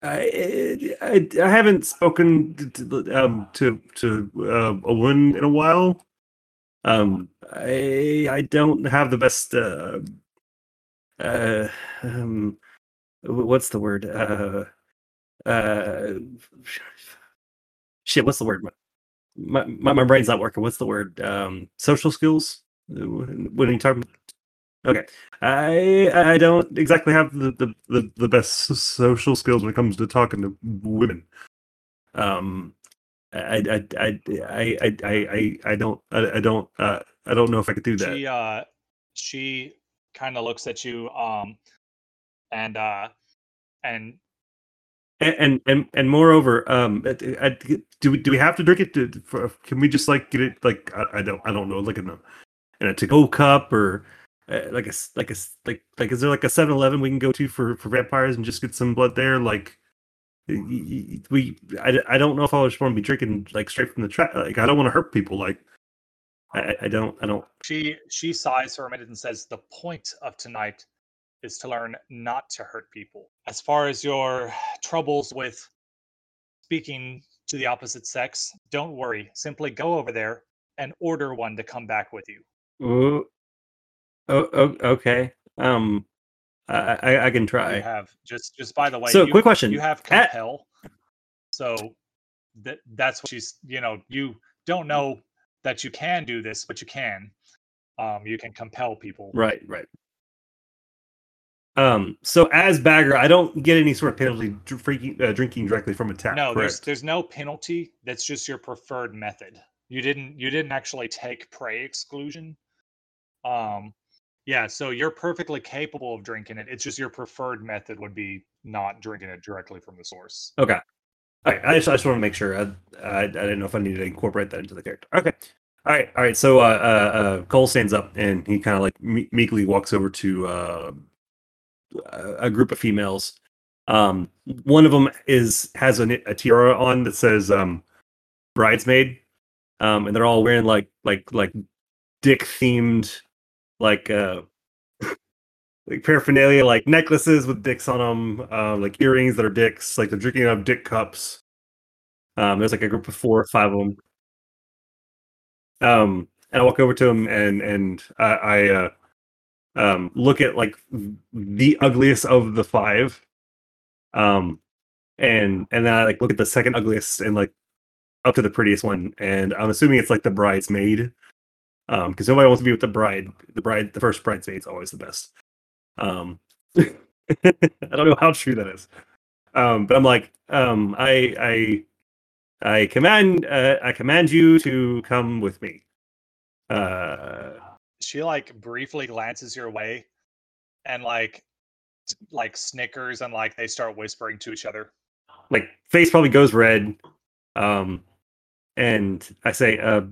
B: I, I I haven't spoken to to, um, to, to uh, a woman in a while. Um, I I don't have the best. Uh, uh, um, what's the word? Uh, uh, shit. What's the word? My, my my brain's not working. What's the word? Um, social skills. When you talk. Okay, I I don't exactly have the the, the, the best social skills when it comes to talking to women. Um, I I I I I I I, I don't I, I don't uh I don't know if I could do that.
A: She uh she kind of looks at you um and uh and
B: and and and, moreover, um, do we do we have to drink it? To, for, can we just like get it like I, I don't I don't know like in a in a to go cup or uh, like a like a like like is there like a 7-Eleven we can go to for for vampires and just get some blood there? Like we I, I don't know if I just want to be drinking like straight from the track. Like I don't want to hurt people. Like I I- don't I don't.
A: she she sighs for a minute and says the point of tonight is to learn not to hurt people. As far as your troubles with speaking to the opposite sex, don't worry. Simply go over there and order one to come back with you.
B: Oh, oh, oh okay. Um, I I, I can
A: You
B: try.
A: have just just by the way.
B: So,
A: you,
B: quick question.
A: You have
B: At-
A: compel. So that that's what she's. You know, you don't know that you can do this, but you can. Um, you can compel people.
B: Right, right. Um, so as bagger, I don't get any sort of penalty dr- freaking, uh, drinking directly from a tap.
A: No, there's there's no penalty. That's just your preferred method. You didn't you didn't actually take prey exclusion. Um, yeah, so you're perfectly capable of drinking it. It's just your preferred method would be not drinking it directly from the source.
B: Okay. I just, I just want to make sure. I, I, I didn't know if I needed to incorporate that into the character. Okay. All right. All right. So uh, uh, uh, Cole stands up and he kind of like me- meekly walks over to uh, a a group of females. Um, one of them is has a, a tiara on that says um, bridesmaid, um, and they're all wearing like like like dick themed like uh like paraphernalia, like necklaces with dicks on them, uh, like earrings that are dicks, like they're drinking out of dick cups. Um, there's like a group of four or five of them. Um, and I walk over to them and and I, I uh, um look at like the ugliest of the five. Um, and and then I like look at the second ugliest and like up to the prettiest one, and I'm assuming it's like the bridesmaid. Um, because nobody wants to be with the bride. The bride, the first bridesmaid's always the best. Um, I don't know how true that is. Um, but I'm like, um, I, I, I command, uh, I command you to come with me. Uh,
A: She like briefly glances your way, and like, like snickers, and like they start whispering to each other.
B: like face probably goes red. Um, and I say, uh,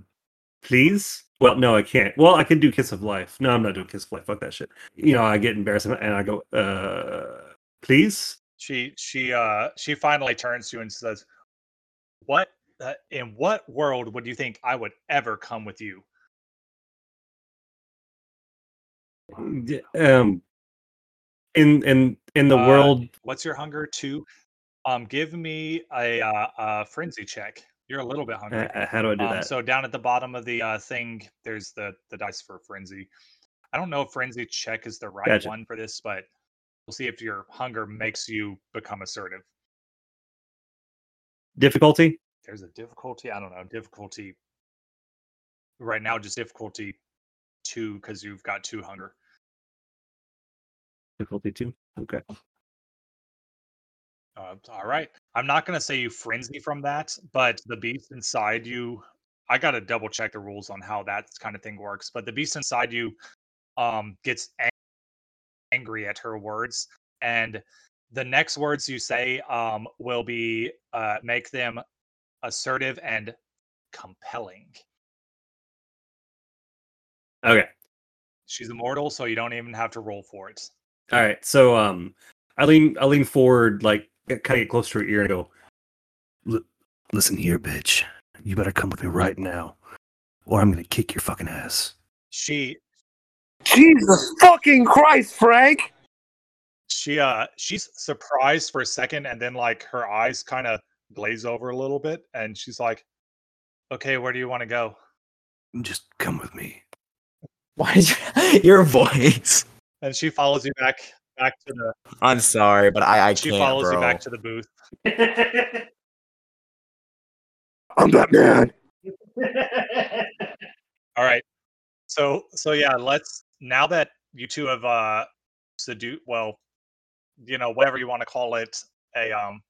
B: please. Well, no, I can't. Well, I can do kiss of life. No, I'm not doing kiss of life. Fuck that shit. You know, I get embarrassed and I go, uh, please.
A: She she uh she finally turns to you and says, "What uh, in what world would you think I would ever come with you?"
B: Um, in in in the
A: Uh,
B: world,
A: What's your hunger? to? Um, give me a uh, uh frenzy check. You're a little bit hungry.
B: uh, uh, how do I do
A: Um,
B: that?
A: so down at the bottom of the uh, thing, there's the the dice for frenzy. I don't know if frenzy check is the right
B: Gotcha.
A: one for this, but we'll see if your hunger makes you become assertive.
B: Difficulty.
A: There's a difficulty. I don't know difficulty. Right now, just difficulty two because you've got two hunger.
B: Difficulty two. Okay.
A: Uh, all right. I'm not going to say you frenzy from that, but the beast inside you, I got to double check the rules on how that kind of thing works. But the beast inside you um, gets ang- angry at her words. And the next words you say um, will be uh, make them assertive and compelling.
B: Okay.
A: She's immortal, so you don't even have to roll for it.
B: All right. So um, I lean I lean forward, like kind of get close to her ear and go, "Listen here, bitch. You better come with me right now, or I'm gonna kick your fucking ass."
A: She
C: Jesus fucking Christ, Frank!
A: she uh she's surprised for a second and then like her eyes kind of glaze over a little bit and she's like okay where do you want to go
B: Just come with me.
D: Why is you, your voice?
A: and she follows you back back to the
D: I'm sorry, but I, I
A: she
D: can't,
A: follows
D: bro.
A: you back to the booth
C: I'm Batman.
A: all right so so yeah let's now that you two have uh seduced well you know whatever you want to call it a um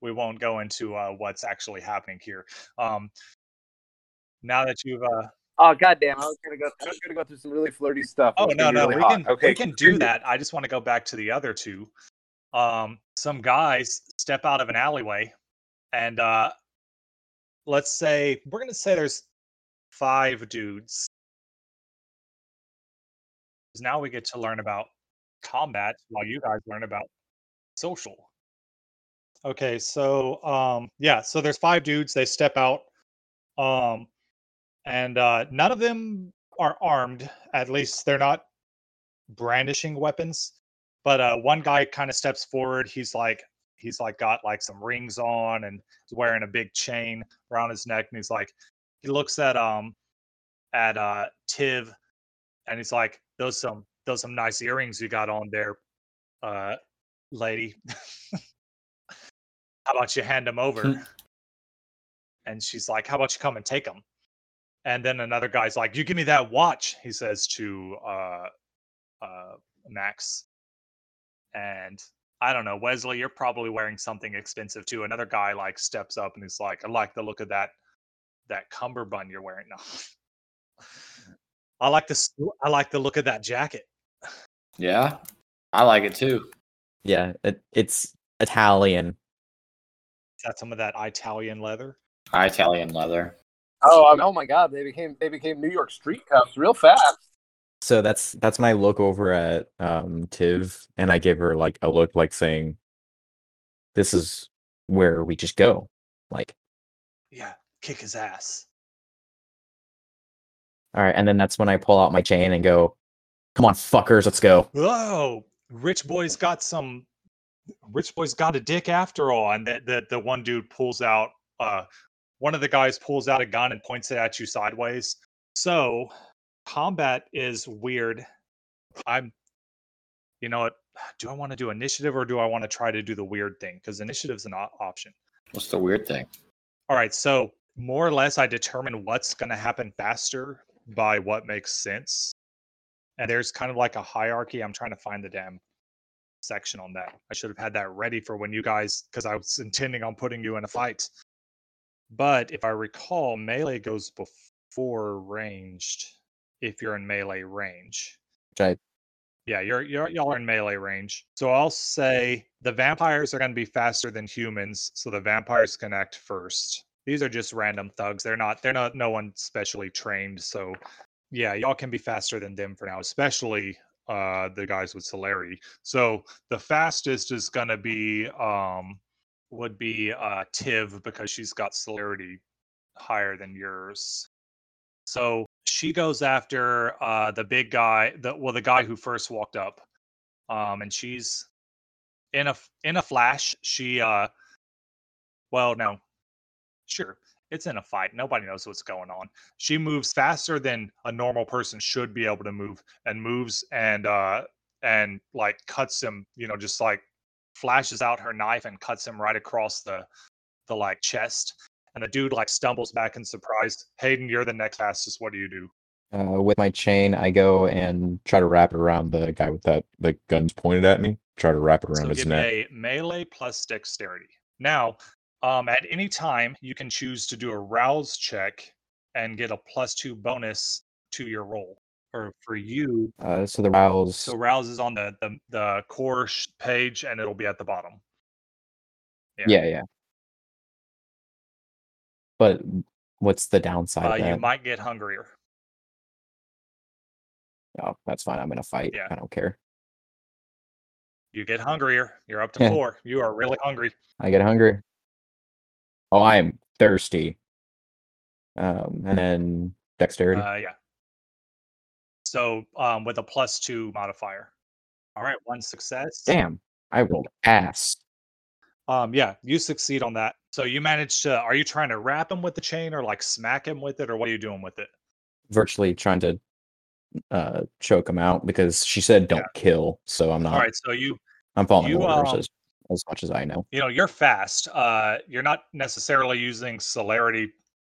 A: we won't go into uh what's actually happening here um now that you've uh
C: Oh goddamn! I was gonna go. I was gonna go through some really flirty stuff.
A: Oh no, no,
C: really
A: we
C: hot.
A: can
C: Okay,
A: we can do that. I just want to go back to the other two. Um, some guys step out of an alleyway, and uh, let's say we're gonna say there's five dudes. Now we get to learn about combat while you guys learn about social. Okay, so um, yeah, so there's five dudes. They step out, um, and uh, none of them are armed. At least they're not brandishing weapons. But uh, one guy kind of steps forward. He's like, he's like got like some rings on and he's wearing a big chain around his neck. And he's like, he looks at um at uh Tiv, and he's like, those some those some nice earrings you got on there, uh, lady. How about you hand them over? and she's like, how about you come and take them? And then another guy's like, "You give me that watch," he says to uh, uh, Max. And I don't know, Wesley, you're probably wearing something expensive too. Another guy like steps up and he's like, "I like the look of that that cummerbund you're wearing." No, I like this. I like the look of that jacket.
E: Yeah, I like it too.
D: Yeah, it, it's Italian.
A: Is that some of that Italian leather?
E: Italian leather.
C: Oh, I'm- oh my God! They became they became New York street cops real fast.
D: So that's that's my look over at um Tiv, and I gave her like a look like saying, "This is where we just go." Like,
A: Yeah, kick his ass.
D: all right, and then that's when I pull out my chain and go, "Come on, fuckers, let's go."
A: Whoa, rich boy's got some. Rich boy's got a dick after all, and that the, the one dude pulls out. Uh, one of the guys pulls out a gun and points it at you sideways. So, combat is weird. I'm. You know what? Do I want to do initiative or do I want to try to do the weird thing? Because initiative's an op- option.
E: What's the weird thing?
A: All right, so more or less, I determine what's going to happen faster by what makes sense. And there's kind of like a hierarchy. I'm trying to find the damn section on that. I should have had that ready for when you guys, because I was intending on putting you in a fight. But if I recall, melee goes before ranged if you're in melee range.
D: I
A: Yeah, you're, you're y'all are in melee range. So I'll say the vampires are going to be faster than humans, so the vampires can act first. These are just random thugs. They're not they're not no one specially trained, so yeah, y'all can be faster than them for now, especially uh the guys with celerity. So the fastest is going to be um would be uh Tiv because she's got celerity higher than yours. So she goes after uh the big guy, the well the guy who first walked up. Um and she's in a in a flash, she uh well no. Sure. It's in a fight. Nobody knows what's going on. She moves faster than a normal person should be able to move and moves and uh and like cuts him, you know, just like flashes out her knife and cuts him right across the the like chest. And the dude like stumbles back in surprise. Hayden, you're the next fastest. What do you do?
D: uh, with my chain, I go and try to wrap it around the guy with that the guns pointed at me. Try to wrap it around
A: So
D: his
A: give me
D: neck.
A: a melee plus dexterity. Now, um, at any time, you can choose to do a rouse check and get a plus two bonus to your roll. Or for you,
D: Uh, so the rouse.
A: so rouse is on the the, the core page and it'll be at the bottom. yeah.
D: yeah, yeah. But what's the downside
A: Uh, you might get hungrier.
D: Oh, that's fine. I'm in a fight.
A: Yeah.
D: I don't care.
A: You get hungrier. You're up to four. You are really hungry.
D: I get hungry. Oh, I am thirsty. Um, and then dexterity.
A: Uh, yeah. So um, with a plus two modifier. All right, one success.
D: Damn, I rolled ass.
A: Um, yeah, you succeed on that. So you managed to. Are you trying to wrap him with the chain, or like smack him with it, or what are you doing with it?
D: Virtually trying to uh choke him out because she said don't kill. So I'm not.
A: All right, so you
D: I'm following
A: you,
D: orders
A: um,
D: as, as much as I know.
A: you know you're fast. Uh, you're not necessarily using celerity,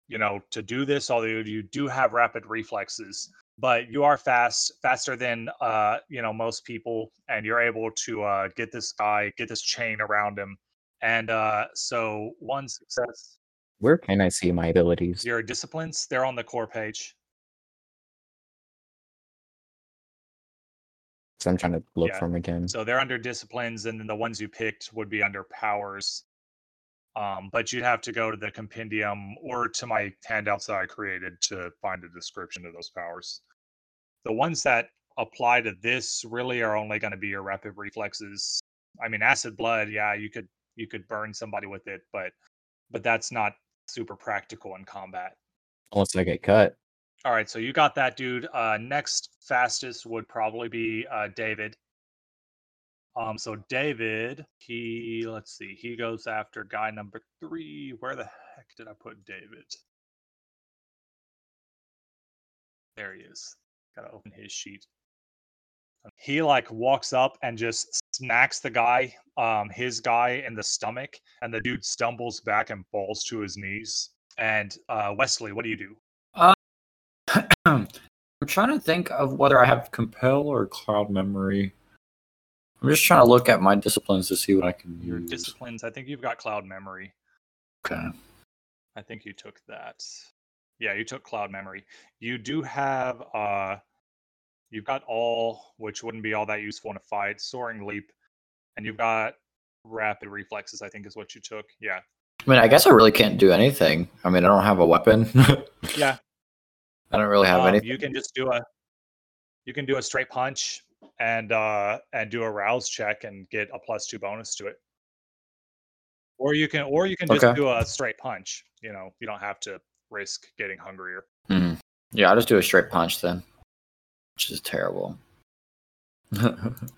A: you know, to do this. Although you do have rapid reflexes, but you are fast, faster than uh, you know most people, and you're able to uh get this guy, get this chain around him, and uh, so one success.
D: Where can I see my abilities?
A: Your disciplines, they're on the core page.
D: So I'm trying to look
A: Yeah,
D: for them again.
A: So they're under disciplines, and then the ones you picked would be under powers. Um, but you'd have to go to the compendium or to my handouts that I created to find a description of those powers. The ones that apply to this really are only going to be your rapid reflexes. I mean, acid blood, yeah, you could you could burn somebody with it, but but that's not super practical in combat.
D: Unless I get cut.
A: All right, so you got that, dude. Uh, next fastest would probably be uh, David. Um, so David, he let's see, he goes after guy number three. Where the heck did I put David? There he is. Gotta open his sheet. He like walks up and just smacks the guy, um, his guy in the stomach, and the dude stumbles back and falls to his knees. And uh, Wesley, what do you do?
G: I'm trying to think of whether I have compel or cloud memory. I'm just trying to look at my disciplines to see what I can
A: Your
G: use.
A: disciplines. I think you've got cloud memory.
G: Okay.
A: I think you took that. Yeah, you took cloud memory. You do have uh you've got awe, which wouldn't be all that useful in a fight, soaring leap, and you've got rapid reflexes, I think is what you took. Yeah.
G: I mean, I guess I really can't do anything. I mean, I don't have a weapon.
A: Yeah.
G: I don't really have
A: um,
G: anything.
A: You can just do a you can do a straight punch and uh and do a rouse check and get a plus two bonus to it. Or you can or you can just
G: Okay.
A: do a straight punch. You know, you don't have to risk getting hungrier.
G: Mhm. Yeah, I'll just do a straight punch then, which is terrible.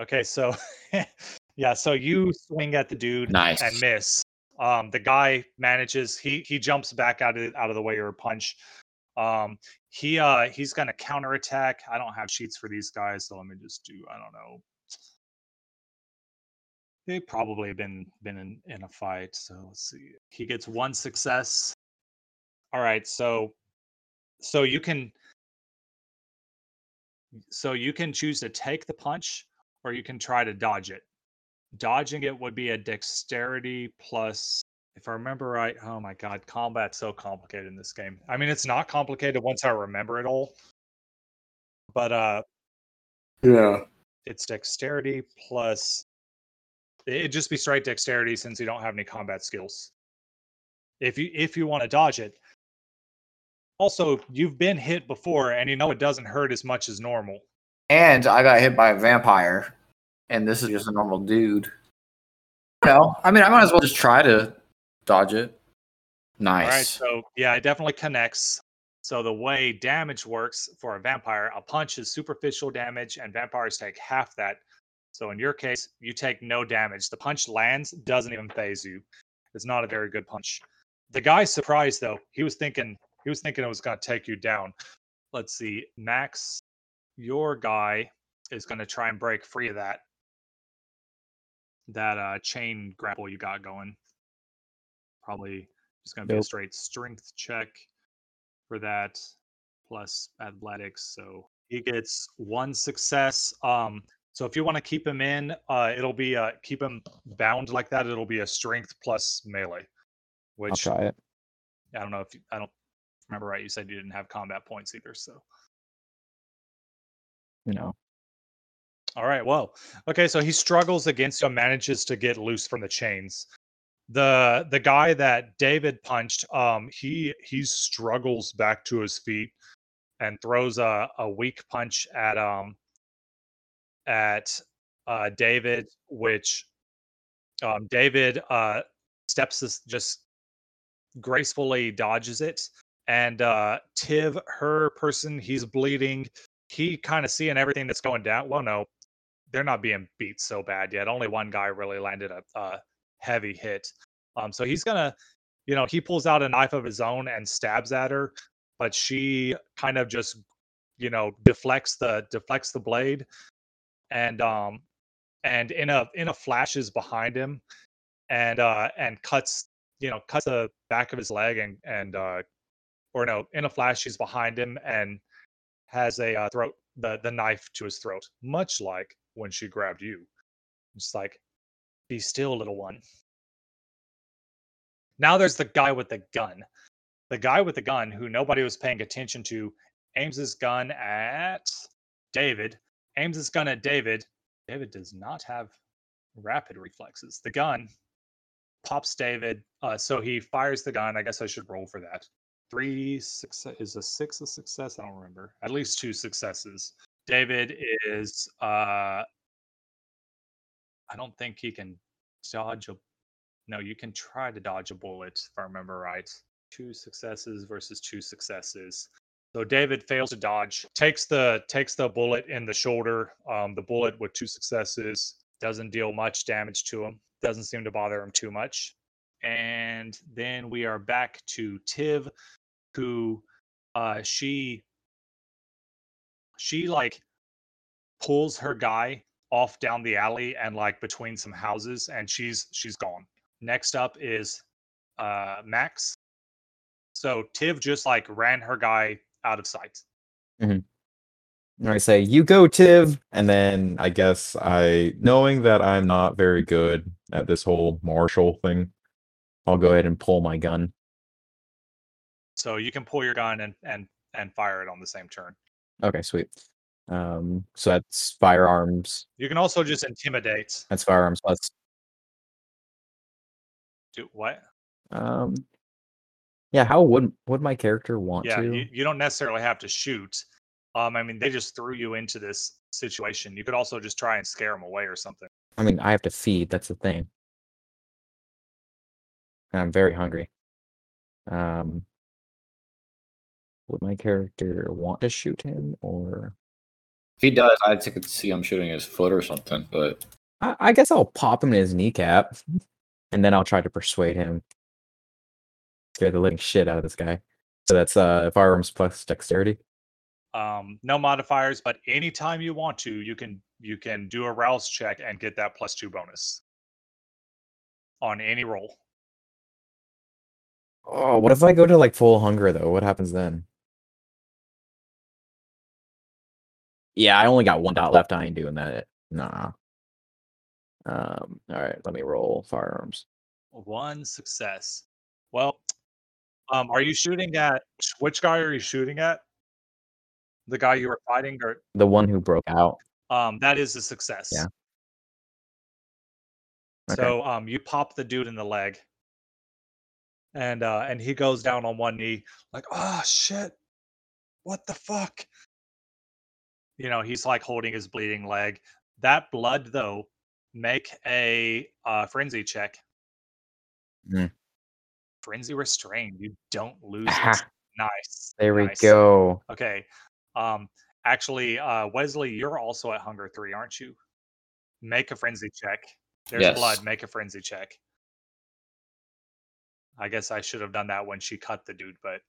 A: Okay, so yeah, so you swing at the dude
G: Nice.
A: and miss. Um, the guy manages he he jumps back out of out of the way of your punch. Um, he uh he's gonna counterattack. I don't have sheets for these guys, so let me just do I don't know. They probably have been been in, in a fight, so let's see. He gets one success. All right, so so you can so you can choose to take the punch or you can try to dodge it. Dodging it would be a dexterity plus if I remember right, oh my god, combat's so complicated in this game. I mean, it's not complicated once I remember it all. But uh
G: Yeah.
A: it's dexterity plus it'd just be straight dexterity since you don't have any combat skills. If you if you want to dodge it. Also, you've been hit before and you know it doesn't hurt as much as normal.
E: And I got hit by a vampire, and this is just a normal dude. No, I mean I might as well just try to dodge it. Nice.
A: All right, so yeah, it definitely connects. So the way damage works for a vampire, a punch is superficial damage, and vampires take half that. So in your case, you take no damage. The punch lands, doesn't even phase you. It's not a very good punch. The guy's surprised though. He was thinking he was thinking it was going to take you down. Let's see, Max, your guy is going to try and break free of that that uh chain grapple you got going. Probably just going to be a straight strength check for that plus athletics. So he gets one success. Um, so if you want to keep him in, uh, it'll be uh, keep him bound like that. It'll be a strength plus melee,
D: I'll try it.
A: I don't know if you, I don't remember right. You said you didn't have combat points either. So
D: You know,
A: all right, well, okay. So he struggles against you, and manages to get loose from the chains. The the guy that David punched, um, he he struggles back to his feet and throws a, a weak punch at um at uh David, which um David uh steps this just gracefully dodges it. And uh Tiv, her person, he's bleeding. He kind of seeing everything that's going down. Well, no, they're not being beat so bad yet. Only one guy really landed a, a heavy hit. Um, so he's gonna, you know, he pulls out a knife of his own and stabs at her, but she kind of just, you know, deflects the deflects the blade, and um, and in a in a flashes behind him, and uh, and cuts, you know, cuts the back of his leg and and uh, or no, in a flash she's behind him and has a uh, throat the the knife to his throat, much like when she grabbed you. It's like, be still, little one. Now there's the guy with the gun. The guy with the gun who nobody was paying attention to aims his gun at David, aims his gun at David. David does not have rapid reflexes. The gun pops David, uh, so he fires the gun. I guess I should roll for that. Three success is a six a success. I don't remember. At least two successes. David is uh I don't think he can dodge a no, you can try to dodge a bullet if I remember right. Two successes versus two successes. So David fails to dodge, takes the takes the bullet in the shoulder. Um, the bullet with two successes doesn't deal much damage to him. Doesn't seem to bother him too much. And then we are back to Tiv, who uh, she she like pulls her guy off down the alley and like between some houses, and she's she's gone. Next up is uh, Max. So Tiv just like ran her guy out of sight.
D: And I say, "You go, Tiv," and then I guess I, knowing that I'm not very good at this whole martial thing, I'll go ahead and pull my gun.
A: So you can pull your gun and and and fire it on the same turn.
D: Okay, sweet. Um, so that's firearms.
A: You can also just intimidate.
D: That's firearms plus.
A: Do what?
D: Um, yeah. How would would my character want
A: Yeah,
D: to?
A: you, you don't necessarily have to shoot. Um, I mean, they just threw you into this situation. You could also just try and scare them away or something.
D: I mean, I have to feed. That's the thing. And I'm very hungry. Um, would my character want to shoot him, or
G: If he does, I could see him shooting his foot or something. But
D: I, I guess I'll pop him in his kneecap, and then I'll try to persuade him. Scare the living shit out of this guy. So that's uh firearms plus dexterity.
A: Um, no modifiers, but anytime you want to, you can you can do a rouse check and get that plus two bonus on any roll.
D: Oh, what if I go to like full hunger though? What happens then? Yeah, I only got one dot left. I ain't doing that. Nah. Um. All right. Let me roll firearms.
A: One success. Well, um, are you shooting at which guy are you shooting at? The guy you were fighting, or
D: The one who broke out.
A: um, that is a success.
D: Yeah. Okay.
A: So um, you pop the dude in the leg, and uh, and he goes down on one knee, like, oh shit, what the fuck? You know, he's like holding his bleeding leg. That blood, though, make a uh, frenzy check.
D: Mm.
A: Frenzy restrained. You don't lose
D: Aha.
A: it. Nice.
D: There we go.
A: Okay. Um, actually, uh, Wesley, you're also at hunger three, aren't you? Make a frenzy check. There's
G: Yes.
A: blood. Make a frenzy check. I guess I should have done that when she cut the dude, but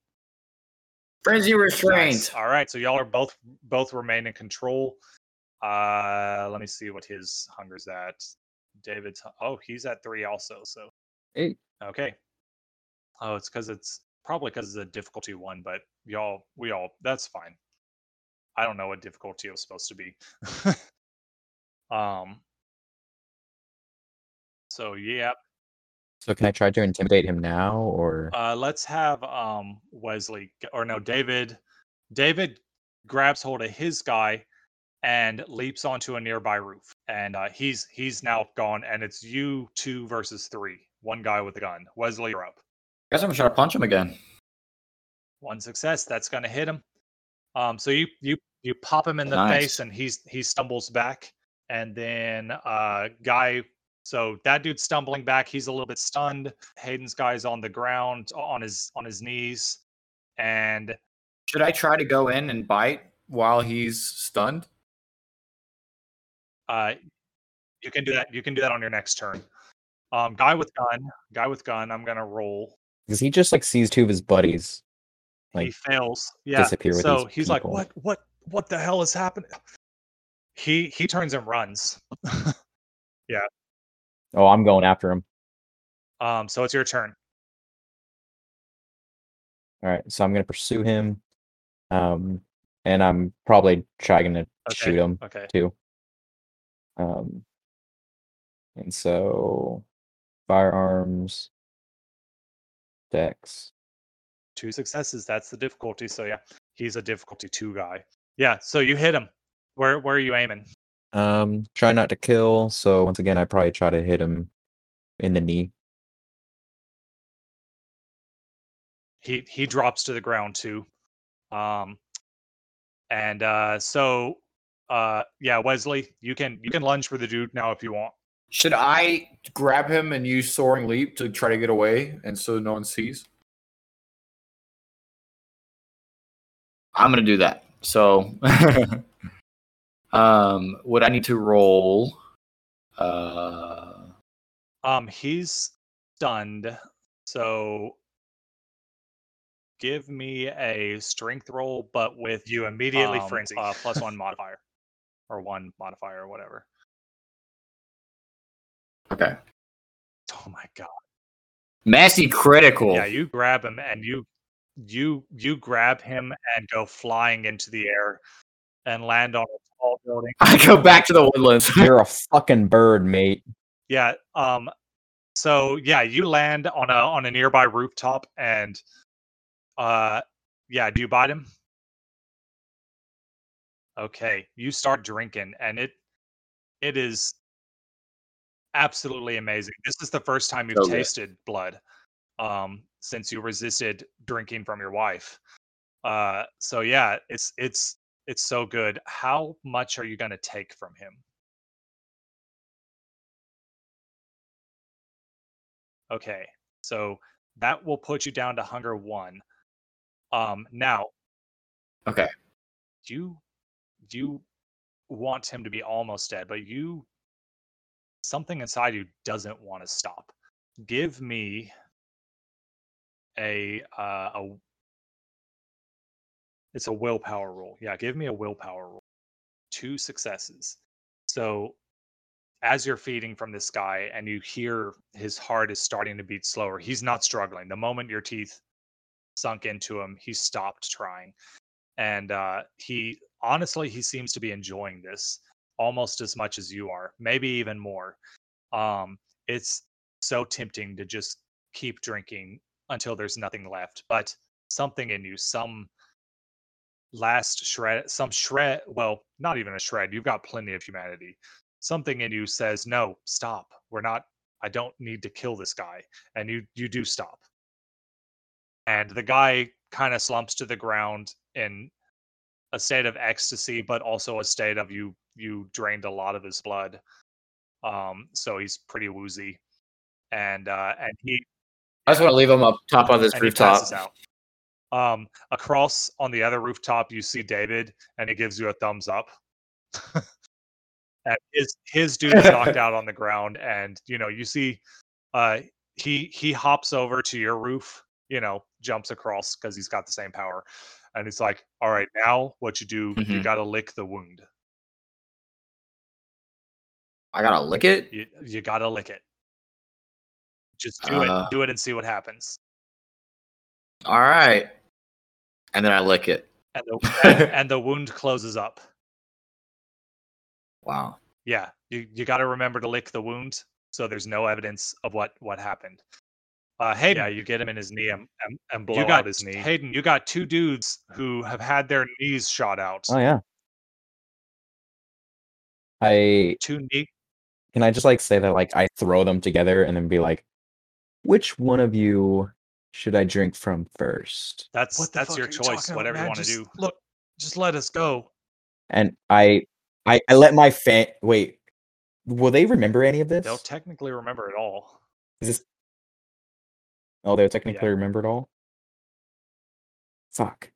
G: Frenzy restraint.
A: nice. All right, so y'all are both both remain in control. Uh, let me see what his hunger's at. David's oh, he's at three also. So
D: eight.
A: okay. Oh, it's because it's probably because it's a difficulty one, but y'all, we all that's fine. I don't know what difficulty it was supposed to be. um. So yeah,
D: So can I try to intimidate him now, or
A: uh, let's have um Wesley or no David. David grabs hold of his guy and leaps onto a nearby roof, and uh, he's he's now gone, and it's you two versus three. One guy with a gun. Wesley, you're up.
G: Guess I'm gonna try to punch him again.
A: One success. That's gonna hit him. Um, so you you you pop him in the
G: Nice.
A: face, and he's he stumbles back, and then uh guy. So that dude's stumbling back. He's a little bit stunned. Hayden's guy's on the ground on his on his knees, and
G: Should I try to go in and bite while he's stunned?
A: uh you can do that. You can do that on your next turn. Um, guy with gun. Guy with gun. I'm gonna roll.
D: because he just like sees two of his buddies? Like, he
A: fails. Yeah.
D: disappear with
A: so
D: these
A: he's like, "What? What? What the hell is happening?" He he turns and runs.
D: Oh, I'm going after him.
A: um, so it's your turn.
D: All right, so I'm gonna pursue him, um, and I'm probably trying to shoot him
A: Okay.
D: too. Um, and so firearms, dex.
A: Two successes. That's the difficulty. So yeah, he's a difficulty two guy. Yeah. So you hit him. Where where are you aiming?
D: Um, try not to kill. So once again, I probably try to hit him in the knee.
A: He he drops to the ground too. Um, and uh, so uh, yeah, Wesley, you can you can lunge for the dude now if you want.
G: Should I grab him and use soaring leap to try to get away and so no one sees? I'm gonna do that. So um would I need to roll uh
A: Um, he's stunned. So give me a strength roll, but with
H: You immediately
A: um,
H: frenzy.
A: uh, plus one modifier, or one modifier, or whatever.
G: okay.
A: Oh my god!
G: Messy critical.
A: Yeah, you grab him and you you you grab him and go flying into the air and land on a tall building.
G: I go back to the woodlands.
D: You're a fucking bird, mate.
A: Yeah. Um. So yeah, you land on a on a nearby rooftop and, uh, yeah. Do you bite him? Okay. You start drinking, and it it is absolutely amazing. This is the first time you've
G: So good.
A: tasted blood, um, since you resisted drinking from your wife. Uh. So yeah, it's it's it's so good. How much are you gonna take from him? Okay, so that will put you down to hunger one. Um, now,
G: Okay.
A: you you want him to be almost dead, but you something inside you doesn't want to stop. Give me a uh, a it's a willpower roll. Yeah, give me a willpower roll. Two successes. So as you're feeding from this guy and you hear his heart is starting to beat slower, he's not struggling. The moment your teeth sunk into him, he stopped trying. and uh, he honestly he seems to be enjoying this almost as much as you are, maybe even more. Um, it's so tempting to just keep drinking until there's nothing left, but something in you, some last shred, some shred, well, not even a shred, you've got plenty of humanity. Something in you says, no, stop. We're not, I don't need to kill this guy. And you, you do stop. And the guy kind of slumps to the ground in a state of ecstasy, but also a state of you, you drained a lot of his blood. Um, so he's pretty woozy. And, uh, and he,
E: I just want to leave him up top on this rooftop.
A: Passes out. Um, across on the other rooftop, you see David, and he gives you a thumbs up. and his his dude's knocked out on the ground, and you know you see, uh, he he hops over to your roof, you know, jumps across because he's got the same power, and it's like, "All right, now what you do? You
E: Mhm.
A: got to lick the wound.
E: I gotta lick it.
A: You you got to lick it. Just do
E: Uh.
A: it, do it, and see what happens."
E: All right. And then I lick it.
A: And the and, and the wound closes up.
E: Wow.
A: Yeah, you you got to remember to lick the wound, so there's no evidence of what what happened. Uh, Hayden, yeah, you get him in his knee and, and, and blow
B: You got
A: out his knee. Hayden, you got two dudes who have had their knees shot out.
D: Oh yeah. I
A: Two knee.
D: can I just like say that like I throw them together and then be like, which one of you should I drink from first?
A: That's
B: What
A: that's your
B: are you
A: choice.
B: about,
A: Whatever you want to do. Look, just let us go.
D: And I I I let my fan wait. Will they remember any of this?
A: They'll technically remember it all.
D: Is this Oh, they'll technically remember it all? Fuck.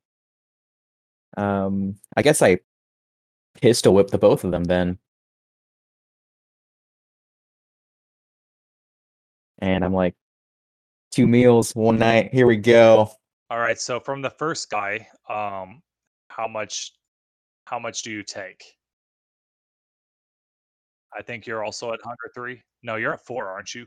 D: Um I guess I pistol whip the both of them then. And I'm like, two meals, one night, here we go.
A: All right. So from the first guy, um, how much how much do you take? I think you're also at hunger three. No, you're at four, aren't you?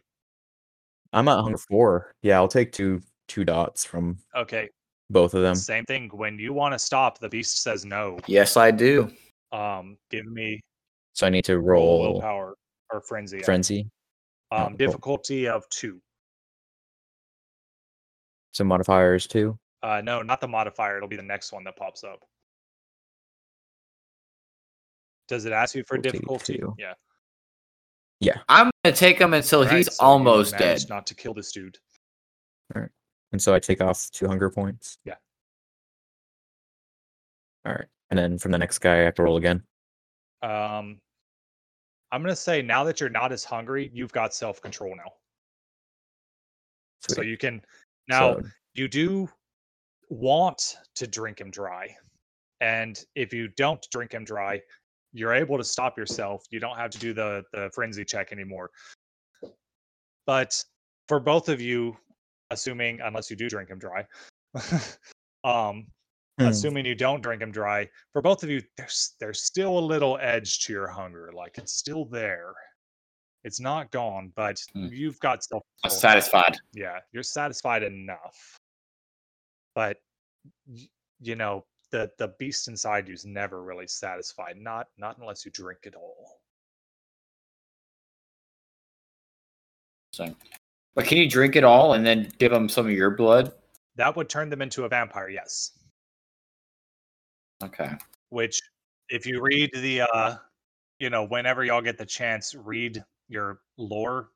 D: I'm at hunger four. Yeah, I'll take two two dots from
A: Okay.
D: both of them.
A: Same thing. When you want to stop, the beast says no.
E: Yes, I do.
A: Um, give me
D: So I need to
A: roll
D: roll
A: willpower or frenzy.
D: frenzy. oh,
A: Um,
D: cool.
A: difficulty of two.
D: Some modifiers too.
A: Uh, no, not the modifier. It'll be the next one that pops up. Does it ask you for
D: Difficulty
A: difficulty?
D: two.
A: Yeah.
E: I'm gonna take him until
A: Alright,
E: he's
A: so
E: almost dead.
A: Not to kill this dude. All right.
D: And so I take off two hunger points.
A: Yeah.
D: All right. And then from the next guy I have to roll again.
A: Um, I'm gonna say now that you're not as hungry, you've got self control now. So you can now
D: So-
A: you do want to drink him dry. And if you don't drink him dry, you're able to stop yourself. You don't have to do the the frenzy check anymore. But for both of you, assuming unless you do drink him dry, um,
D: Hmm.
A: assuming you don't drink him dry, for both of you, there's there's still a little edge to your hunger. Like it's still there. It's not gone, but
G: Hmm.
A: you've got self.
E: I'm satisfied.
A: Yeah, you're satisfied enough. But you know, the the beast inside you is never really satisfied. Not not unless you drink it all.
E: So, but can you drink it all and then give them some of your blood?
A: That would turn them into a vampire, yes.
E: Okay.
A: which if you read the uh you know whenever y'all get the chance read your lore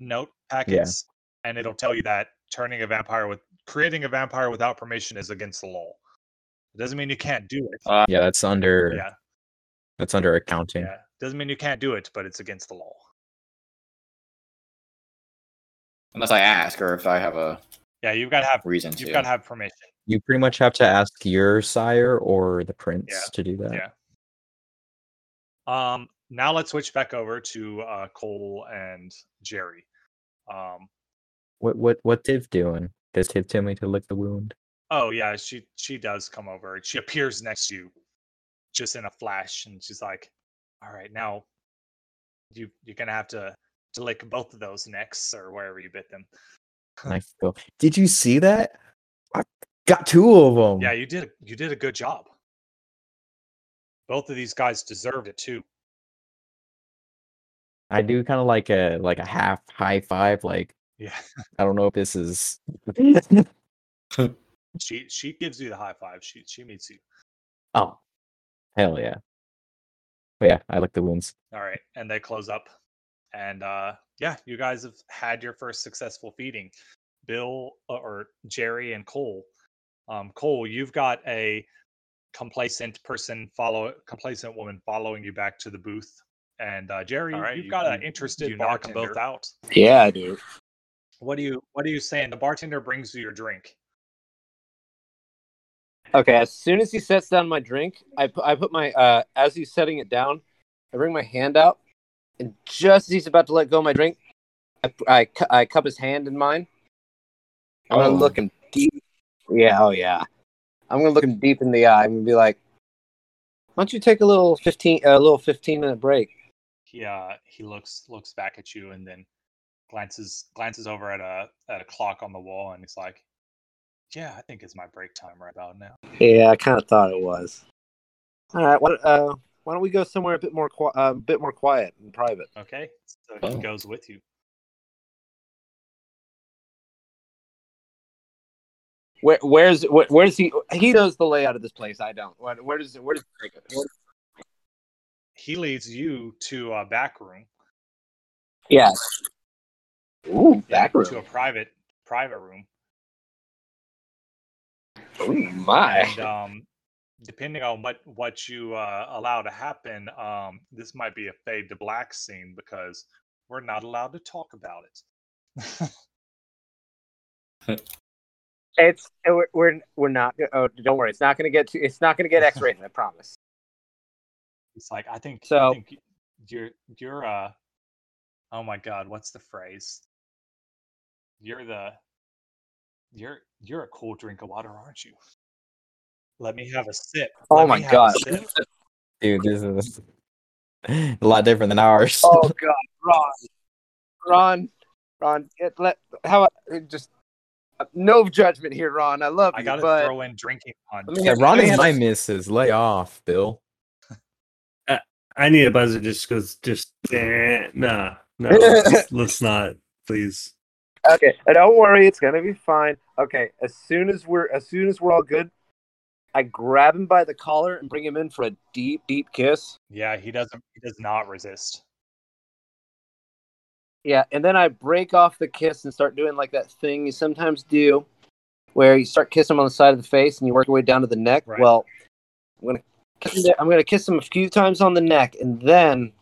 A: note packets and it'll tell you that turning a vampire with creating a vampire without permission is against the law it doesn't mean you can't do it
E: Uh,
D: yeah, that's under
A: yeah
D: that's under accounting.
A: yeah doesn't mean you can't do it but it's against the law
E: Unless I ask or if I have a
A: yeah you've got to have
E: reason
A: you've
E: to.
A: got to have permission
D: You pretty much have to ask your sire or the prince
A: Yeah,
D: to do that.
A: yeah. um now let's switch back over to uh cole and jerry um
D: What what what Tiv doing? Does Tiv tell me to lick the wound?
A: Oh yeah, she she does come over. She appears next to you, just in a flash, and she's like, "All right, now you you're gonna have to to lick both of those necks or wherever you bit them."
D: I go, Did you see that? I Got two of them.
A: Yeah, you did. You did a good job. Both of these guys deserved it too.
D: I do kind of like a like a half high five. Like
A: Yeah,
D: I don't know if this is.
A: she she gives you the high five. She she meets you.
D: oh, hell yeah. But yeah, I like the wounds.
A: All right, and they close up, and uh yeah, you guys have had your first successful feeding. Bill uh, or Jerry and Cole. Um, Cole, you've got a complacent person follow complacent woman following you back to the booth, and uh, Jerry,
H: All right,
A: you've
H: you
A: got an
H: can-
A: interested
H: you knock 'em
A: bartender.
H: both out.
C: Yeah, I do.
A: What do you What are you saying? The bartender brings you your drink.
C: Okay, as soon as he sets down my drink, I put I put my uh as he's setting it down, I bring my hand out, and just as he's about to let go of my drink, I I, I cup his hand in mine. I'm gonna
G: Oh.
C: look him deep. Yeah, oh yeah. I'm gonna look him deep in the eye. I'm gonna be like, "Why don't you take a little fifteen a little fifteen minute break?"
A: He uh he looks looks back at you and then glances glances over at a at a clock on the wall and he's like, "Yeah, I think it's my break time right about now."
C: Yeah, I kind of thought it was. All right, what uh, why don't we go somewhere a bit more qui- uh, a bit more quiet and private?
A: Okay, so he
G: Oh.
A: goes with you.
C: Where where's where, where's he? He knows the layout of this place. I don't. Where, where does where does it take us? Where-
A: He leads you to a back room.
C: Yes. Ooh, back room.
A: to a private private room.
C: Ooh, my.
A: And um, depending on what what you uh, allow to happen, um, this might be a fade to black scene because we're not allowed to talk about it.
C: It's we're we're, we're not. Oh, don't worry. It's not gonna get too. It's not gonna get X rated. I promise.
A: It's like I think I
C: So-
A: think you're you're uh oh my god, what's the phrase? You're the you're you're a cool drink of water, aren't you? Let me have a sip.
C: Oh
A: Let
C: my
A: me have a
C: God.
D: Dude, this is a lot different than ours.
C: Oh God, Ron, Ron, Ron. It, let how about- just uh, no judgment here, Ron. I love
A: I
C: you,
A: gotta
C: but
A: throw in drinking punch.
C: Let
D: yeah, Ron
C: let
D: is my
C: a-
D: missus. Lay off, Bill.
B: I need a buzzer just because, just eh, nah, no, let's, let's not, please.
C: Okay, don't worry, it's gonna be fine. Okay, as soon as we're as soon as we're all good, I grab him by the collar and bring him in for a deep, deep kiss.
A: Yeah, he doesn't he does not resist.
C: Yeah, and then I break off the kiss and start doing like that thing you sometimes do, where you start kissing him on the side of the face and you work your way down to the neck.
A: Right.
C: Well, I'm gonna kiss him, I'm gonna kiss him a few times on the neck, and then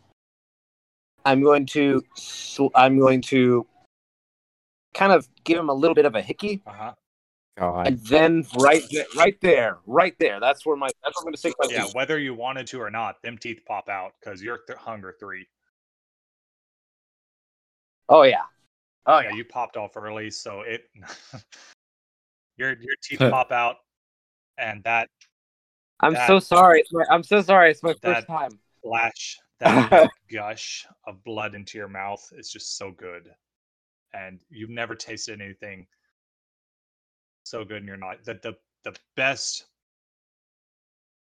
C: I'm going to I'm going to kind of give him a little bit of a hickey,
A: Uh-huh.
D: God.
C: and then right there, right there, right there. That's where my that's where I'm gonna stick my
A: Yeah,
C: teeth.
A: whether you wanted to or not, them teeth pop out because you're th- hunger three.
C: Oh yeah, oh
A: Yeah,
C: yeah.
A: you popped off early, so it your your teeth pop out, and that
C: I'm
A: that-
C: so sorry. My, I'm so sorry. It's my first time.
A: flash, that gush of blood into your mouth is just so good, and you've never tasted anything so good in your life. That the the best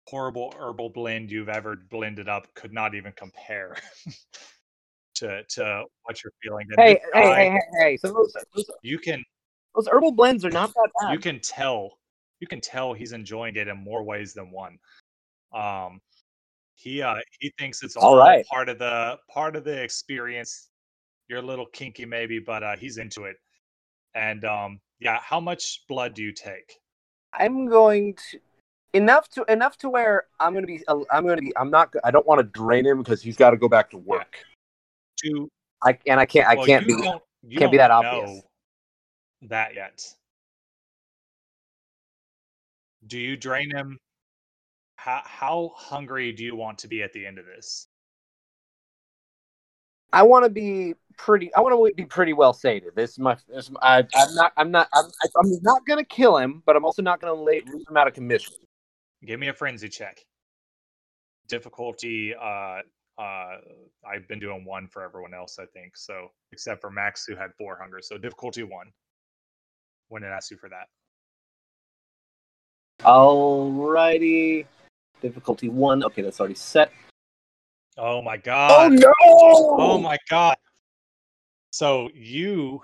A: horrible herbal blend you've ever blended up could not even compare to to what you're feeling.
C: Hey, hey, hey, hey, hey. So those, those,
A: you can
C: those herbal blends are not that bad.
A: you can tell you can tell he's enjoying it in more ways than one um he uh he thinks it's
C: All
A: all
C: right.
A: part of the part of the experience you're a little kinky maybe but uh he's into it and um yeah how much blood do you take
C: I'm going to enough to enough to where I'm going to be. I'm going to be. I'm not. I don't want to drain him because he's got to go back to work.
A: to
C: I and I can't. I
A: well,
C: can't
A: you
C: be. can't be that obvious.
A: that yet do you drain him how how hungry do you want to be at the end of this
C: I want to be pretty. I want to be pretty well sated. This is my. This I, I'm not. I'm not. I'm, I'm not going to kill him, but I'm also not going to lose him out of commission.
A: Give me a frenzy check. Difficulty, uh, uh, I've been doing one for everyone else, I think. So, except for Max, who had four hunger. So, difficulty one when it asks you for that.
C: Alrighty. Difficulty one. Okay, that's already set.
A: Oh my god.
C: Oh no!
A: Oh my god. So you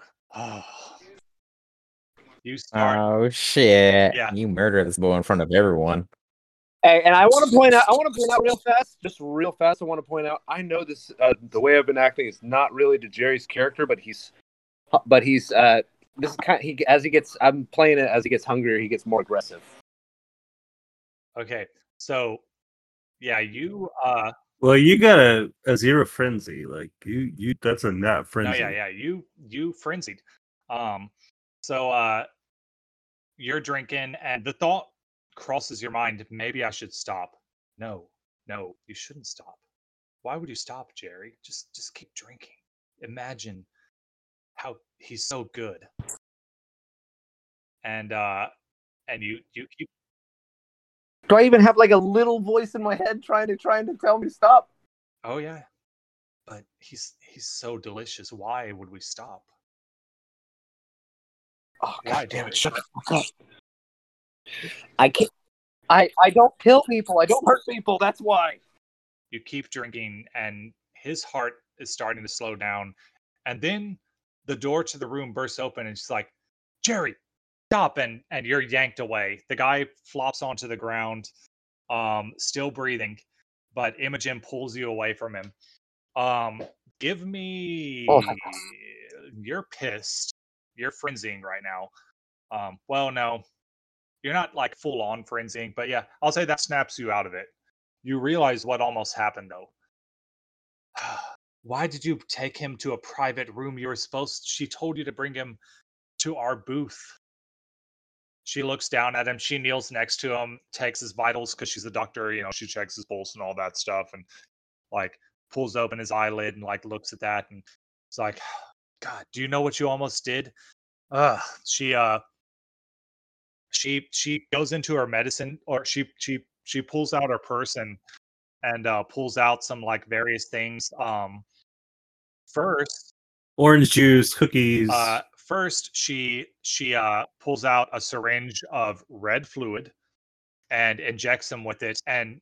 A: you start
D: Oh shit!
A: Yeah.
D: You murder this boy in front of everyone.
C: Hey, and I want to point out, I want to point out real fast, just real fast. I want to point out, I know this, uh, the way I've been acting is not really to Jerry's character, but he's, but he's, uh, this is kind. of, he as he gets, I'm playing it as he gets hungrier, he gets more aggressive.
A: Okay. So yeah, you uh
B: Well, you got a, a zero frenzy. Like you, you that's a not
A: no,
B: frenzy.
A: yeah, yeah, you you frenzied. Um so uh you're drinking and the thought crosses your mind, maybe I should stop. No, no, you shouldn't stop. Why would you stop, Jerry? Just just keep drinking. Imagine how he's so good. And uh and you you keep
C: Do I even have like a little voice in my head trying to trying to tell me to stop?
A: Oh yeah. But he's he's so delicious. Why would we stop?
C: Oh
A: Why,
C: god damn it! Shut the fuck up. I can't. I I don't kill people. I don't hurt people. That's why.
A: You keep drinking and his heart is starting to slow down. And then the door to the room bursts open and she's like, Jerry, stop and and you're yanked away. The guy flops onto the ground, um, still breathing, but Imogen pulls you away from him. Um, give me
C: Oh.
A: you're pissed. You're frenzying right now. Um, well, no, you're not like full on frenzying, but yeah, I'll say that snaps you out of it. You realize what almost happened though. Why did you take him to a private room? You were supposed she told you to bring him to our booth. She looks down at him, she kneels next to him, takes his vitals because she's a doctor, you know, she checks his pulse and all that stuff and like pulls open his eyelid and like looks at that and it's like, God, do you know what you almost did? Uh she uh she she goes into her medicine or she she she pulls out her purse and and uh pulls out some like various things um first
B: Orange juice, cookies.
A: uh first she she uh pulls out a syringe of red fluid and injects him with it and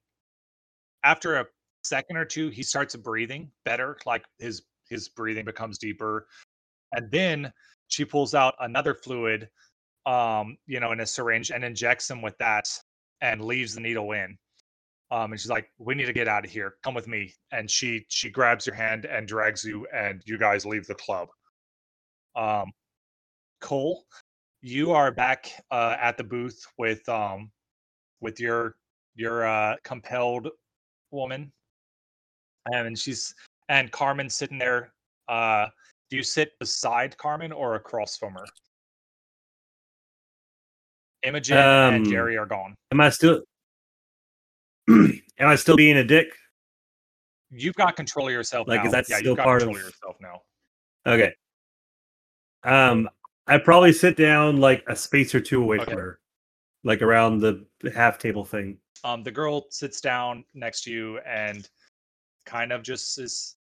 A: after a second or two he starts breathing better like his his breathing becomes deeper. And then she pulls out another fluid um you know in a syringe and injects him with that and leaves the needle in. Um and she's like we need to get out of here. Come with me. And she she grabs your hand and drags you and you guys leave the club. Um cole you are back uh at the booth with um with your your uh compelled woman and she's and carmen's sitting there uh do you sit beside carmen or across from her imogen and
B: Um,
A: jerry are gone
B: am I still? am I still being a dick?
A: you've got control of yourself
B: Like,
A: now
B: is that
A: yeah
B: still
A: you've got
B: part
A: control
B: of-
A: of yourself now
B: Okay. Um, I probably sit down like a space or two away
A: Okay.
B: from her, like around the half table thing.
A: um the girl sits down next to you and kind of just is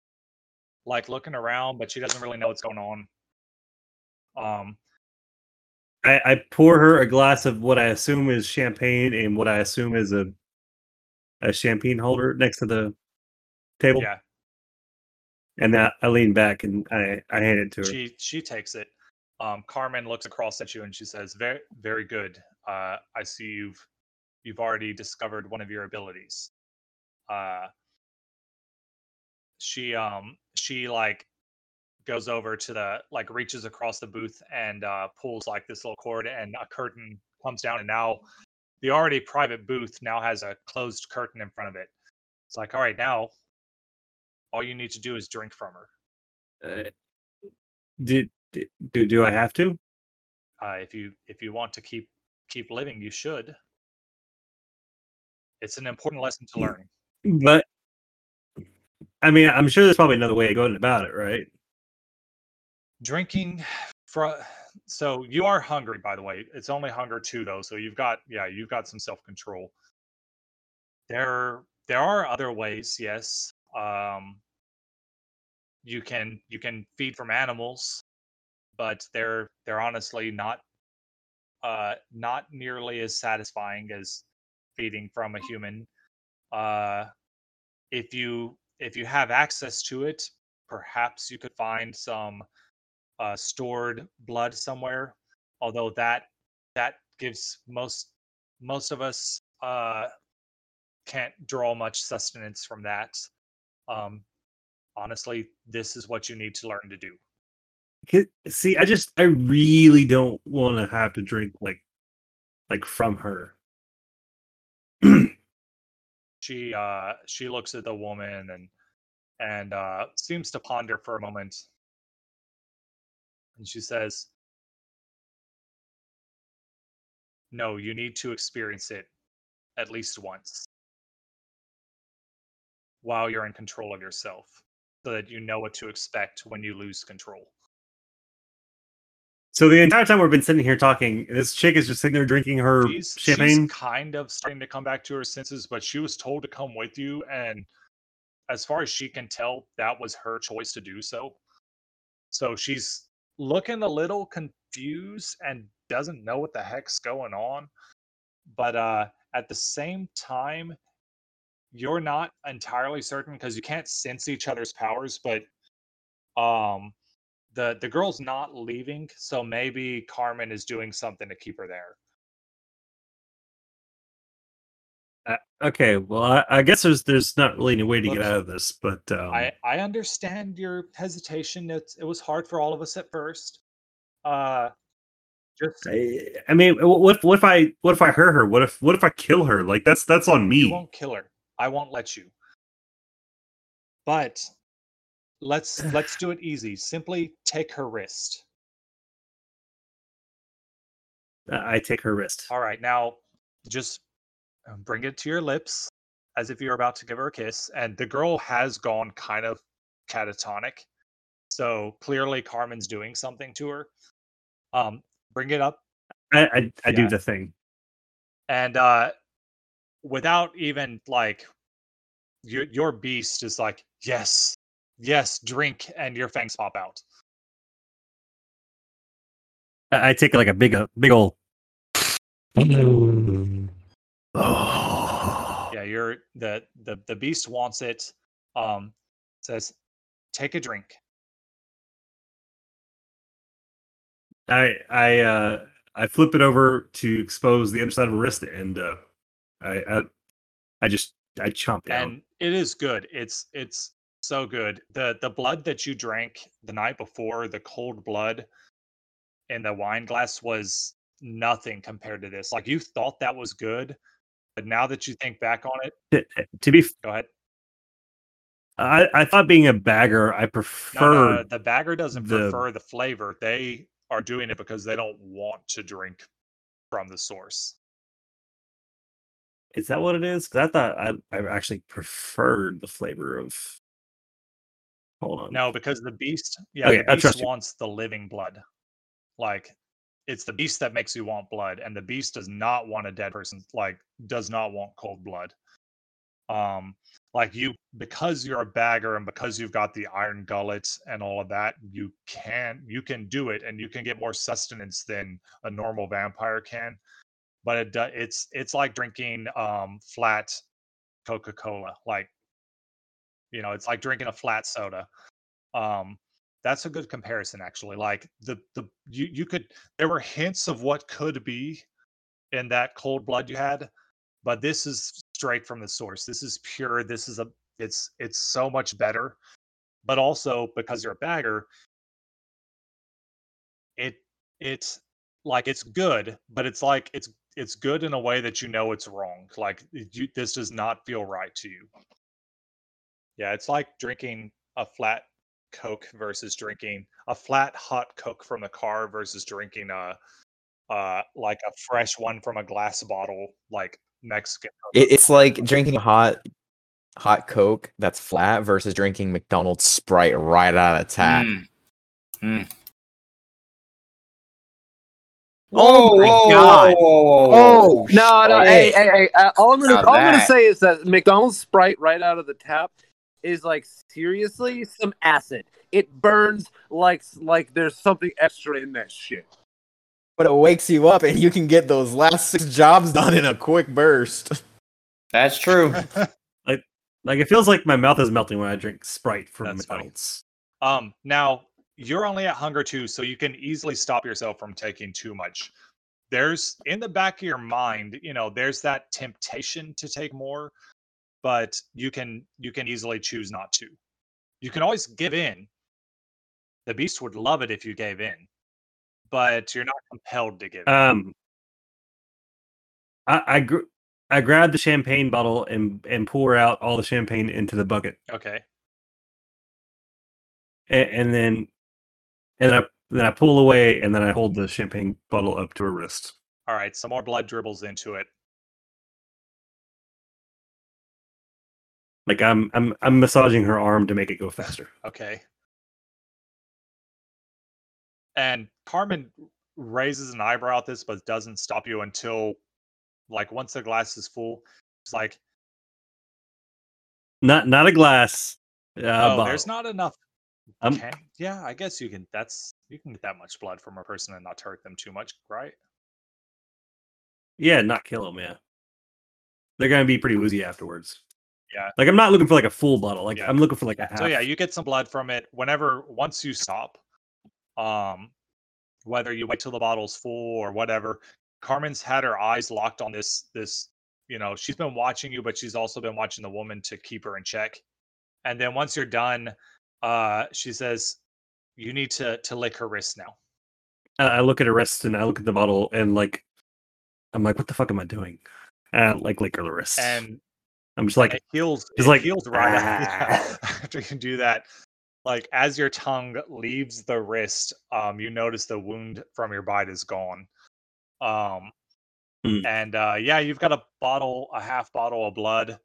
A: like looking around but she doesn't really know what's going on um
B: I, I pour her a glass of what I assume is champagne and what I assume is a a champagne holder next to the table.
A: yeah
B: And that I lean back and I, I hand it to her.
A: she she takes it um carmen looks across at you and she says very very good. Uh i see you've you've already discovered one of your abilities. Uh she um she like goes over to the like reaches across the booth and uh pulls like this little cord and a curtain comes down and now the already private booth now has a closed curtain in front of it. It's like all right now all you need to do is drink from her.
B: Uh, did, do do I have to?
A: uh, if you if you want to keep keep living you should. It's an important lesson to learn.
B: But I mean, I'm sure there's probably another way of going about it, right?
A: drinking fro so you are hungry by the way. It's only hunger too, though so you've got yeah you've got some self-control. There there are other ways yes. Um you can you can feed from animals but they're they're honestly not uh, not nearly as satisfying as feeding from a human. Uh, if you if you have access to it, perhaps you could find some uh, stored blood somewhere. Although that that gives most most of us uh, can't draw much sustenance from that. Um, honestly, this is what you need to learn to do.
B: See, I just I really don't want to have to drink like like from her.
A: She uh, she looks at the woman and and uh, seems to ponder for a moment, and she says, "No, you need to experience it at least once." while you're in control of yourself so that you know what to expect when you lose control.
B: So the entire time we've been sitting here talking, this chick is just sitting there drinking her
A: She's,
B: champagne.
A: she's kind of starting to come back to her senses, but she was told to come with you. And as far as she can tell, that was her choice to do so. So she's looking a little confused and doesn't know what the heck's going on. But uh, at the same time, you're not entirely certain because you can't sense each other's powers, but um the the girl's not leaving, so maybe Carmen is doing something to keep her there.
B: Uh, okay, well, I, I guess there's there's not really any way to get out of this, but um,
A: I I understand your hesitation. It it was hard for all of us at first. Uh just
B: I, I mean, what if, what if I what if I hurt her? What if what if I kill her? Like that's that's on
A: you
B: me.
A: won't kill her. I won't let you. But let's let's do it easy. Simply take her wrist.
B: I I take her wrist.
A: All right, now just uh, bring it to your lips as if you're about to give her a kiss. And the girl has gone kind of catatonic. So clearly Carmen's doing something to her. Um, bring it up
B: I I, I do the thing.
A: and uh without even like your your beast is like, yes, yes, drink, and your fangs pop out.
B: I, I take like a big uh, big old. Oh.
A: Yeah, you're the the the beast wants it. Um says, take a drink.
B: I I uh I flip it over to expose the underside of a wrist, and uh, I, I I just I chomp down.
A: and it is good it's it's so good the the blood that you drank the night before the cold blood in the wine glass was nothing compared to this like you thought that was good but now that you think back on it
B: to, eh, to be, f-
A: go ahead
B: I I thought being a bagger, I prefer.
A: no, no, the bagger doesn't
B: the-
A: prefer the flavor they are doing it because they don't want to drink from the source
B: Is that what it is? 'Cause I thought I I actually preferred the flavor of. Hold on.
A: no because the beast yeah
B: Okay,
A: the beast wants the living blood. Like it's the beast that makes you want blood and the beast does not want a dead person like does not want cold blood. Um like you because you're a bagger and because you've got the iron gullets and all of that you can you can do it and you can get more sustenance than a normal vampire can but it it's it's like drinking um flat coca-cola like you know it's like drinking a flat soda. Um that's a good comparison actually like the the you you could there were hints of what could be in that cold blood you had but this is straight from the source. This is pure this is a it's it's so much better but also because you're a bagger it it's like it's good but it's like it's it's good in a way that you know it's wrong like you, this does not feel right to you yeah it's like drinking a flat coke versus drinking a flat hot coke from the car versus drinking a uh like a fresh one from a glass bottle like mexican
D: It, it's like drinking hot hot Coke that's flat versus drinking McDonald's Sprite right out of the tap.
E: Mm. Mm.
C: Oh my God.
E: Oh,
C: No, no. Hey, hey, hey. Uh, all I'm gonna, all I'm gonna say is that McDonald's Sprite right out of the tap is like seriously some acid. It burns like like there's something extra in that shit.
D: but it wakes you up and you can get those last six jobs done in a quick burst.
E: That's true.
B: Like like it feels like my mouth is melting when I drink Sprite from
A: That's funny.
B: McDonald's.
A: Um, now you're only at hunger two, so you can easily stop yourself from taking too much. There's in the back of your mind, you know, there's that temptation to take more, but you can you can easily choose not to. You can always give in. The beast would love it if you gave in, but you're not compelled to give in.
B: Um, I I, gr- I grab the champagne bottle and and pour out all the champagne into the bucket,
A: Okay.
B: and, and then and I then I pull away, and then I hold the champagne bottle up to her wrist.
A: All right. Some more blood dribbles into it.
B: Like I'm I'm I'm massaging her arm to make it go faster.
A: Okay. And Carmen raises an eyebrow at this, but doesn't stop you until, like, once the glass is full. It's like,
B: Not not a glass. Uh,
A: oh, there's not enough.
B: Um,
A: Can, yeah, I guess you can. That's you can get that much blood from a person and not hurt them too much, right?
B: Yeah, not kill them. Yeah, they're gonna be pretty woozy afterwards.
A: Yeah.
B: like I'm not looking for like a full bottle. Like
A: Yeah.
B: I'm looking for like a half.
A: So yeah, you get some blood from it whenever once you stop. Um, whether you wait till the bottle's full or whatever. Carmen's had her eyes locked on this this. You know, she's been watching you, but she's also been watching the woman to keep her in check. And then once you're done, uh, she says, "You need to to lick her wrist now."
B: I look at her wrist and I look at the bottle and like, I'm like, what the fuck am I doing? And I, like lick her wrist.
A: And
B: I'm just like,
A: it heals.
B: it's like,
A: heals right
B: "Ah."
A: after you do that. Like as your tongue leaves the wrist, um, you notice the wound from your bite is gone. Um,
B: Hmm.
A: and uh, yeah, you've got a bottle, a half bottle of blood,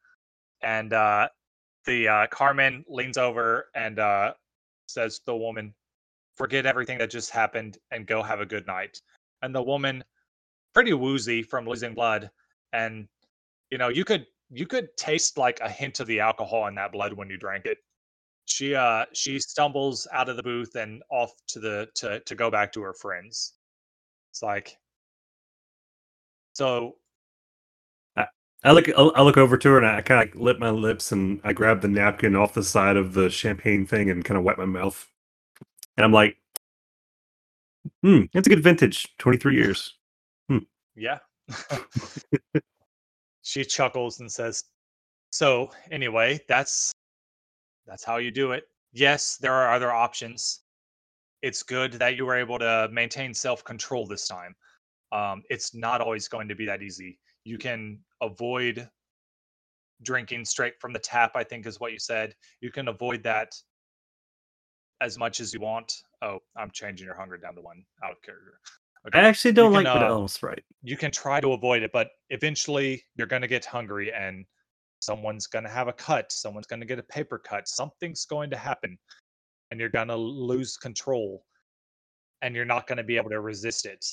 A: and uh, the uh, Carmen leans over and uh, says to the woman, "Forget everything that just happened and go have a good night." And the woman, pretty woozy from losing blood, and you know you could you could taste like a hint of the alcohol in that blood when you drank it. She uh she stumbles out of the booth and off to the to to go back to her friends. It's like so
B: I look, I look over to her and I kind of like lip my lips and I grab the napkin off the side of the champagne thing and kind of wipe my mouth. And I'm like, hmm, it's a good vintage, 23 years. Hmm.
A: Yeah. she chuckles and says, "So, anyway, that's that's how you do it. Yes, there are other options. It's good that you were able to maintain self-control this time. Um, it's not always going to be that easy. You can avoid drinking straight from the tap, I think is what you said. You can avoid that as much as you want. Oh, I'm changing your hunger down to one out of character.
B: I actually don't
A: can,
B: like
A: uh,
B: vanilla Sprite.
A: you can try to avoid it, but eventually you're going to get hungry and someone's going to have a cut. Someone's going to get a paper cut. Something's going to happen and you're going to lose control and you're not going to be able to resist it.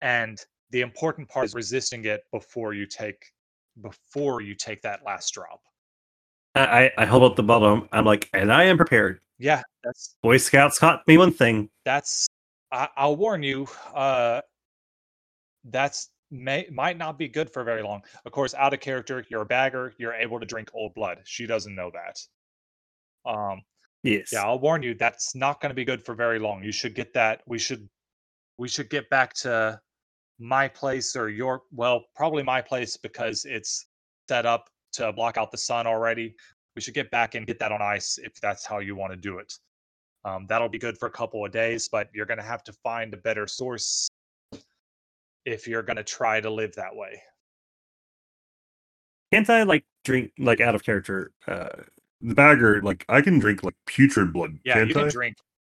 A: And the important part is resisting it before you take before you take that last drop.
B: I, I, I hold up the bottle. I'm like, and I am prepared.
A: Yeah, that's
B: Boy Scouts taught me one thing.
A: that's I, I'll warn you. Uh, that's may might not be good for very long. Of course, out of character, you're a bagger. You're able to drink old blood. She doesn't know that. Um,
B: Yes.
A: yeah, I'll warn you. That's not going to be good for very long. You should get that. We should we should get back to my place or your well, probably my place because it's set up to block out the sun already. We should get back and get that on ice if that's how you want to do it. Um, that'll be good for a couple of days, but you're going to have to find a better source if you're going to try to live that way.
B: Can't I like drink like out of character? Uh, the bagger, like I can drink like putrid blood.
A: Yeah,
B: can't
A: you can
B: I?
A: drink.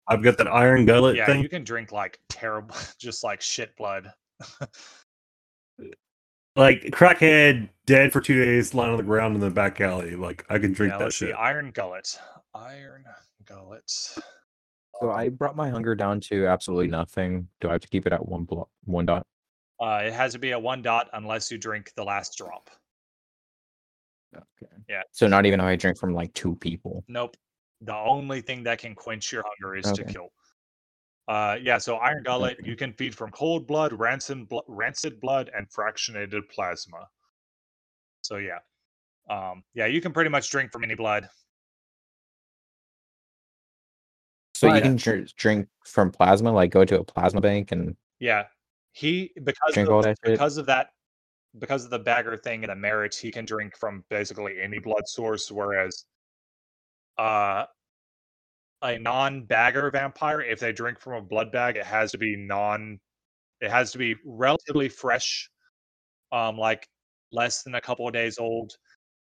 B: I've got that iron gullet
A: Yeah,
B: thing.
A: you can drink like terrible, just like shit blood.
B: Like crackhead, dead for two days, lying on the ground in the back alley. Like I can drink
A: yeah,
B: that
A: let's see.
B: shit.
A: Iron gullet. Iron gullets.
D: So I brought my hunger down to absolutely nothing. Do I have to keep it at one block, one dot?
A: Uh, it has to be a one dot unless you drink the last drop.
D: Okay.
A: Yeah.
D: So not even if I drink from like two people.
A: Nope. The only thing that can quench your hunger is to kill. Uh, yeah, so Iron Gullet, you can feed from cold blood, rancid, blo- rancid blood, and fractionated plasma. So yeah, um, yeah, you can pretty much drink from any blood.
D: So you can dr- drink from plasma, like go to a plasma bank and
A: Yeah, he because of,
D: that
A: because of that because of the bagger thing and the merit, he can drink from basically any blood source. Whereas, uh, a non-bagger vampire, if they drink from a blood bag, it has to be non. It has to be relatively fresh, um, like less than a couple of days old,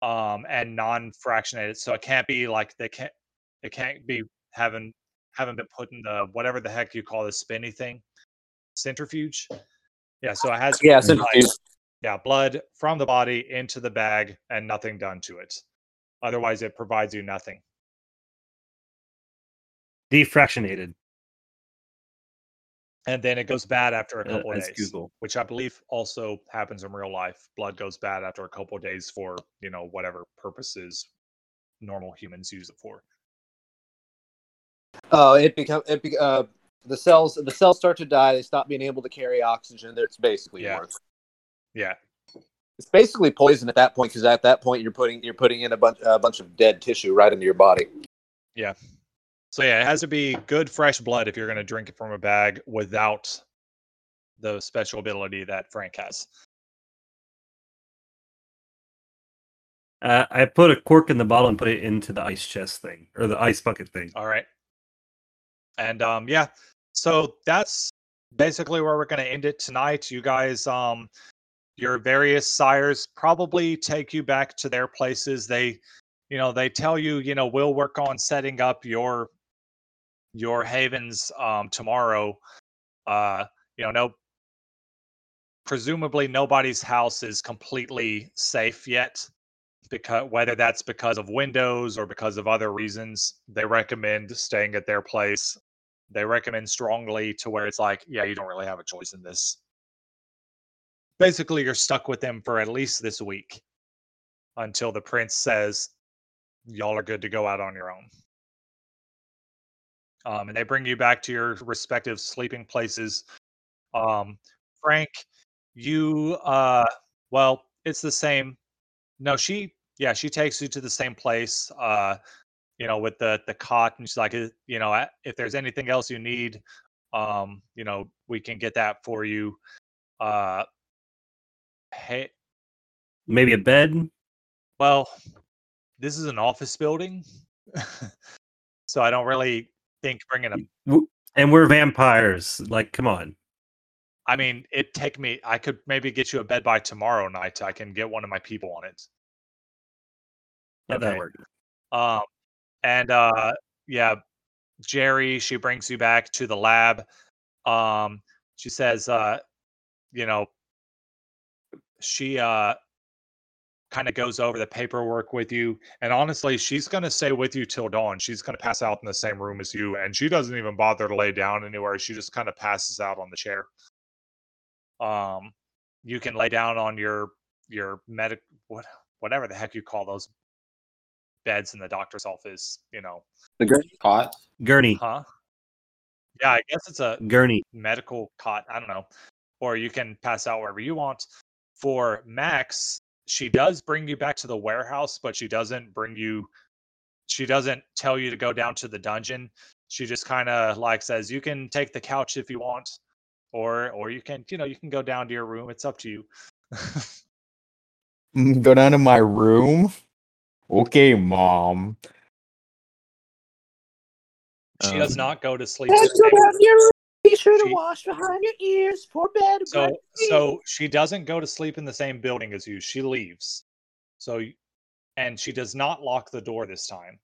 A: um, and non-fractionated. So it can't be like they can't. It can't be having haven't been put in the whatever the heck you call this spinny thing, centrifuge. Yeah, so it has
C: Yeah,
A: like-
C: centrifuge.
A: yeah, blood from the body into the bag and nothing done to it. Otherwise, it provides you nothing.
B: Defractionated.
A: And then it goes bad after a
B: uh,
A: couple of days,
B: Google.
A: which I believe also happens in real life. Blood goes bad after a couple of days for, you know, whatever purposes normal humans use it for.
C: Oh, it become it be, uh, the cells the cells start to die. They stop being able to carry oxygen. It's basically
A: Yeah.
C: worse.
A: Yeah.
C: It's basically poison at that point because at that point you're putting you're putting in a bunch a bunch of dead tissue right into your body. Yeah.
A: So yeah, it has to be good fresh blood if you're going to drink it from a bag without the special ability that Frank has.
B: Uh, I put a cork in the bottle and put it into the ice chest thing or the ice bucket thing.
A: All right. And um yeah, so that's basically where we're going to end it tonight. You guys um your various sires probably take you back to their places. They you know, they tell you, you know, we'll work on setting up your your havens um tomorrow. Uh you know, no presumably nobody's house is completely safe yet because whether that's because of windows or because of other reasons they recommend staying at their place they recommend strongly to where it's like yeah you don't really have a choice in this. Basically you're stuck with them for at least this week until the prince says y'all are good to go out on your own. Um, and they bring you back to your respective sleeping places. Um, frank you uh well it's the same. No she yeah she takes you to the same place uh you know with the the cot and she's like "Uh, you know if there's anything else you need um you know we can get that for you uh hey
B: Maybe a bed.
A: well this is an office building so i don't really think bringing a
B: And we're vampires. Like, come on.
A: i mean it take me i could maybe get you a bed by tomorrow night i can get one of my people on it
B: Let that
A: Okay.
B: work.
A: Um, and uh, yeah, Jerry, she brings you back to the lab. Um, she says, uh, you know, she uh, kind of goes over the paperwork with you. And honestly, she's going to stay with you till dawn. She's going to pass out in the same room as you. And she doesn't even bother to lay down anywhere. She just kind of passes out on the chair. Um, you can lay down on your your medic what whatever the heck you call those beds in the doctor's office, you know.
G: The gurney cot.
B: Gurney.
A: Huh? Yeah, I guess it's a
B: Gurney.
A: medical cot. I don't know. Or you can pass out wherever you want. For Max, she does bring you back to the warehouse, but she doesn't bring you she doesn't tell you to go down to the dungeon. She just kind of like says you can take the couch if you want or or you can, you know, you can go down to your room. It's up to you.
D: Mm, Go down to my room. Okay, mom.
A: she does
D: Um,
A: not go to sleep. in the same-
C: Be sure
A: She-
C: wash behind your ears for bed.
A: So so she doesn't go to sleep in the same building as you. She leaves. So and she does not lock the door this time.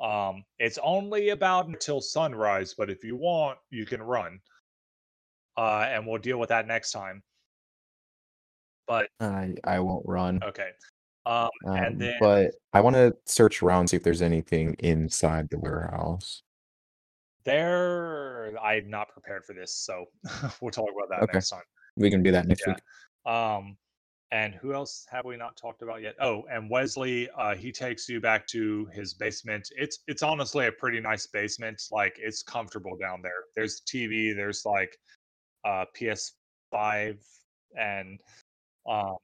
A: Um it's only about until sunrise, but if you want, you can run. Uh and we'll deal with that next time. But
D: I I won't run.
A: okay. Um
D: Um,
A: and then
D: but I want to search around see if there's anything inside the warehouse.
A: there I'm not prepared for this, so we'll talk about that
D: Okay.
A: next time.
D: We can do that next
A: Yeah.
D: week.
A: Um,
I: And who else have we not talked about yet? Oh, and Wesley, uh, he takes you back to his basement. It's it's honestly a pretty nice basement. Like it's comfortable down there. There's TV. There's like uh, PS5 and um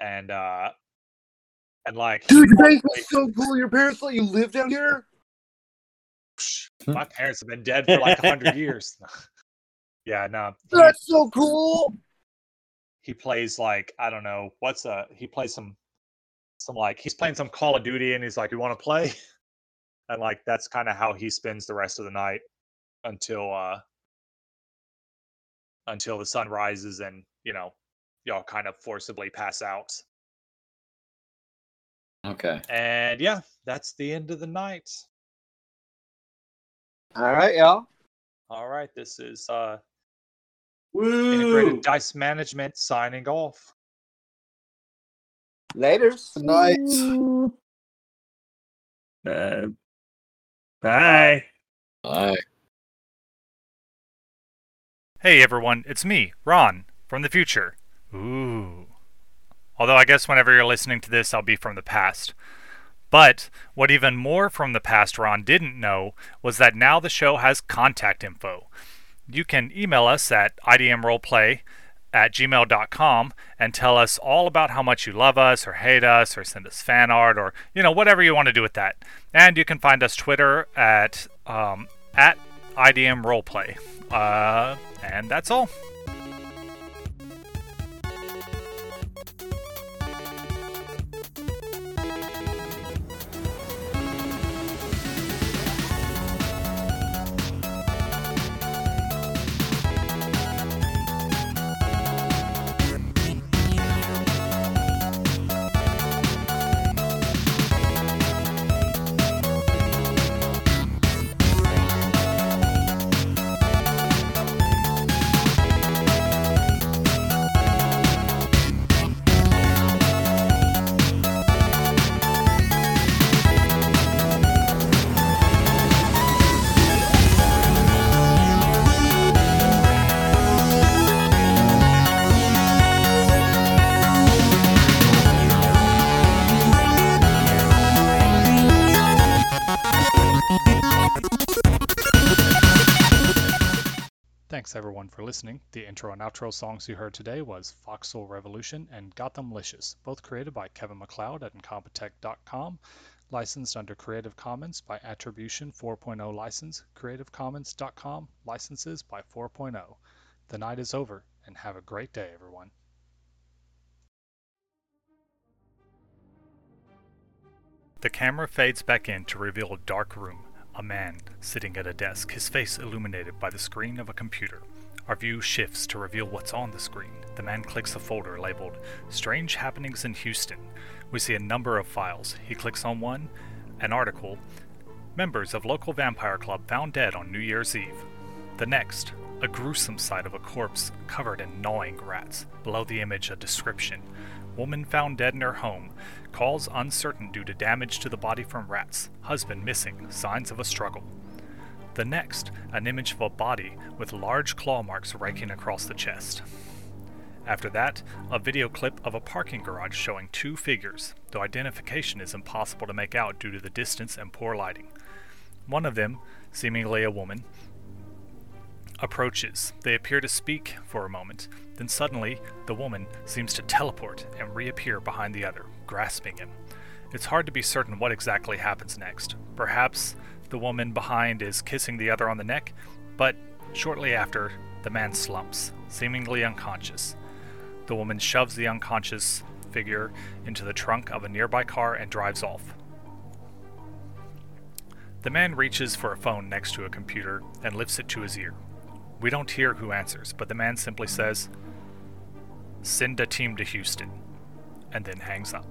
I: and uh and like
C: Dude, your
I: probably-
C: basement's so cool. Your parents let you live down here?
I: My parents have been dead for like a hundred years. yeah, no.
C: That's so cool.
I: he plays like I don't know what's a he plays some some like he's playing some Call of Duty and he's like, "You want to play?" And like that's kind of how he spends the rest of the night until uh until the sun rises and you know y'all kind of forcibly pass out.
E: Okay.
I: And yeah, that's the end of the night.
C: All right, y'all.
I: All right, this is uh
B: Woo!
I: integrated dice management signing off.
C: Laters.
D: Nice.
B: Uh, bye.
E: Bye.
A: Hey everyone, it's me, Ron, from the future. Ooh. Although I guess whenever you're listening to this, I'll be from the past. But what even more from the past Ron didn't know was that now the show has contact info. You can email us at idmroleplay at gmail.com and tell us all about how much you love us or hate us or send us fan art or, you know, whatever you want to do with that. And you can find us Twitter at, um, at idmroleplay. Uh, and that's all. Everyone for listening. The intro and outro songs you heard today was Foxhole Revolution and Gothamlicious, both created by Kevin MacLeod at Incompetech.com, licensed under Creative Commons by Attribution 4.0 license, CreativeCommons.com, licenses by 4.0. The night is over, and have a great day, everyone. The camera fades back in to reveal a dark room. A man sitting at a desk, his face illuminated by the screen of a computer. Our view shifts to reveal what's on the screen. The man clicks a folder labeled Strange Happenings in Houston. We see a number of files. He clicks on one, an article Members of local vampire club found dead on New Year's Eve. The next, a gruesome sight of a corpse covered in gnawing rats. Below the image, a description Woman found dead in her home. Calls uncertain due to damage to the body from rats. Husband missing. Signs of a struggle. The next, an image of a body with large claw marks raking across the chest. After that, a video clip of a parking garage showing two figures, though identification is impossible to make out due to the distance and poor lighting. One of them, seemingly a woman, approaches. They appear to speak for a moment. Then suddenly, the woman seems to teleport and reappear behind the other, grasping him. It's hard to be certain what exactly happens next. Perhaps the woman behind is kissing the other on the neck, but shortly after, the man slumps, seemingly unconscious. The woman shoves the unconscious figure into the trunk of a nearby car and drives off. The man reaches for a phone next to a computer and lifts it to his ear. We don't hear who answers, but the man simply says, Send a team to Houston, and then hangs up.